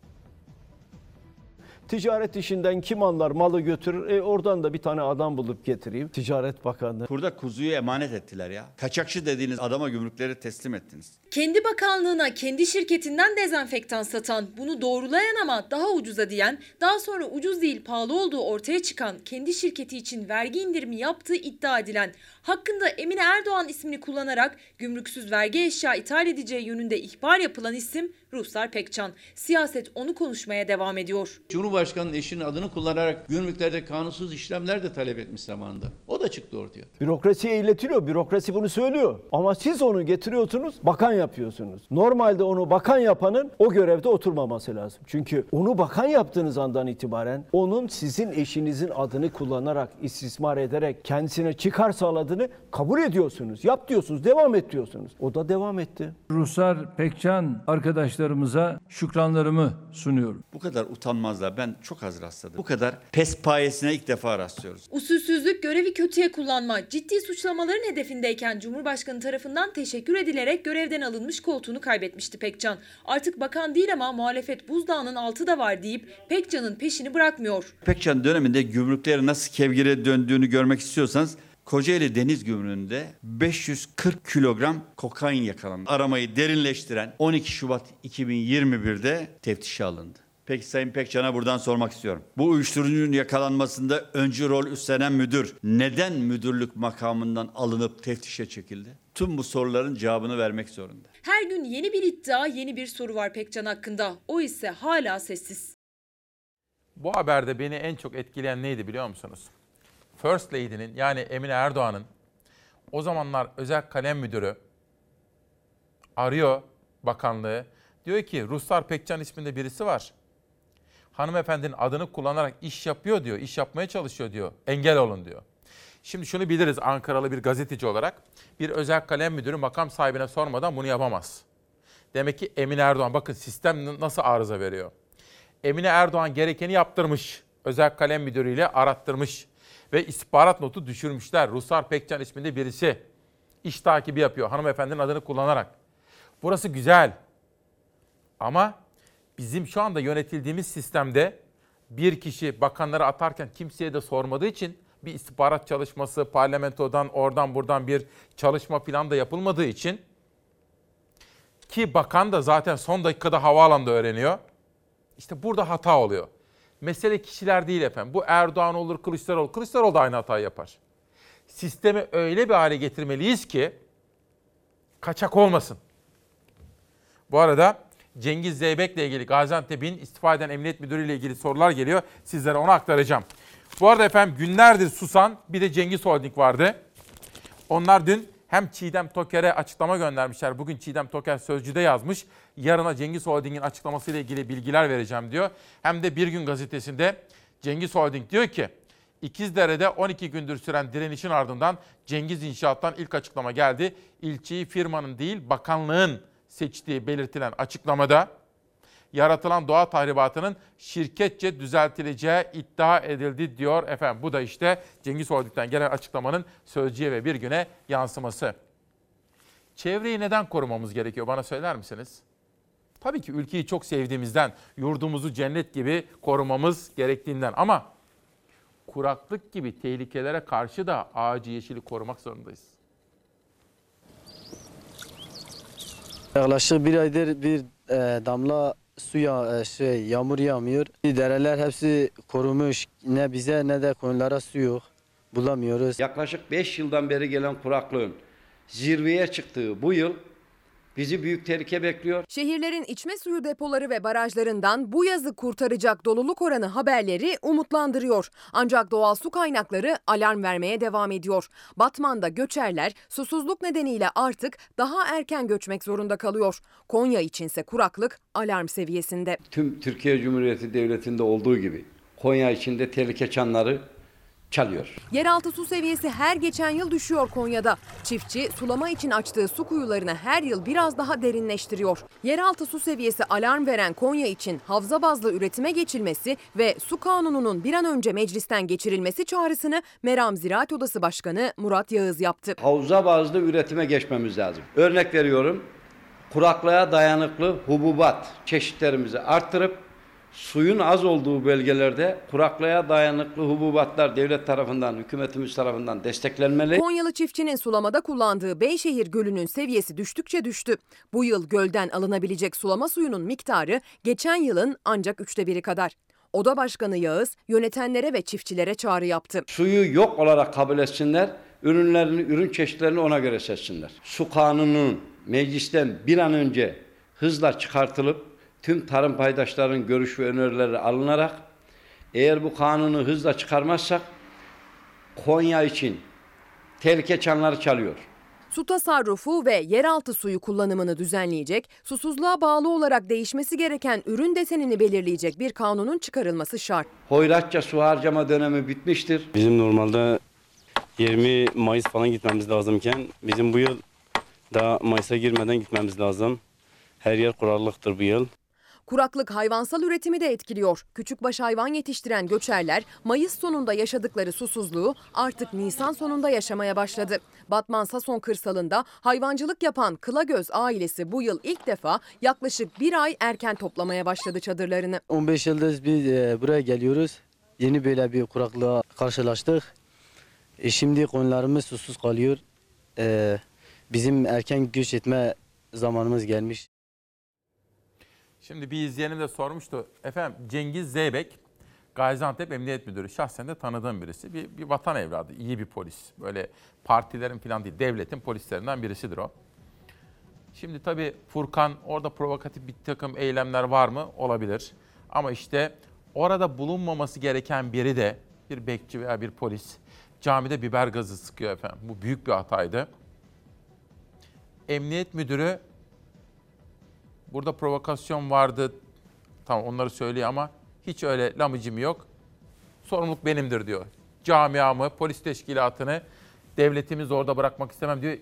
Ticaret işinden kim anlar malı götürür. E oradan da bir tane adam bulup getireyim. Ticaret Bakanlığı. Burada kuzuyu emanet ettiler ya. Kaçakçı dediğiniz adama gümrükleri teslim ettiniz. Kendi bakanlığına, kendi şirketinden dezenfektan satan, bunu doğrulayan ama daha ucuza diyen, daha sonra ucuz değil pahalı olduğu ortaya çıkan, kendi şirketi için vergi indirimi yaptığı iddia edilen, hakkında Emine Erdoğan ismini kullanarak gümrüksüz vergi eşya ithal edeceği yönünde ihbar yapılan isim Ruhsar Pekcan. Siyaset onu konuşmaya devam ediyor. Cumhurbaşkanının eşinin adını kullanarak gümrüklerde kanunsuz işlemler de talep etmiş zamanında. O da çıktı ortaya. Bürokrasiye iletiliyor. Bürokrasi bunu söylüyor. Ama siz onu getiriyorsunuz, bakan yapıyorsunuz. Normalde onu bakan yapanın o görevde oturmaması lazım. Çünkü onu bakan yaptığınız andan itibaren onun sizin eşinizin adını kullanarak, istismar ederek kendisine çıkar sağladığını kabul ediyorsunuz. Yap diyorsunuz, devam et diyorsunuz. O da devam etti. Ruslar Pekcan arkadaşlarımıza şükranlarımı sunuyorum. Bu kadar utanmazlar. Ben çok az rastladım. Bu kadar pespayesine ilk defa rastlıyoruz. Usulsüzlük, görevi kötüye kullanma, ciddi suçlamaların hedefindeyken Cumhurbaşkanı tarafından teşekkür edilerek görevden alınmış koltuğunu kaybetmişti Pekcan. Artık bakan değil ama muhalefet buzdağının altı da var deyip Pekcan'ın peşini bırakmıyor. Pekcan döneminde gümrükleri nasıl kevgire döndüğünü görmek istiyorsanız Kocaeli Deniz Gümrüğü'nde 540 kilogram kokain yakalandı. Aramayı derinleştiren 12 Şubat 2021'de teftişe alındı. Peki Sayın Pekcan'a buradan sormak istiyorum. Bu uyuşturucunun yakalanmasında öncü rol üstlenen müdür neden müdürlük makamından alınıp teftişe çekildi? Tüm bu soruların cevabını vermek zorunda. Her gün yeni bir iddia, yeni bir soru var Pekcan hakkında. O ise hala sessiz. Bu haberde beni en çok etkileyen neydi biliyor musunuz? First Lady'nin yani Emine Erdoğan'ın o zamanlar özel kalem müdürü arıyor bakanlığı. Diyor ki Ruslar Pekcan isminde birisi var. Hanımefendinin adını kullanarak iş yapıyor diyor, iş yapmaya çalışıyor diyor. Engel olun diyor. Şimdi şunu biliriz Ankaralı bir gazeteci olarak. Bir özel kalem müdürü makam sahibine sormadan bunu yapamaz. Demek ki Emine Erdoğan bakın sistem nasıl arıza veriyor. Emine Erdoğan gerekeni yaptırmış. Özel kalem müdürüyle arattırmış. Ve istihbarat notu düşürmüşler. Ruslar Pekcan isminde birisi. İş takibi yapıyor hanımefendinin adını kullanarak. Burası güzel. Ama bizim şu anda yönetildiğimiz sistemde bir kişi bakanları atarken kimseye de sormadığı için bir istihbarat çalışması, parlamentodan oradan buradan bir çalışma falan da yapılmadığı için ki bakan da zaten son dakikada havaalanında öğreniyor. İşte burada hata oluyor. Mesele kişiler değil efendim. Bu Erdoğan olur, Kılıçdaroğlu. Kılıçdaroğlu da aynı hatayı yapar. Sistemi öyle bir hale getirmeliyiz ki kaçak olmasın. Bu arada Cengiz Zeybek'le ilgili Gaziantep'in istifa eden emniyet müdürüyle ilgili sorular geliyor. Sizlere onu aktaracağım. Bu arada efendim günlerdir susan bir de Cengiz Holding vardı. Onlar dün hem Çiğdem Toker'e açıklama göndermişler. Bugün Çiğdem Toker Sözcü'de yazmış. Yarına Cengiz Holding'in açıklamasıyla ilgili bilgiler vereceğim diyor. Hem de Bir Gün gazetesinde Cengiz Holding diyor ki İkizdere'de 12 gündür süren direnişin ardından Cengiz İnşaat'tan ilk açıklama geldi. İlçeyi firmanın değil bakanlığın seçtiği belirtilen açıklamada yaratılan doğa tahribatının şirketçe düzeltileceği iddia edildi diyor efendim. Bu da işte Cengiz Holding'den gelen açıklamanın sözcüye ve bir güne yansıması. Çevreyi neden korumamız gerekiyor bana söyler misiniz? Tabii ki ülkeyi çok sevdiğimizden, yurdumuzu cennet gibi korumamız gerektiğinden ama kuraklık gibi tehlikelere karşı da ağacı yeşili korumak zorundayız. Yaklaşık bir aydır bir e, damla suya e, şey yağmur yağmıyor. Dereler hepsi korumuş. Ne bize ne de koyunlara su yok. Bulamıyoruz. Yaklaşık 5 yıldan beri gelen kuraklığın zirveye çıktığı bu yıl bizi büyük tehlike bekliyor. Şehirlerin içme suyu depoları ve barajlarından bu yazı kurtaracak doluluk oranı haberleri umutlandırıyor. Ancak doğal su kaynakları alarm vermeye devam ediyor. Batman'da göçerler susuzluk nedeniyle artık daha erken göçmek zorunda kalıyor. Konya içinse kuraklık alarm seviyesinde. Tüm Türkiye Cumhuriyeti Devleti'nde olduğu gibi Konya içinde tehlike çanları çalıyor. Yeraltı su seviyesi her geçen yıl düşüyor Konya'da. Çiftçi sulama için açtığı su kuyularını her yıl biraz daha derinleştiriyor. Yeraltı su seviyesi alarm veren Konya için havza bazlı üretime geçilmesi ve su kanununun bir an önce meclisten geçirilmesi çağrısını Meram Ziraat Odası Başkanı Murat Yağız yaptı. Havza bazlı üretime geçmemiz lazım. Örnek veriyorum. Kuraklığa dayanıklı hububat çeşitlerimizi arttırıp suyun az olduğu bölgelerde kuraklığa dayanıklı hububatlar devlet tarafından, hükümetimiz tarafından desteklenmeli. Konyalı çiftçinin sulamada kullandığı Beyşehir Gölü'nün seviyesi düştükçe düştü. Bu yıl gölden alınabilecek sulama suyunun miktarı geçen yılın ancak üçte biri kadar. Oda Başkanı Yağız yönetenlere ve çiftçilere çağrı yaptı. Suyu yok olarak kabul etsinler, ürünlerini, ürün çeşitlerini ona göre seçsinler. Su kanununun meclisten bir an önce hızla çıkartılıp tüm tarım paydaşlarının görüş ve önerileri alınarak eğer bu kanunu hızla çıkarmazsak Konya için tehlike çanları çalıyor. Su tasarrufu ve yeraltı suyu kullanımını düzenleyecek, susuzluğa bağlı olarak değişmesi gereken ürün desenini belirleyecek bir kanunun çıkarılması şart. Hoyratça su harcama dönemi bitmiştir. Bizim normalde 20 Mayıs falan gitmemiz lazımken bizim bu yıl daha Mayıs'a girmeden gitmemiz lazım. Her yer kurarlıktır bu yıl. Kuraklık hayvansal üretimi de etkiliyor. Küçükbaş hayvan yetiştiren göçerler Mayıs sonunda yaşadıkları susuzluğu artık Nisan sonunda yaşamaya başladı. Batman Sason kırsalında hayvancılık yapan Kılagöz ailesi bu yıl ilk defa yaklaşık bir ay erken toplamaya başladı çadırlarını. 15 yıldır biz e, buraya geliyoruz. Yeni böyle bir kuraklığa karşılaştık. E, şimdi koyunlarımız susuz kalıyor. E, bizim erken göç etme zamanımız gelmiş. Şimdi bir izleyenim de sormuştu. Efendim Cengiz Zeybek, Gaziantep Emniyet Müdürü. Şahsen de tanıdığım birisi. Bir, bir vatan evladı, iyi bir polis. Böyle partilerin falan değil, devletin polislerinden birisidir o. Şimdi tabii Furkan orada provokatif bir takım eylemler var mı? Olabilir. Ama işte orada bulunmaması gereken biri de bir bekçi veya bir polis camide biber gazı sıkıyor efendim. Bu büyük bir hataydı. Emniyet müdürü burada provokasyon vardı. Tamam onları söylüyor ama hiç öyle lamıcım yok. Sorumluluk benimdir diyor. Camiamı, polis teşkilatını devletimiz orada bırakmak istemem diyor.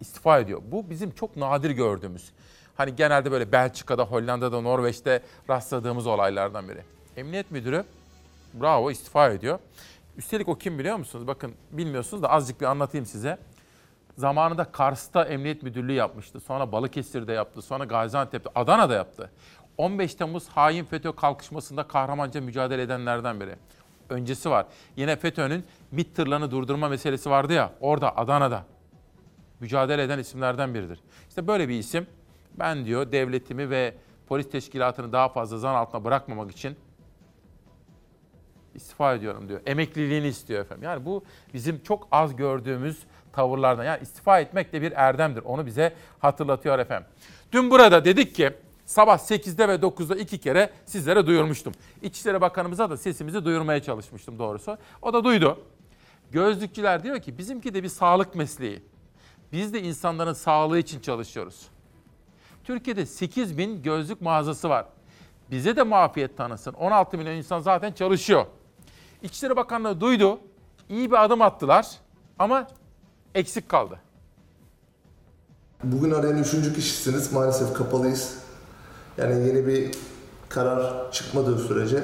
istifa ediyor. Bu bizim çok nadir gördüğümüz. Hani genelde böyle Belçika'da, Hollanda'da, Norveç'te rastladığımız olaylardan biri. Emniyet müdürü bravo istifa ediyor. Üstelik o kim biliyor musunuz? Bakın bilmiyorsunuz da azıcık bir anlatayım size. Zamanında Kars'ta emniyet müdürlüğü yapmıştı. Sonra Balıkesir'de yaptı. Sonra Gaziantep'te, Adana'da yaptı. 15 Temmuz hain FETÖ kalkışmasında kahramanca mücadele edenlerden biri. Öncesi var. Yine FETÖ'nün MİT tırlarını durdurma meselesi vardı ya orada Adana'da. Mücadele eden isimlerden biridir. İşte böyle bir isim. Ben diyor devletimi ve polis teşkilatını daha fazla zan altına bırakmamak için istifa ediyorum diyor. Emekliliğini istiyor efendim. Yani bu bizim çok az gördüğümüz tavırlardan. Yani istifa etmek de bir erdemdir. Onu bize hatırlatıyor efendim. Dün burada dedik ki sabah 8'de ve 9'da iki kere sizlere duyurmuştum. İçişleri Bakanımıza da sesimizi duyurmaya çalışmıştım doğrusu. O da duydu. Gözlükçüler diyor ki bizimki de bir sağlık mesleği. Biz de insanların sağlığı için çalışıyoruz. Türkiye'de 8 bin gözlük mağazası var. Bize de muafiyet tanısın. 16 milyon insan zaten çalışıyor. İçişleri Bakanlığı duydu. İyi bir adım attılar ama eksik kaldı. Bugün arayan üçüncü kişisiniz. Maalesef kapalıyız. Yani yeni bir karar çıkmadığı sürece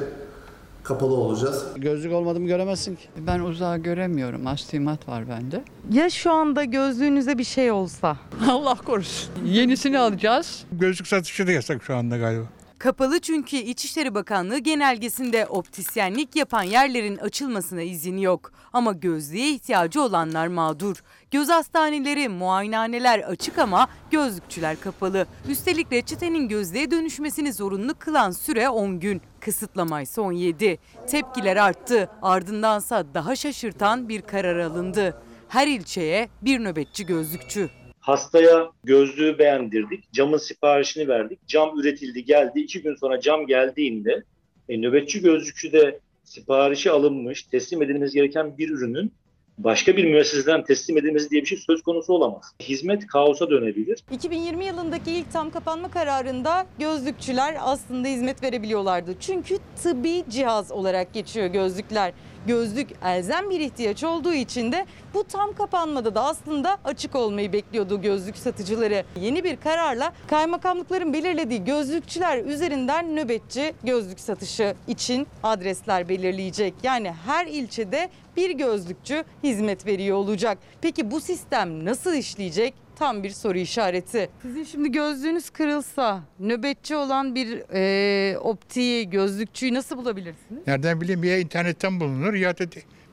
kapalı olacağız. Gözlük olmadı göremezsin ki. Ben uzağı göremiyorum. Astigmat var bende. Ya şu anda gözlüğünüze bir şey olsa? Allah korusun. Yenisini alacağız. Gözlük satışı da yasak şu anda galiba. Kapalı çünkü İçişleri Bakanlığı genelgesinde optisyenlik yapan yerlerin açılmasına izin yok. Ama gözlüğe ihtiyacı olanlar mağdur. Göz hastaneleri, muayenehaneler açık ama gözlükçüler kapalı. Üstelik reçetenin gözlüğe dönüşmesini zorunlu kılan süre 10 gün. Kısıtlama ise 17. Tepkiler arttı. Ardındansa daha şaşırtan bir karar alındı. Her ilçeye bir nöbetçi gözlükçü. Hastaya gözlüğü beğendirdik. Camın siparişini verdik. Cam üretildi geldi. İki gün sonra cam geldiğinde e, nöbetçi gözlükçü de siparişi alınmış, teslim edilmesi gereken bir ürünün başka bir müesseseden teslim edilmesi diye bir şey söz konusu olamaz. Hizmet kaosa dönebilir. 2020 yılındaki ilk tam kapanma kararında gözlükçüler aslında hizmet verebiliyorlardı. Çünkü tıbbi cihaz olarak geçiyor gözlükler. Gözlük elzem bir ihtiyaç olduğu için de bu tam kapanmada da aslında açık olmayı bekliyordu gözlük satıcıları. Yeni bir kararla kaymakamlıkların belirlediği gözlükçüler üzerinden nöbetçi gözlük satışı için adresler belirleyecek. Yani her ilçede bir gözlükçü hizmet veriyor olacak. Peki bu sistem nasıl işleyecek? Tam bir soru işareti. Sizin şimdi gözlüğünüz kırılsa nöbetçi olan bir e, optiği, gözlükçüyü nasıl bulabilirsiniz? Nereden bileyim ya internetten bulunur ya da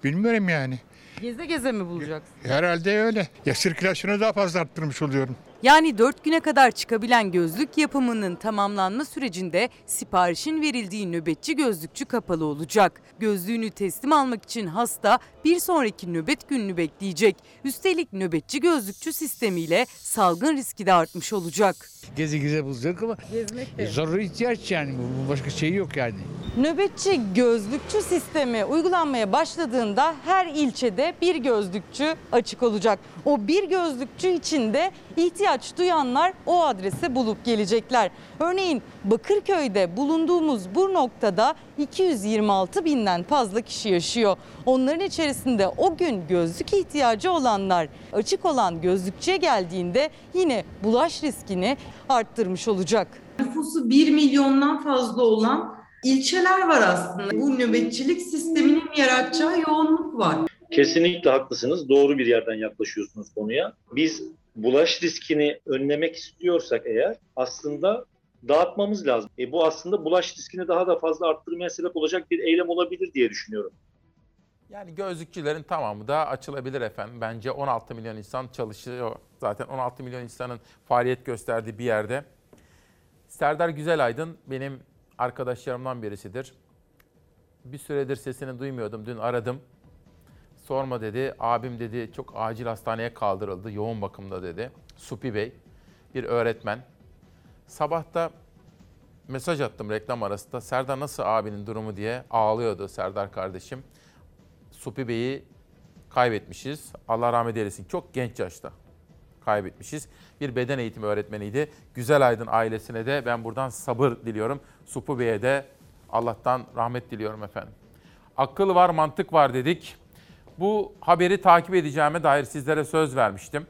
bilmiyorum yani. Geze geze mi bulacaksınız? Herhalde öyle. Ya sirkülasyonu daha fazla arttırmış oluyorum. Yani 4 güne kadar çıkabilen gözlük yapımının tamamlanma sürecinde siparişin verildiği nöbetçi gözlükçü kapalı olacak. Gözlüğünü teslim almak için hasta bir sonraki nöbet gününü bekleyecek. Üstelik nöbetçi gözlükçü sistemiyle salgın riski de artmış olacak. Gezi geze bulacak ama e, zaruri ihtiyaç yani bu başka şey yok yani. Nöbetçi gözlükçü sistemi uygulanmaya başladığında her ilçede bir gözlükçü açık olacak. O bir gözlükçü için de ihtiyaç duyanlar o adrese bulup gelecekler. Örneğin Bakırköy'de bulunduğumuz bu noktada 226 binden fazla kişi yaşıyor. Onların içerisinde o gün gözlük ihtiyacı olanlar açık olan gözlükçüye geldiğinde yine bulaş riskini arttırmış olacak. Nüfusu 1 milyondan fazla olan ilçeler var aslında. Bu nöbetçilik sisteminin yaratacağı yoğunluk var. Kesinlikle haklısınız. Doğru bir yerden yaklaşıyorsunuz konuya. Biz bulaş riskini önlemek istiyorsak eğer aslında dağıtmamız lazım. E bu aslında bulaş riskini daha da fazla arttırmaya sebep olacak bir eylem olabilir diye düşünüyorum. Yani gözlükçülerin tamamı da açılabilir efendim. Bence 16 milyon insan çalışıyor. Zaten 16 milyon insanın faaliyet gösterdiği bir yerde. Serdar Güzelaydın benim arkadaşlarımdan birisidir. Bir süredir sesini duymuyordum. Dün aradım. Sorma dedi. Abim dedi çok acil hastaneye kaldırıldı. Yoğun bakımda dedi. Supi Bey bir öğretmen. Sabahta mesaj attım reklam arasında. Serdar nasıl abinin durumu diye ağlıyordu Serdar kardeşim. Supi Bey'i kaybetmişiz. Allah rahmet eylesin. Çok genç yaşta kaybetmişiz. Bir beden eğitimi öğretmeniydi. Güzel Aydın ailesine de ben buradan sabır diliyorum. Supi Bey'e de Allah'tan rahmet diliyorum efendim. Akıl var, mantık var dedik. Bu haberi takip edeceğime dair sizlere söz vermiştim.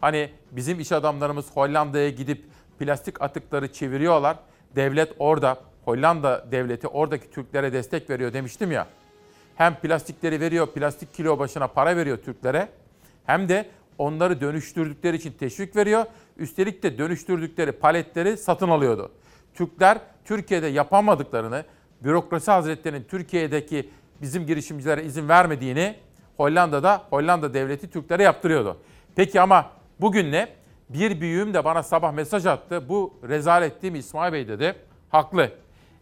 Hani bizim iş adamlarımız Hollanda'ya gidip plastik atıkları çeviriyorlar. Devlet orada, Hollanda devleti oradaki Türklere destek veriyor demiştim ya. Hem plastikleri veriyor, plastik kilo başına para veriyor Türklere. Hem de onları dönüştürdükleri için teşvik veriyor. Üstelik de dönüştürdükleri paletleri satın alıyordu. Türkler Türkiye'de yapamadıklarını, bürokrasi hazretlerinin Türkiye'deki bizim girişimcilere izin vermediğini Hollanda'da Hollanda devleti Türklere yaptırıyordu. Peki ama bugün ne? Bir büyüğüm de bana sabah mesaj attı. Bu rezalet değil İsmail Bey dedi. Haklı.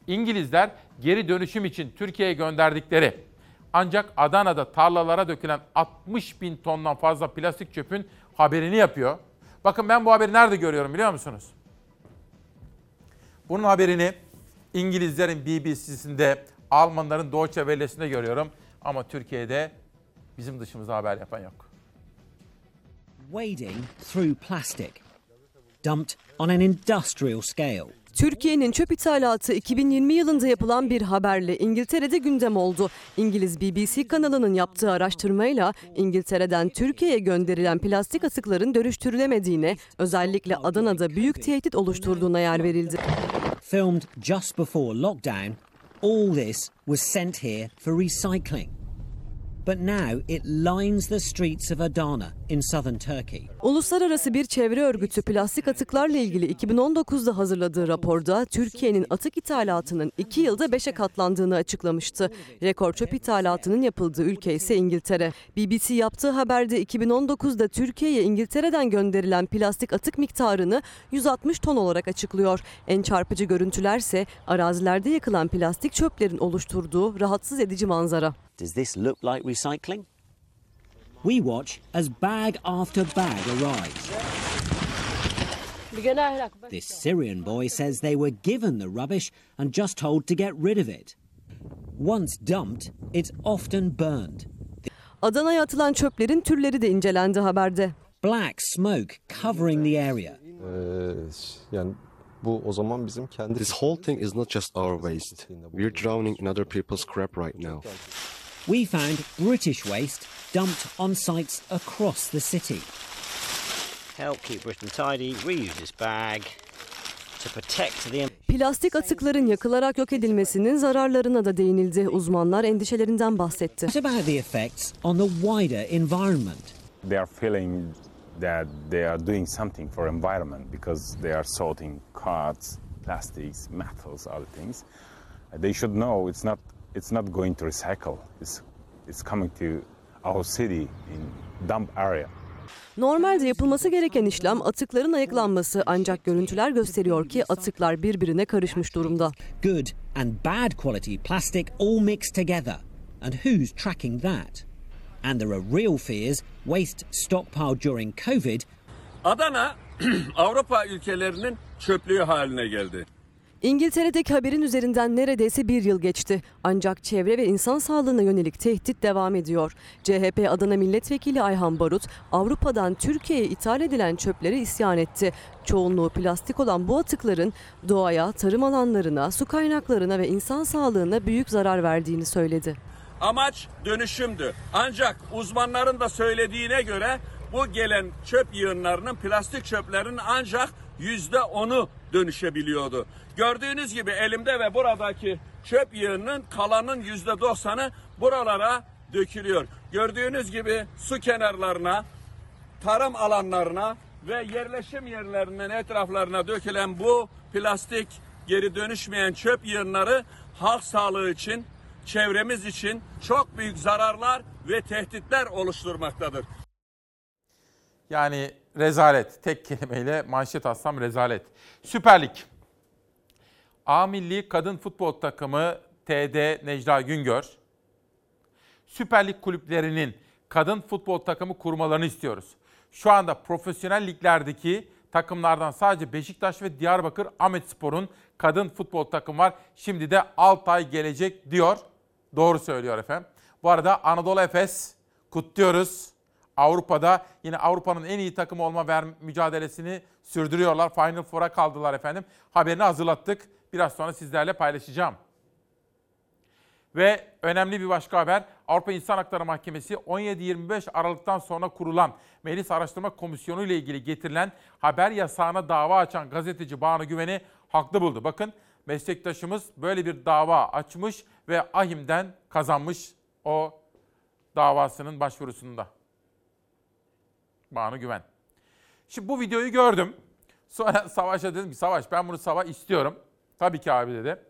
İngilizler geri dönüşüm için Türkiye'ye gönderdikleri ancak Adana'da tarlalara dökülen 60 bin tondan fazla plastik çöpün haberini yapıyor. Bakın ben bu haberi nerede görüyorum biliyor musunuz? Bunun haberini İngilizlerin BBC'sinde, Almanların Deutsche Welle'sinde görüyorum. Ama Türkiye'de bizim dışımıza haber yapan yok. wading through plastic, dumped on an industrial scale. Türkiye'nin çöp ithalatı 2020 yılında yapılan bir haberle İngiltere'de gündem oldu. İngiliz BBC kanalının yaptığı araştırmayla İngiltere'den Türkiye'ye gönderilen plastik atıkların dönüştürülemediğine, özellikle Adana'da büyük tehdit oluşturduğuna yer verildi. filmed just before lockdown, all this was sent here for recycling. But now it lines the streets of Adana in southern Turkey. Uluslararası bir çevre örgütü plastik atıklarla ilgili 2019'da hazırladığı raporda Türkiye'nin atık ithalatının 2 yılda 5'e katlandığını açıklamıştı. Rekor çöp ithalatının yapıldığı ülke ise İngiltere. BBC yaptığı haberde 2019'da Türkiye'ye İngiltere'den gönderilen plastik atık miktarını 160 ton olarak açıklıyor. En çarpıcı görüntülerse arazilerde yakılan plastik çöplerin oluşturduğu rahatsız edici manzara. Does this look like recycling? We watch as bag after bag arrives. This Syrian boy says they were given the rubbish and just told to get rid of it. Once dumped, it's often burned. Adana'ya atılan çöplerin türleri de incelendi haberde. Black smoke covering the area. Yani bu o zaman bizim kendi This whole thing is not just our waste. We're drowning in other people's crap right now. We found British waste dumped on sites across the city. Help keep Britain tidy. We use this bag to protect the Plastik atıkların yakılarak yok edilmesinin zararlarına da değinildi. Uzmanlar endişelerinden bahsetti. What about the effects on the wider environment? they are feeling that they are doing something for environment because they are sorting cards, plastics, metals, other things. They should know it's not it's not going to recycle. It's it's coming to our city in dump area. Normalde yapılması gereken işlem atıkların ayıklanması ancak görüntüler gösteriyor ki atıklar birbirine karışmış durumda. Good and bad quality plastic all mixed together. And who's tracking that? And there are real fears waste stockpiled during COVID Adana Avrupa ülkelerinin çöplüğü haline geldi. İngiltere'deki haberin üzerinden neredeyse bir yıl geçti. Ancak çevre ve insan sağlığına yönelik tehdit devam ediyor. CHP Adana Milletvekili Ayhan Barut, Avrupa'dan Türkiye'ye ithal edilen çöplere isyan etti. Çoğunluğu plastik olan bu atıkların doğaya, tarım alanlarına, su kaynaklarına ve insan sağlığına büyük zarar verdiğini söyledi. Amaç dönüşümdü. Ancak uzmanların da söylediğine göre bu gelen çöp yığınlarının plastik çöplerin ancak yüzde onu dönüşebiliyordu. Gördüğünüz gibi elimde ve buradaki çöp yığınının kalanın yüzde doksanı buralara dökülüyor. Gördüğünüz gibi su kenarlarına, tarım alanlarına ve yerleşim yerlerinin etraflarına dökülen bu plastik geri dönüşmeyen çöp yığınları halk sağlığı için, çevremiz için çok büyük zararlar ve tehditler oluşturmaktadır. Yani rezalet. Tek kelimeyle manşet atsam rezalet. Süper Lig. A Milli Kadın Futbol Takımı TD Necla Güngör. Süper Lig kulüplerinin kadın futbol takımı kurmalarını istiyoruz. Şu anda profesyonel liglerdeki takımlardan sadece Beşiktaş ve Diyarbakır Ahmetspor'un kadın futbol takımı var. Şimdi de Altay gelecek diyor. Doğru söylüyor efendim. Bu arada Anadolu Efes kutluyoruz. Avrupa'da yine Avrupa'nın en iyi takımı olma ver mücadelesini sürdürüyorlar. Final Four'a kaldılar efendim. Haberini hazırlattık. Biraz sonra sizlerle paylaşacağım. Ve önemli bir başka haber. Avrupa İnsan Hakları Mahkemesi 17-25 Aralık'tan sonra kurulan Meclis Araştırma Komisyonu ile ilgili getirilen haber yasağına dava açan gazeteci Banu Güven'i haklı buldu. Bakın meslektaşımız böyle bir dava açmış ve AHİM'den kazanmış o davasının başvurusunda. Banu Güven. Şimdi bu videoyu gördüm. Sonra Savaş'a dedim ki Savaş ben bunu sabah istiyorum. Tabii ki abi dedi.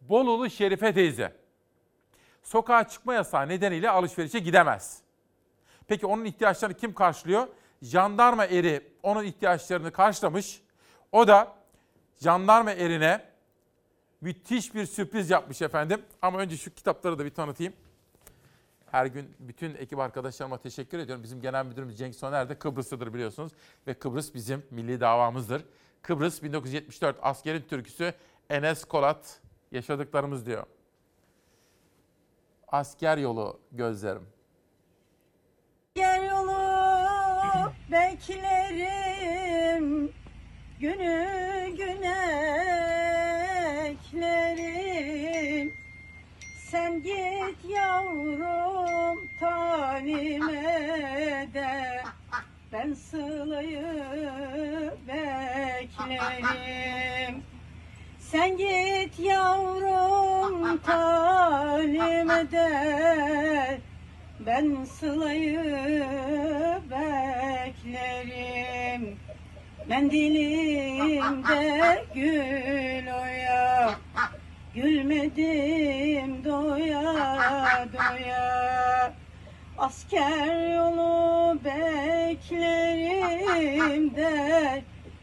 Bolulu Şerife teyze sokağa çıkma yasağı nedeniyle alışverişe gidemez. Peki onun ihtiyaçlarını kim karşılıyor? Jandarma eri onun ihtiyaçlarını karşılamış. O da jandarma erine müthiş bir sürpriz yapmış efendim. Ama önce şu kitapları da bir tanıtayım. Her gün bütün ekip arkadaşlarıma teşekkür ediyorum. Bizim genel müdürümüz Cenk Soner de Kıbrıs'tadır biliyorsunuz. Ve Kıbrıs bizim milli davamızdır. Kıbrıs 1974 askerin türküsü Enes Kolat yaşadıklarımız diyor. Asker yolu gözlerim. Gel yolu beklerim Günü güne eklerim Sen git yavrum talime de Ben sılayı beklerim Sen git yavrum talim eder Ben sılayı beklerim. Mendilimde gül oya Gülmedim doya doya. Asker yolu beklerim der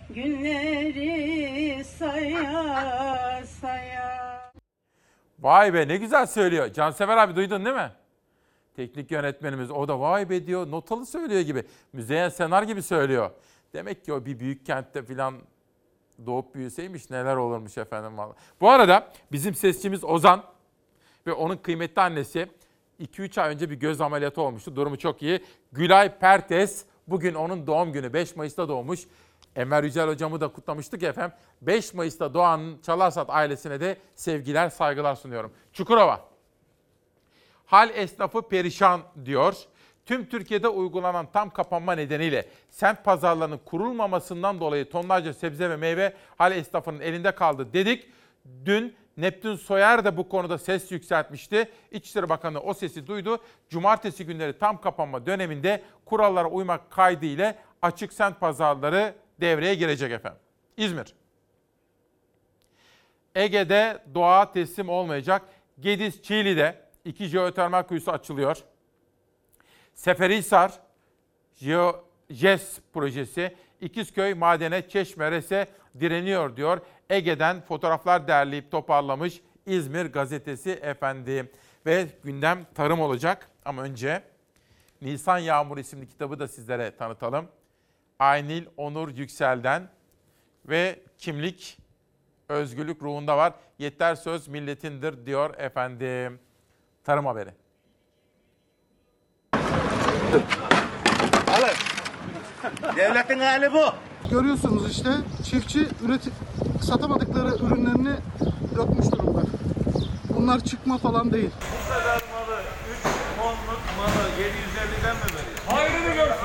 Günleri saya saya Vay be ne güzel söylüyor. Cansever abi duydun değil mi? Teknik yönetmenimiz o da vay be diyor notalı söylüyor gibi. Müzeyyen Senar gibi söylüyor. Demek ki o bir büyük kentte filan doğup büyüseymiş neler olurmuş efendim valla. Bu arada bizim sesçimiz Ozan ve onun kıymetli annesi 2-3 ay önce bir göz ameliyatı olmuştu. Durumu çok iyi. Gülay Pertes bugün onun doğum günü 5 Mayıs'ta doğmuş. Enver Yücel hocamı da kutlamıştık efendim. 5 Mayıs'ta doğan Çalarsat ailesine de sevgiler, saygılar sunuyorum. Çukurova. Hal esnafı perişan diyor. Tüm Türkiye'de uygulanan tam kapanma nedeniyle semt pazarlarının kurulmamasından dolayı tonlarca sebze ve meyve hal esnafının elinde kaldı dedik. Dün Neptün Soyer da bu konuda ses yükseltmişti. İçişleri Bakanı o sesi duydu. Cumartesi günleri tam kapanma döneminde kurallara uymak kaydıyla açık semt pazarları devreye girecek efendim. İzmir. Ege'de doğa teslim olmayacak. Gediz Çiğli'de iki jeotermal kuyusu açılıyor. Seferihisar JES projesi İkizköy Madene Çeşme Res'e direniyor diyor. Ege'den fotoğraflar derleyip toparlamış İzmir gazetesi efendim. Ve gündem tarım olacak ama önce Nisan Yağmur isimli kitabı da sizlere tanıtalım. Aynil Onur Yüksel'den ve kimlik özgürlük ruhunda var. Yeter söz milletindir diyor efendim. Tarım haberi. Alın. Devletin hali bu. Görüyorsunuz işte çiftçi üreti satamadıkları ürünlerini dökmüş durumda. Bunlar çıkma falan değil. Bu kadar malı 3 tonluk malı 750'den mi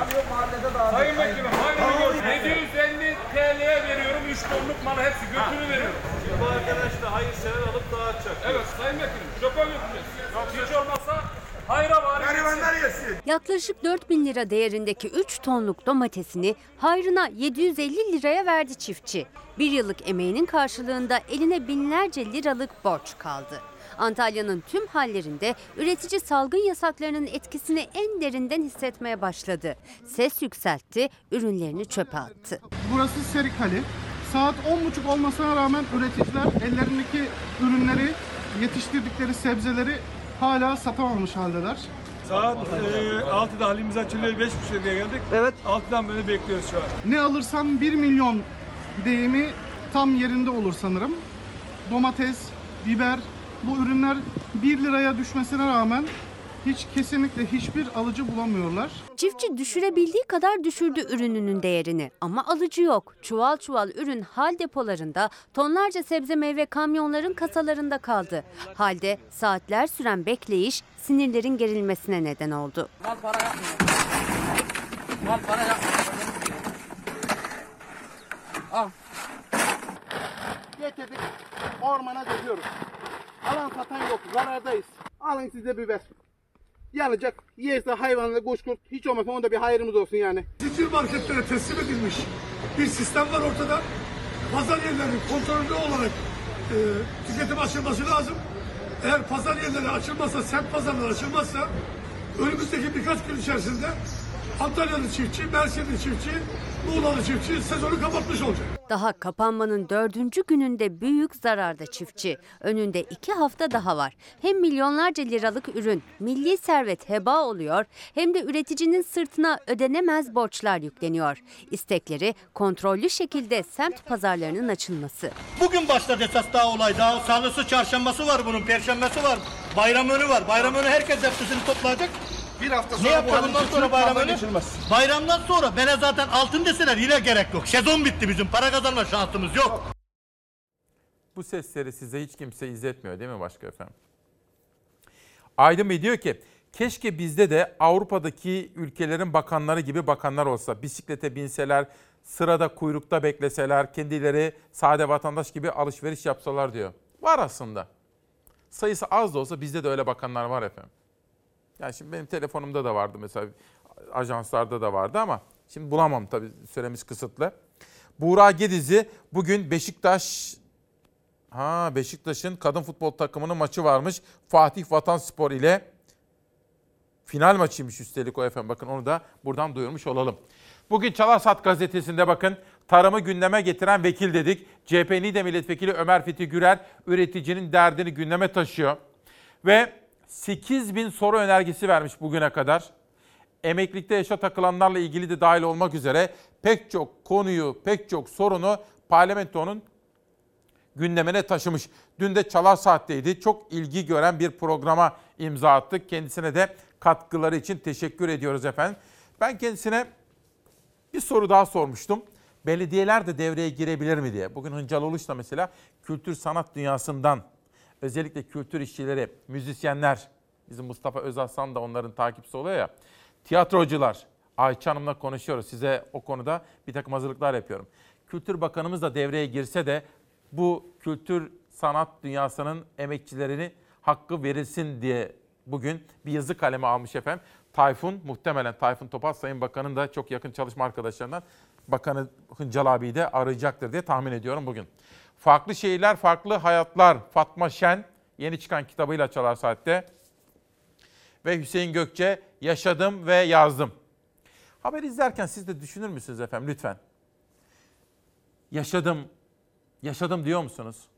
veriyor? Hayrını görsün. Sayın Vekilim hayrını görsün. 750 TL'ye veriyorum 3 tonluk malı hepsi götünü veriyorum. Bu arkadaş da hayır sever alıp dağıtacak. Evet Sayın Vekilim çöpe götüreceğiz. Hiç olmazsa hayra var. Garibanlar yesin. Yaklaşık 4000 lira değerindeki 3 tonluk domatesini hayrına 750 liraya verdi çiftçi. Bir yıllık emeğinin karşılığında eline binlerce liralık borç kaldı. Antalya'nın tüm hallerinde üretici salgın yasaklarının etkisini en derinden hissetmeye başladı. Ses yükseltti, ürünlerini çöpe attı. Burası Serikali. Saat 10.30 olmasına rağmen üreticiler ellerindeki ürünleri, yetiştirdikleri sebzeleri hala satamamış haldeler. Saat e, 6'da halimiz açılıyor 5.30 diye geldik. Evet. 6'dan beri bekliyoruz şu an. Ne alırsam 1 milyon deyimi tam yerinde olur sanırım. Domates, biber bu ürünler 1 liraya düşmesine rağmen hiç kesinlikle hiçbir alıcı bulamıyorlar. Çiftçi düşürebildiği kadar düşürdü ürününün değerini ama alıcı yok. Çuval çuval ürün hal depolarında, tonlarca sebze meyve kamyonların kasalarında kaldı. Halde saatler süren bekleyiş sinirlerin gerilmesine neden oldu. Mal para yapmıyor. Mal para yapmıyor. Al. Getirdik ormana döküyoruz. Alan satan yok zarardayız. Alın size biber. Yanacak. Yerse hayvanla kuş kurt hiç olmasa onda bir hayrımız olsun yani. Zincir marketlere teslim edilmiş bir sistem var ortada. Pazar yerlerinin kontrollü olarak e, tüketim açılması lazım. Eğer pazar yerleri açılmazsa, semt pazarları açılmazsa önümüzdeki birkaç gün içerisinde Antalyalı çiftçi, Mersinli çiftçi, Muğlalı çiftçi sezonu kapatmış olacak. Daha kapanmanın dördüncü gününde büyük zararda çiftçi. Önünde iki hafta daha var. Hem milyonlarca liralık ürün, milli servet heba oluyor hem de üreticinin sırtına ödenemez borçlar yükleniyor. İstekleri kontrollü şekilde semt pazarlarının açılması. Bugün başladı esas daha olay. Daha salısı, çarşambası var bunun, perşembesi var. Bayram önü var. Bayram önü herkes hepsini toplayacak. Bir hafta Ne yapacak bundan sonra bayram önü? Bayramdan sonra bana zaten altın deseler yine gerek yok. Sezon bitti bizim. Para kazanma şansımız yok. Bu sesleri size hiç kimse izletmiyor değil mi başka efendim? Aydın Bey diyor ki keşke bizde de Avrupa'daki ülkelerin bakanları gibi bakanlar olsa. Bisiklete binseler, sırada kuyrukta bekleseler, kendileri sade vatandaş gibi alışveriş yapsalar diyor. Var aslında. Sayısı az da olsa bizde de öyle bakanlar var efendim. Yani şimdi benim telefonumda da vardı mesela ajanslarda da vardı ama şimdi bulamam tabii süremiz kısıtlı. Buğra Gediz'i bugün Beşiktaş Ha Beşiktaş'ın kadın futbol takımının maçı varmış. Fatih Vatanspor ile final maçıymış üstelik o efendim. Bakın onu da buradan duyurmuş olalım. Bugün Çalarsat gazetesinde bakın tarımı gündeme getiren vekil dedik. CHP Niğde Milletvekili Ömer Fethi Gürer üreticinin derdini gündeme taşıyor. Ve 8 bin soru önergesi vermiş bugüne kadar. Emeklilikte yaşa takılanlarla ilgili de dahil olmak üzere pek çok konuyu, pek çok sorunu parlamentonun gündemine taşımış. Dün de Çalar Saat'teydi. Çok ilgi gören bir programa imza attık. Kendisine de katkıları için teşekkür ediyoruz efendim. Ben kendisine bir soru daha sormuştum. Belediyeler de devreye girebilir mi diye. Bugün Hıncal Uluç mesela kültür sanat dünyasından özellikle kültür işçileri, müzisyenler, bizim Mustafa Özaslan da onların takipçisi oluyor ya. Tiyatrocular, Ayça Hanım'la konuşuyoruz. Size o konuda bir takım hazırlıklar yapıyorum. Kültür Bakanımız da devreye girse de bu kültür sanat dünyasının emekçilerini hakkı verilsin diye bugün bir yazı kaleme almış efendim. Tayfun, muhtemelen Tayfun Topal Sayın Bakan'ın da çok yakın çalışma arkadaşlarından Bakanı Hıncal abiyi de arayacaktır diye tahmin ediyorum bugün. Farklı şehirler, farklı hayatlar. Fatma Şen yeni çıkan kitabıyla Çalar Saat'te. Ve Hüseyin Gökçe yaşadım ve yazdım. Haber izlerken siz de düşünür müsünüz efendim lütfen? Yaşadım, yaşadım diyor musunuz?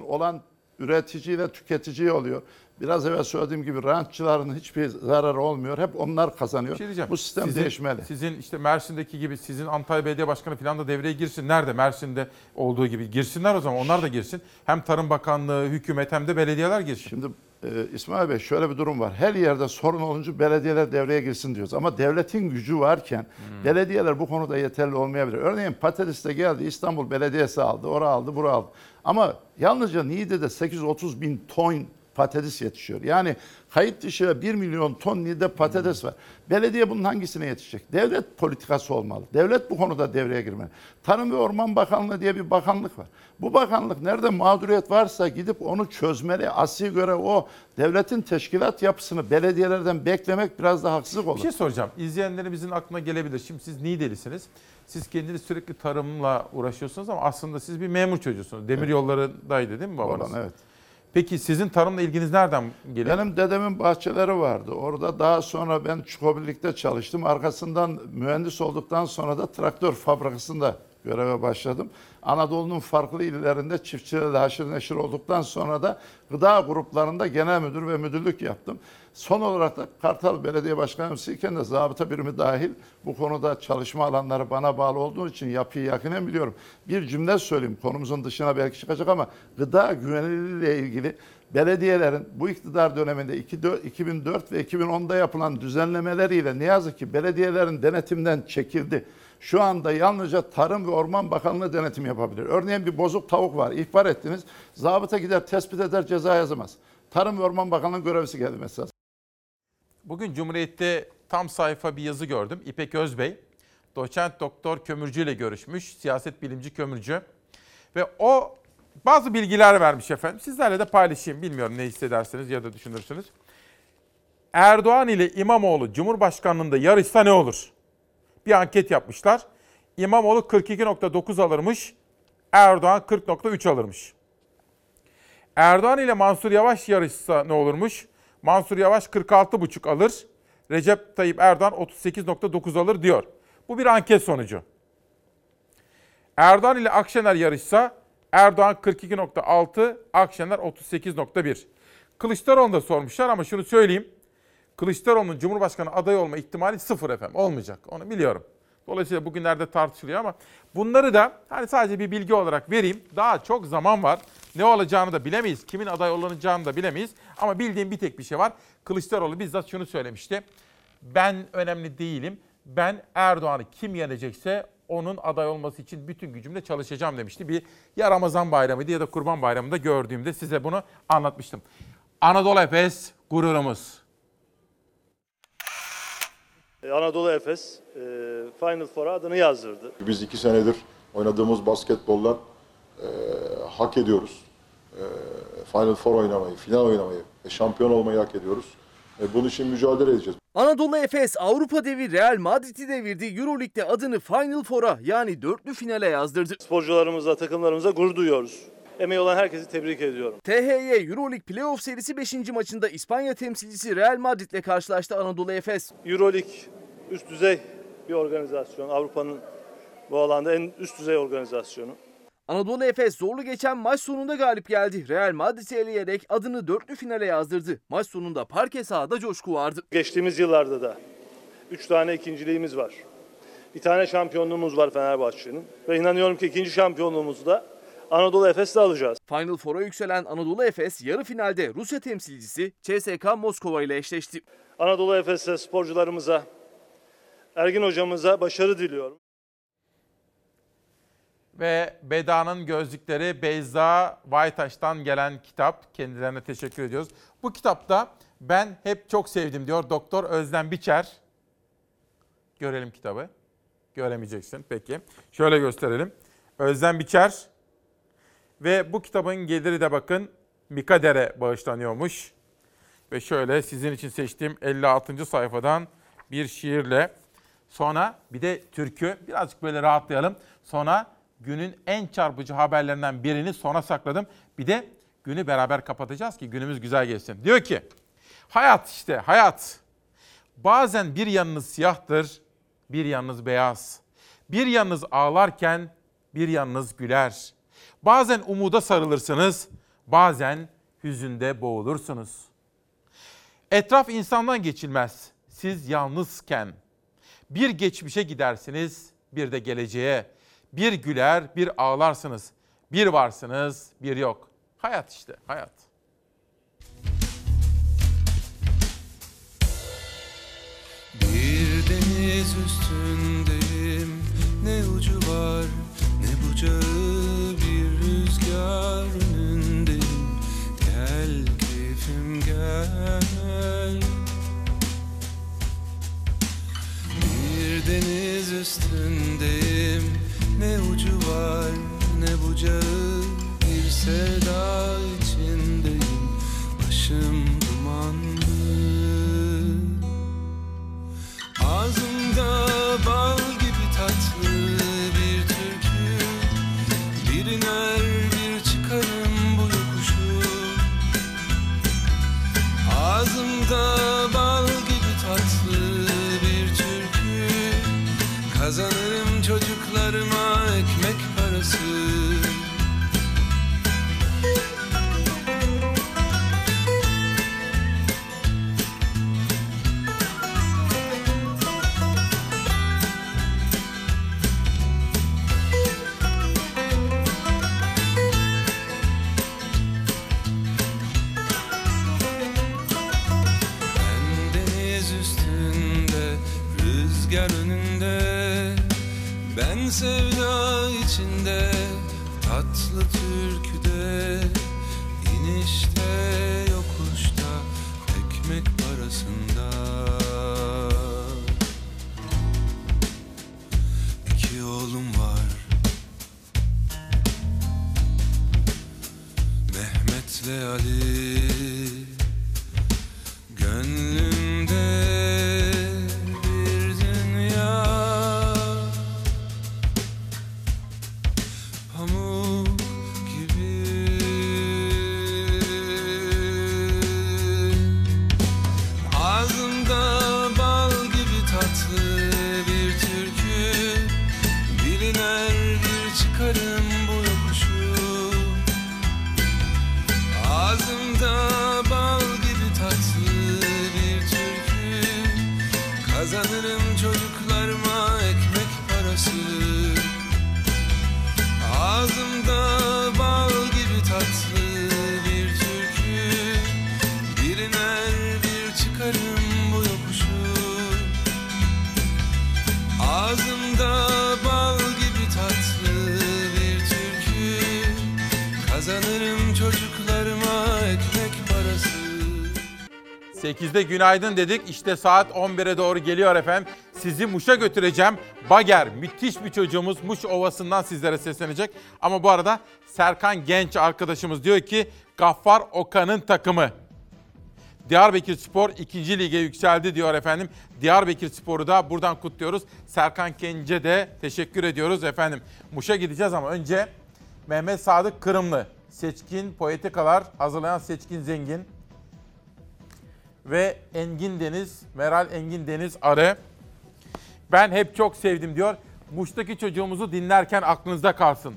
olan üreticiyle tüketiciye oluyor. Biraz evvel söylediğim gibi rantçıların hiçbir zararı olmuyor. Hep onlar kazanıyor. Şey diyeceğim. Bu sistem sizin, değişmeli. Sizin işte Mersin'deki gibi sizin Antalya Belediye Başkanı falan da devreye girsin. Nerede? Mersin'de olduğu gibi girsinler o zaman. Onlar da girsin. Hem Tarım Bakanlığı, hükümet hem de belediyeler girsin. Şimdi e, İsmail Bey şöyle bir durum var. Her yerde sorun olunca belediyeler devreye girsin diyoruz. Ama devletin gücü varken Hmm. belediyeler bu konuda yeterli olmayabilir. Örneğin patates de geldi İstanbul Belediyesi aldı, ora aldı, bura aldı. Ama yalnızca Niğde'de 830 bin ton patates yetişiyor. Yani kayıt dışı 1 milyon ton Niğde patates var. Belediye bunun hangisine yetişecek? Devlet politikası olmalı. Devlet bu konuda devreye girmeli. Tarım ve Orman Bakanlığı diye bir bakanlık var. Bu bakanlık nerede mağduriyet varsa gidip onu çözmeli. Asli göre o devletin teşkilat yapısını belediyelerden beklemek biraz da haksızlık olur. Bir şey soracağım. İzleyenlerimizin aklına gelebilir. Şimdi siz Niğdelisiniz. Siz kendiniz sürekli tarımla uğraşıyorsunuz ama aslında siz bir memur çocuğusunuz. Demir yollarındaydı değil mi babanız? Babam, evet. Peki sizin tarımla ilginiz nereden geliyor? Benim dedemin bahçeleri vardı. Orada daha sonra ben Çukobilik'te çalıştım. Arkasından mühendis olduktan sonra da traktör fabrikasında göreve başladım. Anadolu'nun farklı illerinde çiftçilerle haşır neşir olduktan sonra da gıda gruplarında genel müdür ve müdürlük yaptım. Son olarak da Kartal Belediye Başkanımız iken de zabıta birimi dahil bu konuda çalışma alanları bana bağlı olduğu için yapıyı yakinen biliyorum. Bir cümle söyleyeyim konumuzun dışına belki çıkacak ama gıda güvenilirliği ile ilgili belediyelerin bu iktidar döneminde 2004 ve 2010'da yapılan düzenlemeleriyle ne yazık ki belediyelerin denetimden çekildi. Şu anda yalnızca Tarım ve Orman Bakanlığı denetim yapabilir. Örneğin bir bozuk tavuk var, ihbar ettiniz. Zabıta gider tespit eder, ceza yazamaz. Tarım ve Orman Bakanlığı görevlisi geldi mesela. Bugün Cumhuriyet'te tam sayfa bir yazı gördüm. İpek Özbey, doçent doktor kömürcü ile görüşmüş, siyaset bilimci kömürcü. Ve o bazı bilgiler vermiş efendim. Sizlerle de paylaşayım. Bilmiyorum ne hissedersiniz ya da düşünürsünüz. Erdoğan ile İmamoğlu Cumhurbaşkanlığında yarışsa ne olur? Bir anket yapmışlar. İmamoğlu 42.9 alırmış, Erdoğan 40.3 alırmış. Erdoğan ile Mansur Yavaş yarışsa ne olurmuş? Mansur Yavaş 46,5 alır. Recep Tayyip Erdoğan 38,9 alır diyor. Bu bir anket sonucu. Erdoğan ile Akşener yarışsa Erdoğan 42,6, Akşener 38,1. Kılıçdaroğlu'nu da sormuşlar ama şunu söyleyeyim. Kılıçdaroğlu'nun Cumhurbaşkanı adayı olma ihtimali sıfır efendim. Olmayacak. Onu biliyorum. Dolayısıyla bugünlerde tartışılıyor ama bunları da hani sadece bir bilgi olarak vereyim. Daha çok zaman var. Ne olacağını da bilemeyiz. Kimin aday olacağını da bilemeyiz. Ama bildiğim bir tek bir şey var. Kılıçdaroğlu bizzat şunu söylemişti. Ben önemli değilim. Ben Erdoğan'ı kim yenecekse onun aday olması için bütün gücümle çalışacağım demişti. Bir ya Ramazan bayramıydı ya da Kurban bayramında gördüğümde size bunu anlatmıştım. Anadolu Efes gururumuz. Anadolu Efes e, Final Four'a adını yazdırdı. Biz iki senedir oynadığımız basketbolla e, hak ediyoruz. E, Final Four oynamayı, final oynamayı, ve şampiyon olmayı hak ediyoruz. Bunun için mücadele edeceğiz. Anadolu Efes Avrupa devi Real Madrid'i devirdi. Euroleague'de adını Final Four'a yani dörtlü finale yazdırdı. Sporcularımızla, takımlarımıza gurur duyuyoruz. Emeği olan herkesi tebrik ediyorum. THY Euroleague Playoff serisi 5. maçında İspanya temsilcisi Real Madrid'le karşılaştı Anadolu Efes. Euroleague üst düzey bir organizasyon. Avrupa'nın bu alanda en üst düzey organizasyonu. Anadolu Efes zorlu geçen maç sonunda galip geldi. Real Madrid'i eleyerek adını dörtlü finale yazdırdı. Maç sonunda parke sahada coşku vardı. Geçtiğimiz yıllarda da 3 tane ikinciliğimiz var. Bir tane şampiyonluğumuz var Fenerbahçe'nin. Ve inanıyorum ki ikinci şampiyonluğumuzu da Anadolu Efes'le alacağız. Final Four'a yükselen Anadolu Efes yarı finalde Rusya temsilcisi CSKA Moskova ile eşleşti. Anadolu Efes'e sporcularımıza, Ergin hocamıza başarı diliyorum. Ve Beda'nın gözlükleri Beyza Vaytaş'tan gelen kitap. Kendilerine teşekkür ediyoruz. Bu kitapta ben hep çok sevdim diyor Doktor Özlem Biçer. Görelim kitabı. Göremeyeceksin. Peki. Şöyle gösterelim. Özlem Biçer ve bu kitabın geliri de bakın Mikader'e bağışlanıyormuş. Ve şöyle sizin için seçtiğim 56. sayfadan bir şiirle sonra bir de türkü birazcık böyle rahatlayalım. Sonra günün en çarpıcı haberlerinden birini sona sakladım. Bir de günü beraber kapatacağız ki günümüz güzel geçsin. Diyor ki hayat işte hayat. Bazen bir yanınız siyahtır, bir yanınız beyaz. Bir yanınız ağlarken bir yanınız güler. Bazen umuda sarılırsınız, bazen hüzünde boğulursunuz. Etraf insandan geçilmez. Siz yalnızken bir geçmişe gidersiniz, bir de geleceğe. Bir güler, bir ağlarsınız. Bir varsınız, bir yok. Hayat işte, hayat. Bir deniz üstündeyim Ne ucu var ne bucağı Bir rüzgar önündeyim Gel keyfim gel Bir deniz üstündeyim Ne ucu var ne bucağı Bir sevda içindeyim. Başım dumanlı. Ağzımda 8'de günaydın dedik. İşte saat 11'e doğru geliyor efendim. Sizi Muş'a götüreceğim. Bager müthiş bir çocuğumuz Muş Ovası'ndan sizlere seslenecek. Ama bu arada Serkan Genç arkadaşımız diyor ki Gaffar Okan'ın takımı. Diyarbakır Spor 2. lige yükseldi diyor efendim. Diyarbakır Spor'u da buradan kutluyoruz. Serkan Kence de teşekkür ediyoruz efendim. Muş'a gideceğiz ama önce Mehmet Sadık Kırımlı. Seçkin Poetikalar hazırlayan Seçkin Zengin ve Engin Deniz, Meral Engin Deniz Arı. Ben hep çok sevdim diyor. Muş'taki çocuğumuzu dinlerken aklınızda kalsın.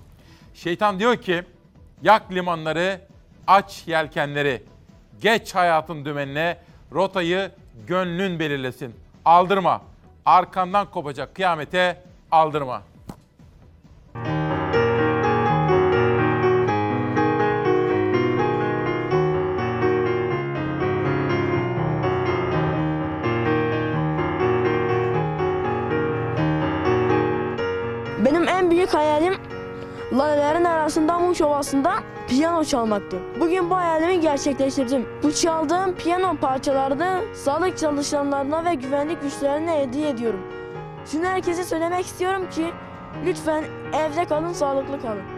Şeytan diyor ki, yak limanları, aç yelkenleri, geç hayatın dümenine, rotayı gönlün belirlesin. Aldırma, arkandan kopacak kıyamete aldırma. Lalelerin arasında Muş Ovası'nda piyano çalmaktı. Bugün bu hayalimi gerçekleştirdim. Bu çaldığım piyano parçalarını sağlık çalışanlarına ve güvenlik güçlerine hediye ediyorum. Şunu herkese söylemek istiyorum ki lütfen evde kalın, sağlıklı kalın.